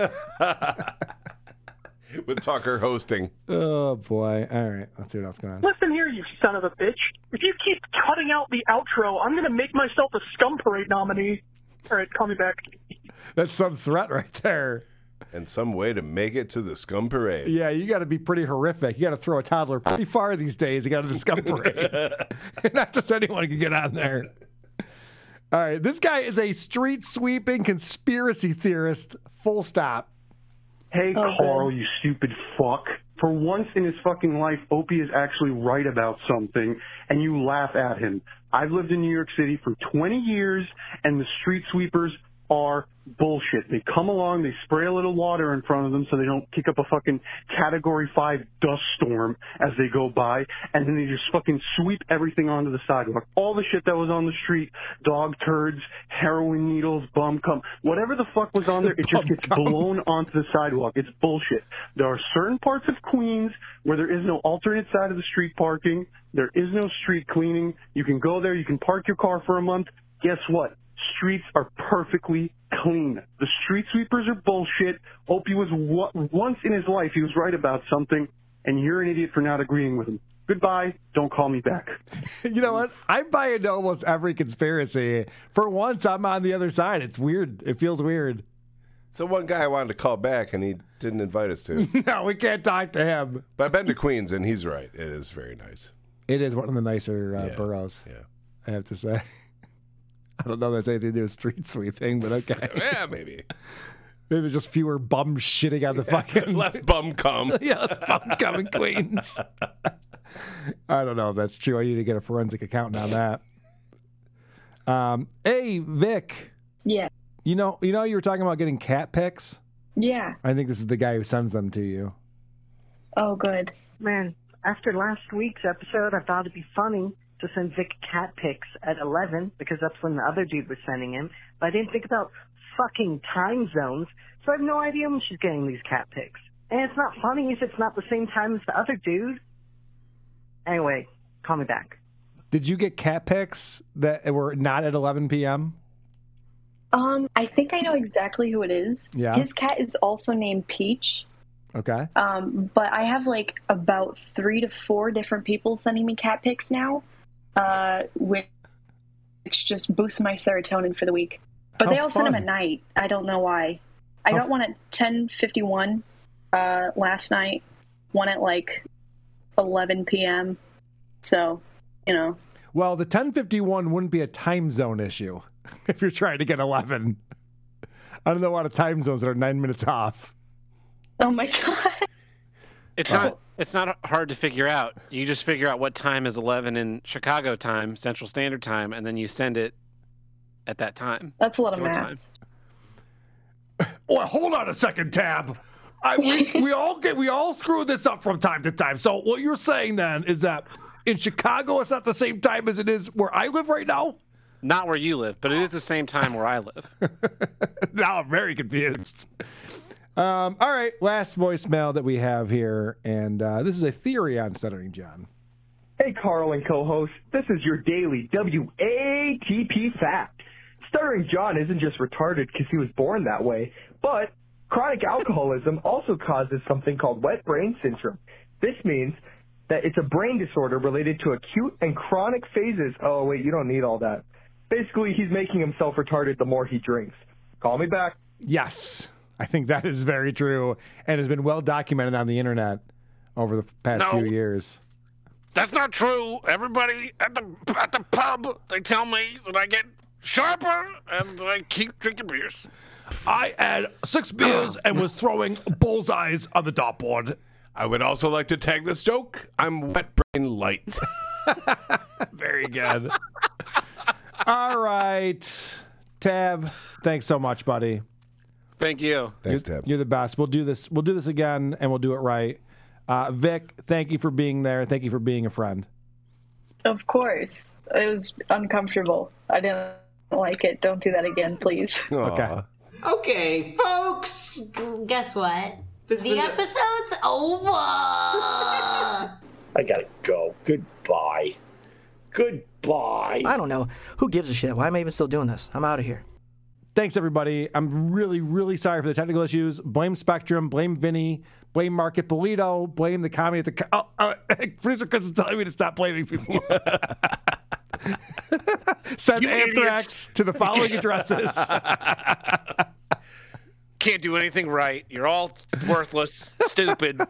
<laughs> With Tucker hosting. Oh boy. All right. Let's see what else going on. Listen here, you son of a bitch. If you keep cutting out the outro, I'm going to make myself a Scum Parade nominee. All right, call me back. That's some threat right there. And some way to make it to the scum parade. Yeah, you got to be pretty horrific. You got to throw a toddler pretty far these days to get to the scum parade. <laughs> Not just anyone can get on there. All right, this guy is a street sweeping conspiracy theorist. Full stop. Hey, oh, Carl, you stupid fuck. For once in his fucking life, Opie is actually right about something, and you laugh at him. I've lived in New York City for 20 years, and the street sweepers are bullshit. They come along, they spray a little water in front of them so they don't kick up a fucking category five dust storm as they go by, and then they just fucking sweep everything onto the sidewalk. All the shit that was on the street, dog turds, heroin needles, bum cum, whatever the fuck was on there, it just gets blown onto the sidewalk. It's bullshit. There are certain parts of Queens where there is no alternate side of the street parking. There is no street cleaning. You can go there, you can park your car for a month. Guess what? Streets are perfectly clean. The street sweepers are bullshit. Opie was wa- once in his life he was right about something, and you're an idiot for not agreeing with him. Goodbye. Don't call me back. <laughs> you know what? I buy into almost every conspiracy. For once, I'm on the other side. It's weird. It feels weird. So one guy I wanted to call back, and he didn't invite us to. <laughs> no, we can't talk to him. But I've been to Queens, and he's right. It is very nice. It is one of the nicer uh, Yeah, boroughs. yeah. I have to say. I don't know if that's anything to do with street sweeping, but okay. <laughs> yeah, maybe. Maybe just fewer bums shitting on the fucking <laughs> Less bum cum. <laughs> yeah, bum cum in Queens. I don't know if that's true. I need to get a forensic accountant on that. Um, hey, Vic. Yeah. You know, you know, you were talking about getting cat pics. Yeah. I think this is the guy who sends them to you. Oh, good. Man, after last week's episode, I thought it'd be funny to send Vic cat pics at 11 because that's when the other dude was sending him. But I didn't think about fucking time zones, so I have no idea when she's getting these cat pics. And it's not funny if it's not the same time as the other dude. Anyway, call me back. Did you get cat pics that were not at 11 p.m.? Um, I think I know exactly who it is. Yeah. His cat is also named Peach. Okay. Um, but I have like about three to four different people sending me cat pics now, uh, which, which just boosts my serotonin for the week. But they How all send them at night. I don't know why. I How got one at ten fifty one uh, last night. One at like eleven p.m. So, you know, Well, the 1051 wouldn't be a time zone issue <laughs> if you're trying to get 11. I don't know a lot of time zones that are nine minutes off. oh my <laughs> god. It's uh-huh. not. It's not hard to figure out. You just figure out what time is 11 in Chicago time, Central Standard Time, and then you send it at that time. That's a lot of math. time. Well, hold on a second, Tab. I, we, <laughs> we all get we all screw this up from time to time. So what you're saying then is that in Chicago it's not the same time as it is where I live right now. Not where you live, but it is the same time where I live. <laughs> now I'm very confused. Um, all right, last voicemail that we have here, and uh, this is a theory on stuttering John. Hey, Carl and co-host. This is your daily WATP fact. Stuttering John isn't just retarded because he was born that way, but chronic <laughs> alcoholism also causes something called wet brain syndrome. This means that it's a brain disorder related to acute and chronic phases. Oh, wait, you don't need all that. Basically, he's making himself retarded the more he drinks. Call me back. Yes, I think that is very true, and has been well documented on the internet over the past No. few years. That's not true. Everybody at the at the pub, they tell me that I get sharper as I keep drinking beers. I had six beers and was throwing bullseyes on the dartboard. I would also like to tag this joke. I'm wet brain light. <laughs> Very good. All right, Tab. Thanks so much, buddy. Thank you. Thanks, you're, Tab. You're the best. We'll do this. We'll do this again, and we'll do it right. Uh, Vic, thank you for being there. Thank you for being a friend. Of course. It was uncomfortable. I didn't like it. Don't do that again, please. <laughs> Okay. Okay, folks, guess what? the episode's over. <laughs> I gotta go. Goodbye. Goodbye. I don't know. Who gives a shit? Why am I even still doing this? I'm out of here. Thanks, everybody. I'm really, really sorry for the technical issues. Blame Spectrum. Blame Vinny. Blame Market Polito. Blame the comedy at the. Co- oh, <laughs> uh, producer Chris is telling me to stop blaming people. <laughs> Send You anthrax to the following addresses. <laughs> Can't do anything right. You're all worthless, stupid.